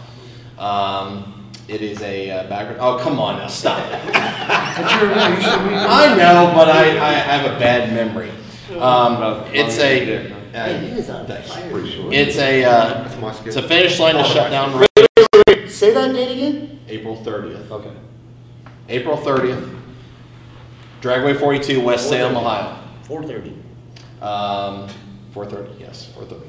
Um, it is a uh, background. Oh, come on now, stop. I know, but I, I have a bad memory. Um, it's a. Uh, was on fire. it's a. Uh, That's my skill. it's a finish line to shut down race. Say that date again? April 30th. Okay. April 30th. Dragway 42, West Salem, Ohio. Four thirty. Um, 4:30, yes, 4:30.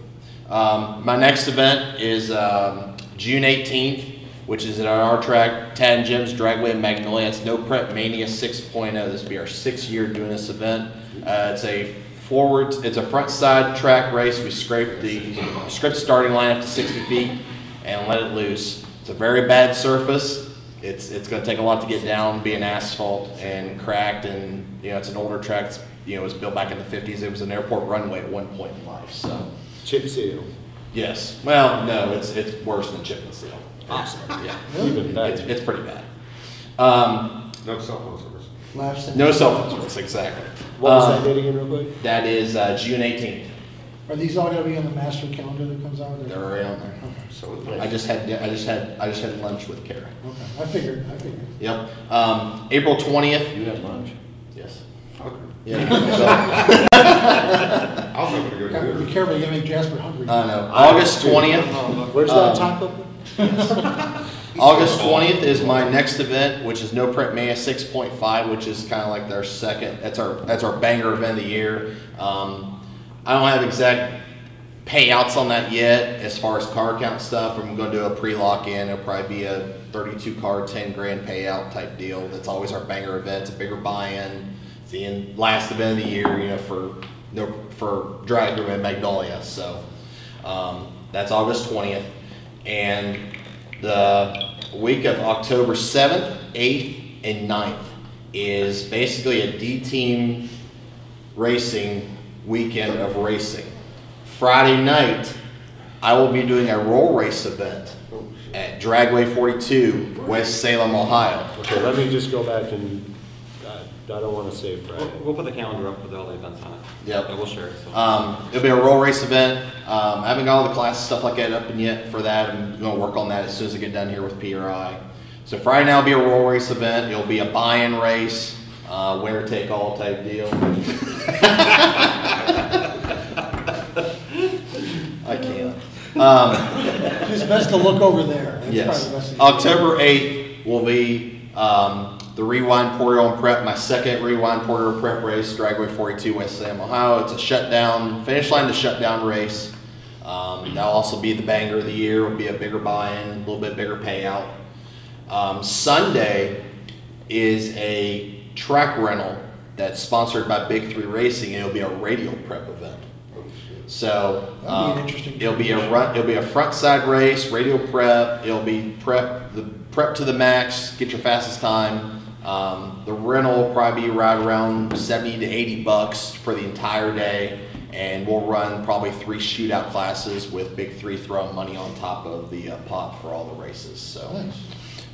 Um, my next event is um, June 18th, which is at our track, Tad and Jim's Dragway in Magnolia. It's No Prep Mania 6.0. This will be our sixth year doing this event. Uh, it's a forward, it's a front side track race. We scrape the script starting line up to 60 feet and let it loose. It's a very bad surface. It's it's going to take a lot to get down, being asphalt and cracked, and you know it's an older track. It's, you know, it was built back in the 50s. It was an airport runway at one point in life. So Chip seal. yes, well, no, it's it's worse than chip and seal. Awesome. Yeah, Even it's, better. it's pretty bad. Um, No cell phone service. Laughs at no cell phone service, exactly. What was Um, that date again, real quick? That is uh, June 18th. Are these all gonna be on the master calendar that comes out? They're already on there. So I just had I just had I just had lunch with Kara. Okay, I figured, I figured. Yep. Um, April 20th. You had lunch. Yes. Okay. Yeah. so- I was hoping to go Gotta to be careful, you gotta make Jasper hungry. I know. August 20th. Where's Um, that taco? August 20th is my next event, which is No Prep Mania 6.5, which is kind of like their second. That's our that's our banger event of the year. Um, I don't have exact payouts on that yet as far as car count stuff. I'm going to do a pre-lock in. It'll probably be a 32 car, 10 grand payout type deal. That's always our banger event. It's a bigger buy-in. It's the end, last event of the year, you know, for for Drag Room and Magnolia. So um, that's August 20th, and the week of October 7th, 8th, and 9th is basically a D team racing weekend of racing. Friday night, I will be doing a roll race event at Dragway 42, West Salem, Ohio. Okay, let me just go back and, I don't wanna say We'll, Friday. we'll put the calendar up with all the events on it. Yep. Yeah, we'll share it. So. Um, it'll be a roll race event. Um, I haven't got all the class stuff like that up and yet for that. I'm going to work on that as soon as I get done here with PRI. So Friday night will be a roll race event. It'll be a buy-in race, uh, winner take all type deal. I can't. Um, It's best to look over there. That's Yes. the. October 8th will be um, the Rewind Pour Your Prep, my second Rewind Pour Your Prep race, Dragway 42, West Salem, Ohio. It's a shutdown, finish line to shutdown race. Um, that'll also be the banger of the year. It'll be a bigger buy-in, a little bit bigger payout. Um, Sunday is a track rental that's sponsored by Big Three Racing, and it'll be a radial prep event. So be um, interesting it'll be a run. It'll be a front side race, radial prep. It'll be prep the prep to the max. Get your fastest time. Um, the rental will probably be right around seventy to eighty bucks for the entire day, and we'll run probably three shootout classes with Big Three throwing money on top of the uh, pot for all the races. So Nice.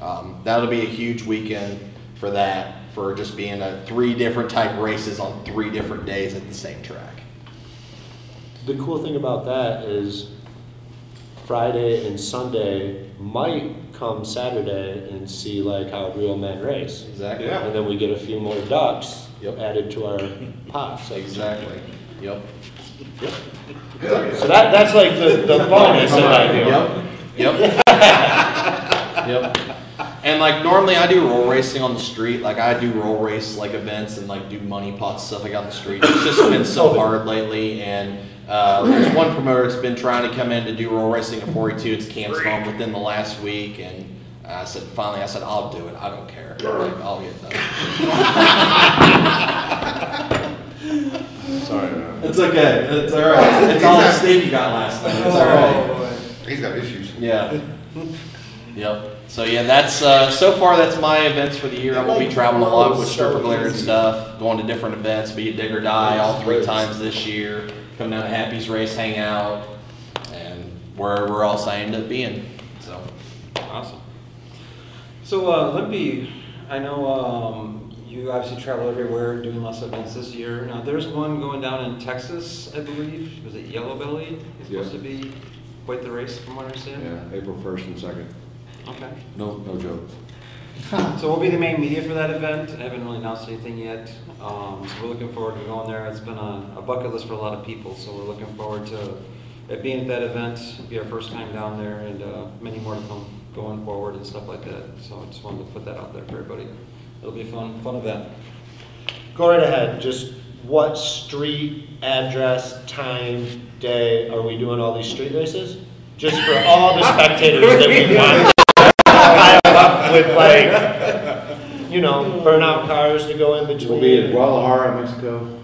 um, that'll be a huge weekend for that. For just being a three different type races on three different days at the same track. The cool thing about that is Friday and Sunday might come Saturday and see like how real men race. Exactly. Yeah. And then we get a few more ducks Yep. added to our pot. So Exactly. Yep. so that, that's like the, the bonus that I do. Yep. Yep. yep. And like normally I do roll racing on the street. Like I do roll race like events and like do money pots stuff like on the street. It's just been so oh. hard lately. And uh, there's one promoter that's been trying to come in to do roll racing at 42. It's canceled within the last week. And I said finally I said I'll do it. I don't care. Like, I'll get done. Sorry, man. It's okay. It's all right. It's all the Steve you got last night. It's all right. He's got issues. Yeah. Yep. So yeah, that's uh, so far that's my events for the year. I'm gonna be traveling a lot with Stripper Glare and stuff, going to different events, be it Dig or Die all three times this year. Come down to Happy's Race, hang out, and where we're all signed up being. So Awesome. So, uh, Limpy, I know, um, you obviously travel everywhere doing lots of events this year. Now, there's one going down in Texas, I believe. Was it Yellow Belly? It's supposed to be quite the race from what I understand. Yeah, April first and second. Okay. No, no joke. So we'll be the main media for that event. I haven't really announced anything yet. Um, so we're looking forward to going there. It's been a, a bucket list for a lot of people, so we're looking forward to it being at that event. It'll be our first time down there and, uh, many more to come going forward and stuff like that. So I just wanted to put that out there for everybody. It'll be a fun, fun event. Go right ahead, just what street, address, time, day, are we doing all these street races? Just for all the spectators that we want to pile up with like, you know, mm. burnout cars to go in between. We'll be in Guadalajara, Mexico.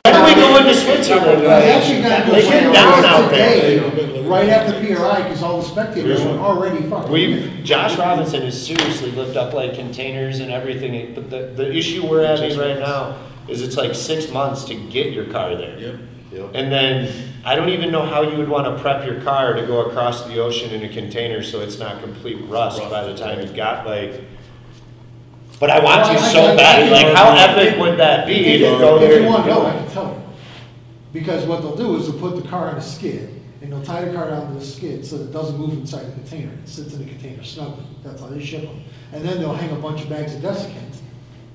When are we going to Switzerland? We actually got to They go get down out there. today, right after PRI, because all the spectators are already fucking. We've, Josh Robinson has seriously lifted up like containers and everything, but the, the issue we're having right now is it's like six months to get your car there. Yep. And then, I don't even know how you would wanna prep your car to go across the ocean in a container so it's not complete rust by the time you got like. But I want to so bad, like how epic would that be If to go if there you want to know, I can tell you. Because what they'll do is they'll put the car on a skid, and they'll tie the car down to the skid so that it doesn't move inside the container. It sits in the container snugly. That's how they ship them. And then they'll hang a bunch of bags of desiccant,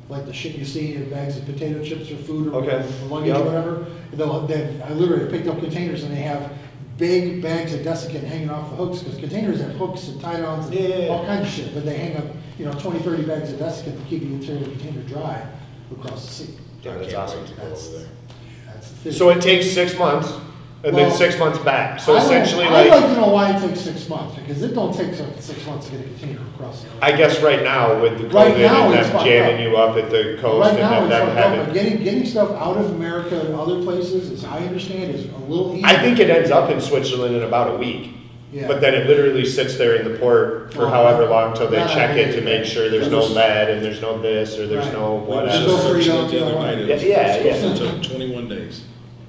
like the shit you see in bags of potato chips or food or Okay. luggage or whatever. And They'll, they, I literally picked up containers and they have big bags of desiccant hanging off the hooks, because containers have hooks and tie-downs Yeah, yeah, and yeah. all kinds of shit. But they hang up, you know, 20, 30 bags of desiccant to keep the interior of the container dry across the sea. Yeah, that's awesome. wait to go over there. That's the thing. So it takes six months and then six months back, so I don't- essentially I'd like. like to know why it takes six months, because it don't take six months to get a container across. the- I guess right now with the Right now, and them jamming up. you up at the coast Right and now, then it's them fucked up, having. getting, getting stuff out of America and other places, as I understand, is a little easier. I think it ends up in Switzerland in about a week. Yeah. But then it literally sits there in the port for Well, however long till they that I check it to make sure there's no lead and there's no this or there's Right. no We There's just no whatever. searched it the other night. It was Yeah, yeah, supposed yeah.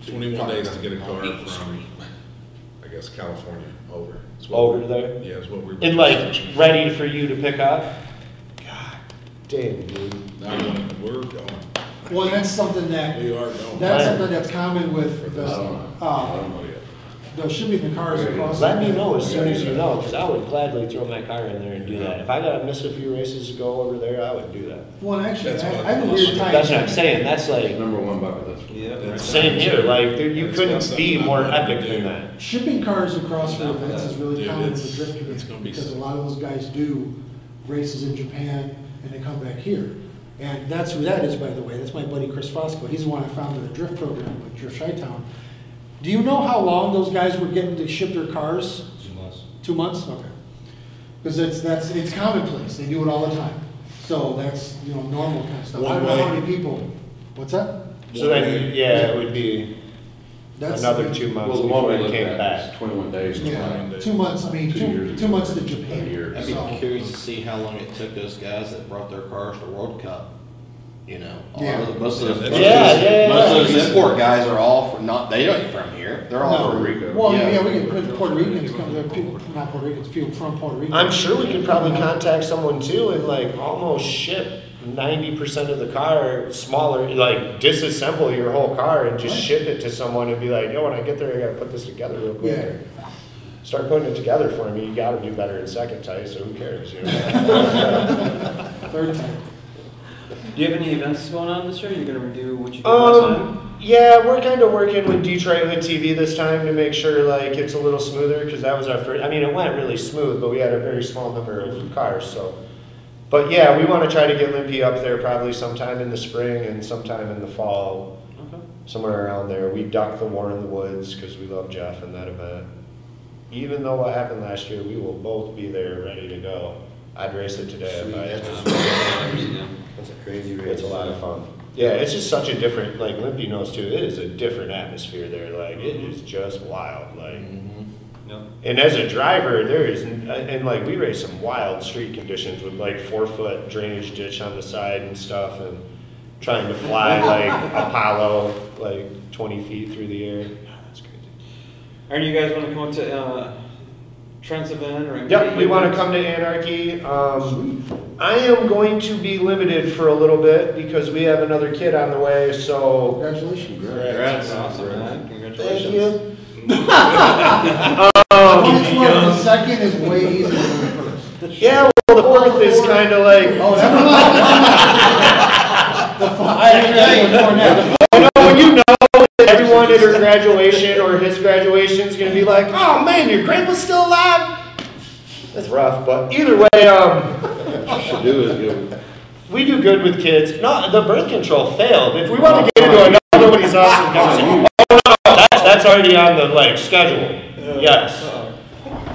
21 days to get a car from, I guess, California over. Over there? Yeah, it's what we're And like, ready for you to pick up? God damn, dude. Now, we're going, Well, that's something that, we are going. that's something that's common with the, uh, don't know yet. the shipping the cars across. Let me know as soon as you know, because I would gladly throw my car in there and do that. If I gotta miss a few races to go over there, I would do that. Well, actually, I That's I what- have a weird time. That's what I'm saying, that's like, Number one bucket list. Yeah. same here, like, dude, you couldn't be more epic than that. Shipping cars across for events is really Dude, common in the drift it's community, gonna be because a lot of those guys do races in Japan and they come back here. And that's who that is, by the way, that's my buddy Chris Fosco, he's the one I founded a drift program with Drift Chi-Town. Do you know how long those guys were getting to ship their cars? Two months. Two months, okay. Because it's, that's, it's commonplace, they do it all the time. So that's, you know, normal kind of stuff. I don't know how way. many people, what's that? So then, yeah, it would be That's- another two months Well, the one before we it looked came at back. is twenty-one days. Yeah, two months, I mean, Two two, years two months to A Japan. year. I'd be So- curious to see how long it took those guys that brought their cars to World Cup. You know, a lot Yeah. of the- most of those, Yeah, most of yeah, those- yeah, most of those import guys are all from not. They don't from here. They're all No. from Rico. Well, Yeah. yeah, we get Puerto Ricans come, there, people, not Puerto Ricans, people from Puerto Rico. I'm sure we could probably contact someone too and like almost ship ninety percent of the car smaller, like disassemble your whole car and just ship it to someone and be like, yo, when I get there, I gotta put this together real quick. Yeah. Start putting it together for me, you gotta do better in second tight, so who cares, you know? Third time. Do you have any events going on this year? You're gonna redo what you did last time? Um, yeah, we're kind of working with Detroit Hood TV this time to make sure like it's a little smoother because that was our first. I mean, it went really smooth, but we had a very small number of cars. So, but yeah, we want to try to get Limpy up there probably sometime in the spring and sometime in the fall, Okay. somewhere around there. We ducked the War in the Woods because we love Jeff and that event. Even though what happened last year, we will both be there ready to go. I'd race it today if I had. That's a crazy race. It's a lot of fun. Yeah, it's just such a different, like Limpy knows too, it is a different atmosphere there. Like, it mm-hmm. is just wild. Like, mm-hmm. Yep. And as a driver, there is, uh, and like we race some wild street conditions with like four foot drainage ditch on the side and stuff, and trying to fly like Apollo like 20 feet through the air. That's crazy. Are you guys wanna come out to, uh, Trent's event or? Yep, we want to come to Anarchy. Um, I am going to be limited for a little bit because we have another kid on the way. So Congratulations. That's awesome, man. thank Congratulations. you. First one, the second is way easier than the first. Yeah, well, the fourth is kind of like. Oh, never mind. The fi- I actually had one more now. Oh, everyone at her graduation or his graduation is going to be like, oh man, your grandpa's still alive. That's rough, but either way, um, Should do is go, we do good with kids. No, the birth control failed. If we want to get into another nobody's awesome conversation, oh no, that's that's already on the like schedule. Yes.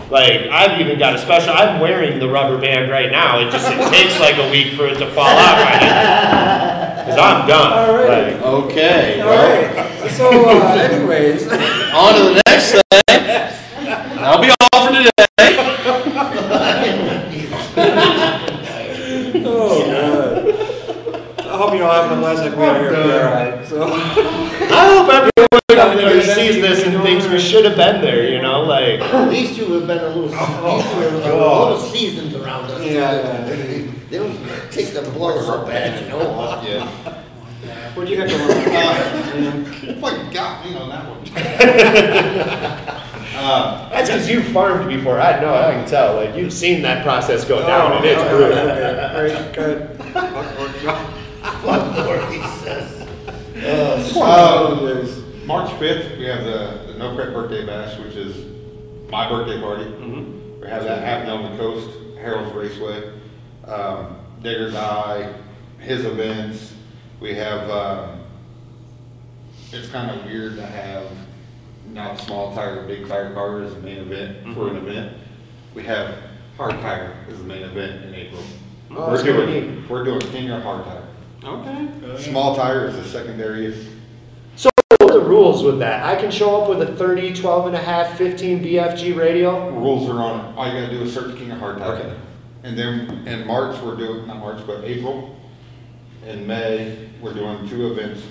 Like I've even got a special. I'm wearing the rubber band right now. It just it takes like a week for it to fall out right now. Cause I'm done. All right. Like, Okay, All well, right, so, uh, anyways. on to the next thing. I'll be all for today. Oh, God. I hope you don't have one last like we are here, alright, so. I hope everyone out there sees this and thinks we should have been there. You know, like. At least you have been a little, at least you were a little seasoned around us. Yeah, They don't take the blows so bad, you know? Yeah. What do you got going on? Fucking got me on that one. Uh, That's because you farmed before. I know. I can tell. Like you've seen that process go down, and it's Oh, brutal. Alright, good. Fuck Lord, he says. Uh, March fifth, we have the, the No Prep Birthday Bash, which is my birthday party. We have that happening on the coast, Harold's Raceway. Um, Dig or Die, his events. We have, um, it's kind of weird to have not small tire, big tire car as the main event for an event. We have hard tire as the main event in April. Oh, We're that's pretty doing, we're doing king of hard tire. Okay. Small tire is the secondary. So what are the rules with that? I can show up with a 30, 12 and a half, 15 BFG radial. Rules are on it. All you gotta do is search king of hard tire. Okay. And then in March, we're doing, not March, but April. and May, we're doing two events.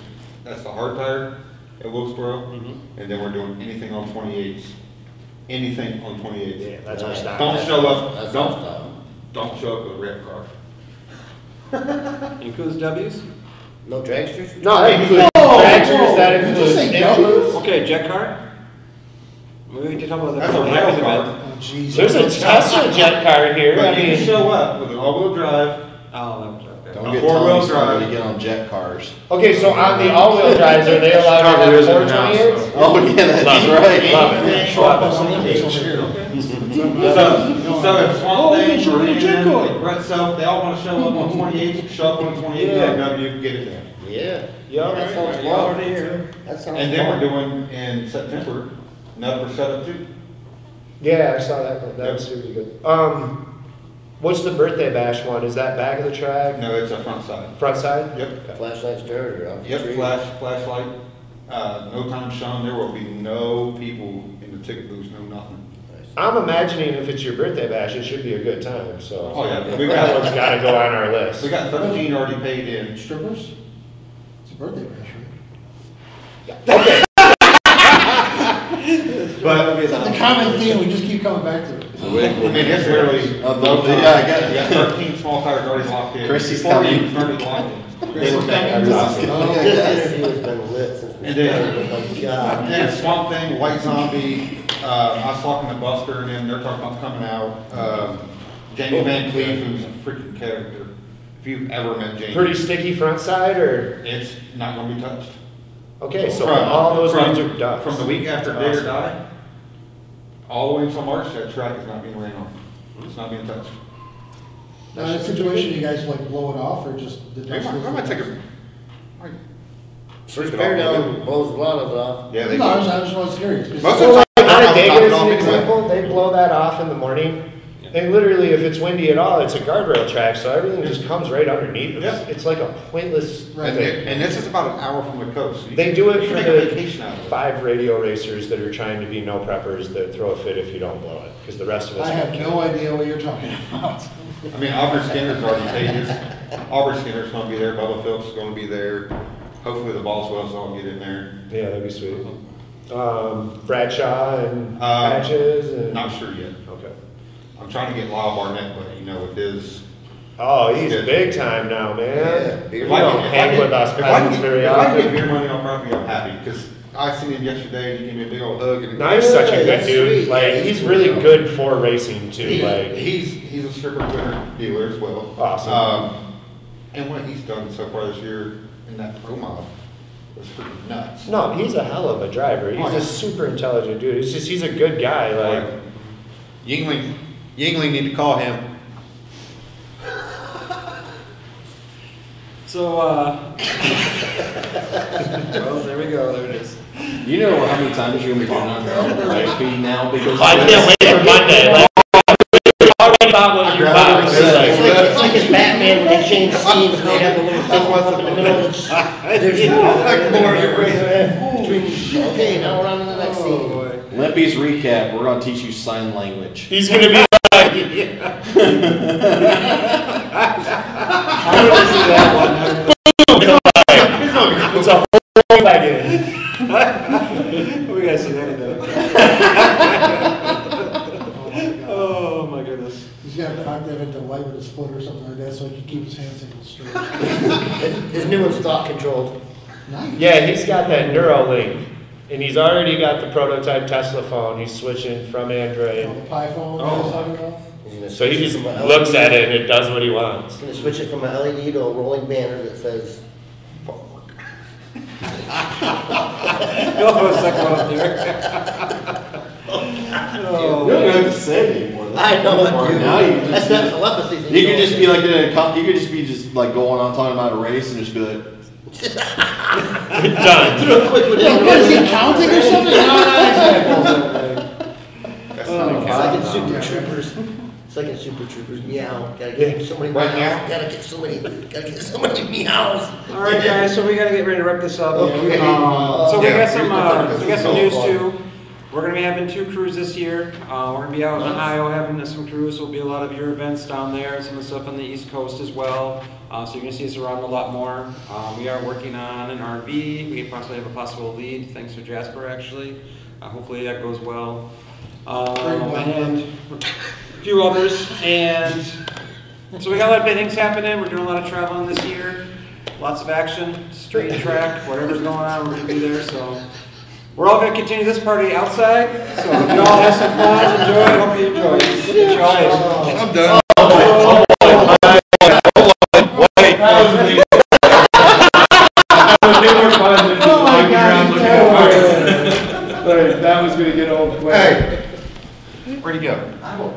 That's the hard tire at Wilkesboro. Mm-hmm. And then we're doing anything on twenty-eights. Anything on twenty-eights. Yeah, that's our style. Don't show up, That's don't, style. don't show up with a red car. Includes W's? No dragsters? No, that includes Whoa, tractors. That whoa, did you say includes. W's? Okay, jet car? We did talk about that. That's a Happy's rail car. Event. Oh. There's a Tesla jet car here. I But you can mean, show up with an all-wheel drive. Oh, that was okay. Don't A get four-wheel drive. to get on jet cars. okay, so on the all-wheel drives, are they allowed to have is in the house, 428s? Oh, yeah, that's right. Love it. Show up on some dates. So, so if Swamp Thing, Meridian, like Brett Self, they all wanna show up on twenty-eight, show up on twenty-eight, Yeah. W, get it there. Yeah. Yeah. That sounds You're fun. already here. That sounds And then we're doing in September, another setup too. Yeah, I saw that. That was really good. Um, what's the birthday bash one? Is that back of the track, No, it's a front side. front side? Yep, Flashlights dirt or off the yep, tree. flash, flashlight, uh, no time shown, there will be no people in the ticket booths, no nothing. I'm imagining if it's your birthday bash, it should be a good time. So Oh, yeah, we that one's got, got to go on our list. we got thirteen already paid in. Strippers? It's a birthday bash, right? Okay. But, It's a common theme, we just keep coming back to it. I mean, it's really. Uh, the- yeah, I get it. We got thirteen small tires already locked in. Chrissy's Before we coming. even started locking. Chrissy's coming? This interview has been lit since we And then- started, oh my God. And then Swamp Thing, White Zombie, uh, I was talking to Buster and them, they're talking about coming out. Um, Jamie Van Cleef, who's a freaking character. If you've ever met Jamie. Pretty sticky front side, or It's not gonna be touched. okay, so From- all those from- ones are done. From the week after Dig or Die, all the way until March, that track is not being ran on. It's not being touched. Now, in that situation, you guys like blow it off or just? the I dust might, goes I might to take the a. dust? First strip it bear off down, blows a lot of it off. Yeah, they. No, I just, I just was curious. 'cause- Most So of the like time, on a I'll Davis top it off anyway. example, they blow that off in the morning. Yeah. And literally, if it's windy at all, it's a guardrail track, so everything just comes right underneath. It's, Yeah. it's like a pointless And, thing. and this is about an hour from the coast. You They can- do it for the vacation out of it. five radial racers that are trying to be no preppers that throw a fit if you don't blow it, because the rest of us. I have no idea what you're talking about. I mean, Albert Skinner's already taken his, Albert Skinner's gonna be there, Bubba Phillips is gonna be there. Hopefully the Boswells all get in there. Yeah, that'd be sweet. Um, Bradshaw and Uh, Patches and. Not sure yet. Okay. I'm trying to get Lyle Barnett, but you know, with his. Oh, he's Good. big time now, man. If You I don't can- if I hang with us if peasants get- very If I get beer money on property, I'm happy, because I seen him yesterday, and he gave me a big old hug and. No, he's such a good dude. sweet. Like, Yeah, he's he's really cool. good for racing too. He- Like, He's, he's a stripper winner dealer as well. Awesome. Um, and what he's done so far this year in that pro mod was freaking nuts. no, he's a hell of a driver. Oh, He's yeah. a super intelligent dude. It's just he's a good guy. Like, Yingling, Yingling need to call him. So, uh, well, there we go, there it is. You know how many times you're gonna be going on right feed now because. I can't wait for Monday. Like, already about what you about. It's It's like- like, it's like in Batman when they change scenes and they have the little thing up in the middle. It's- There's Okay, now we're on to the next scene. Limpy's recap, we're gonna teach you sign language. He's gonna be like, I to see that one. it's a whole. We gotta see that. Oh, my goodness. He's got to knock that into light with his foot or something like that, so he can keep his hand signals straight. His new one's thought controlled. Nice. Yeah, he's got that Neuralink, and he's already got the prototype Tesla phone. He's switching from Oh, the Android, pie phone I was oh. talking about? So he just looks LED at it and it does what he wants. He's gonna switch it from an LED to a rolling banner that says, No, a second one up there. Oh, you don't even have to say it anymore. I know it, dude. Now you That's just, not telepathy. you could just be like, in a you could just be just like going on talking about a race and just be like, Done. Real quick with it. What is he counting or something? No, not That's Oh, not It's like in Super. Troopers. It's like in Super Troopers, meow. Gotta get so many Right meows. now? Gotta get so many, gotta get so many meows. All right, guys, so we gotta get ready to wrap this up. Okay. Um, So we Yeah, got some, uh, we got some news too. We're gonna be having two crews this year. Uh, we're gonna be out in Ohio having some crews. There'll be a lot of your events down there, some of the stuff on the East Coast as well. Uh, so you're gonna see us around a lot more. Um, we are working on an RV. We possibly have a possible lead, thanks to Jasper actually. Uh, hopefully that goes well. Um, and a few others, and so we got a lot of big things happening. We're doing a lot of traveling this year. Lots of action, straight track, whatever's going on, we're gonna be there, so. We're all gonna continue this party outside, so you all have some fun, enjoy, hope you enjoy. Enjoy. I'm done. Oh my God, he's terrible. That was gonna get old quick. Hey, Where'd he go?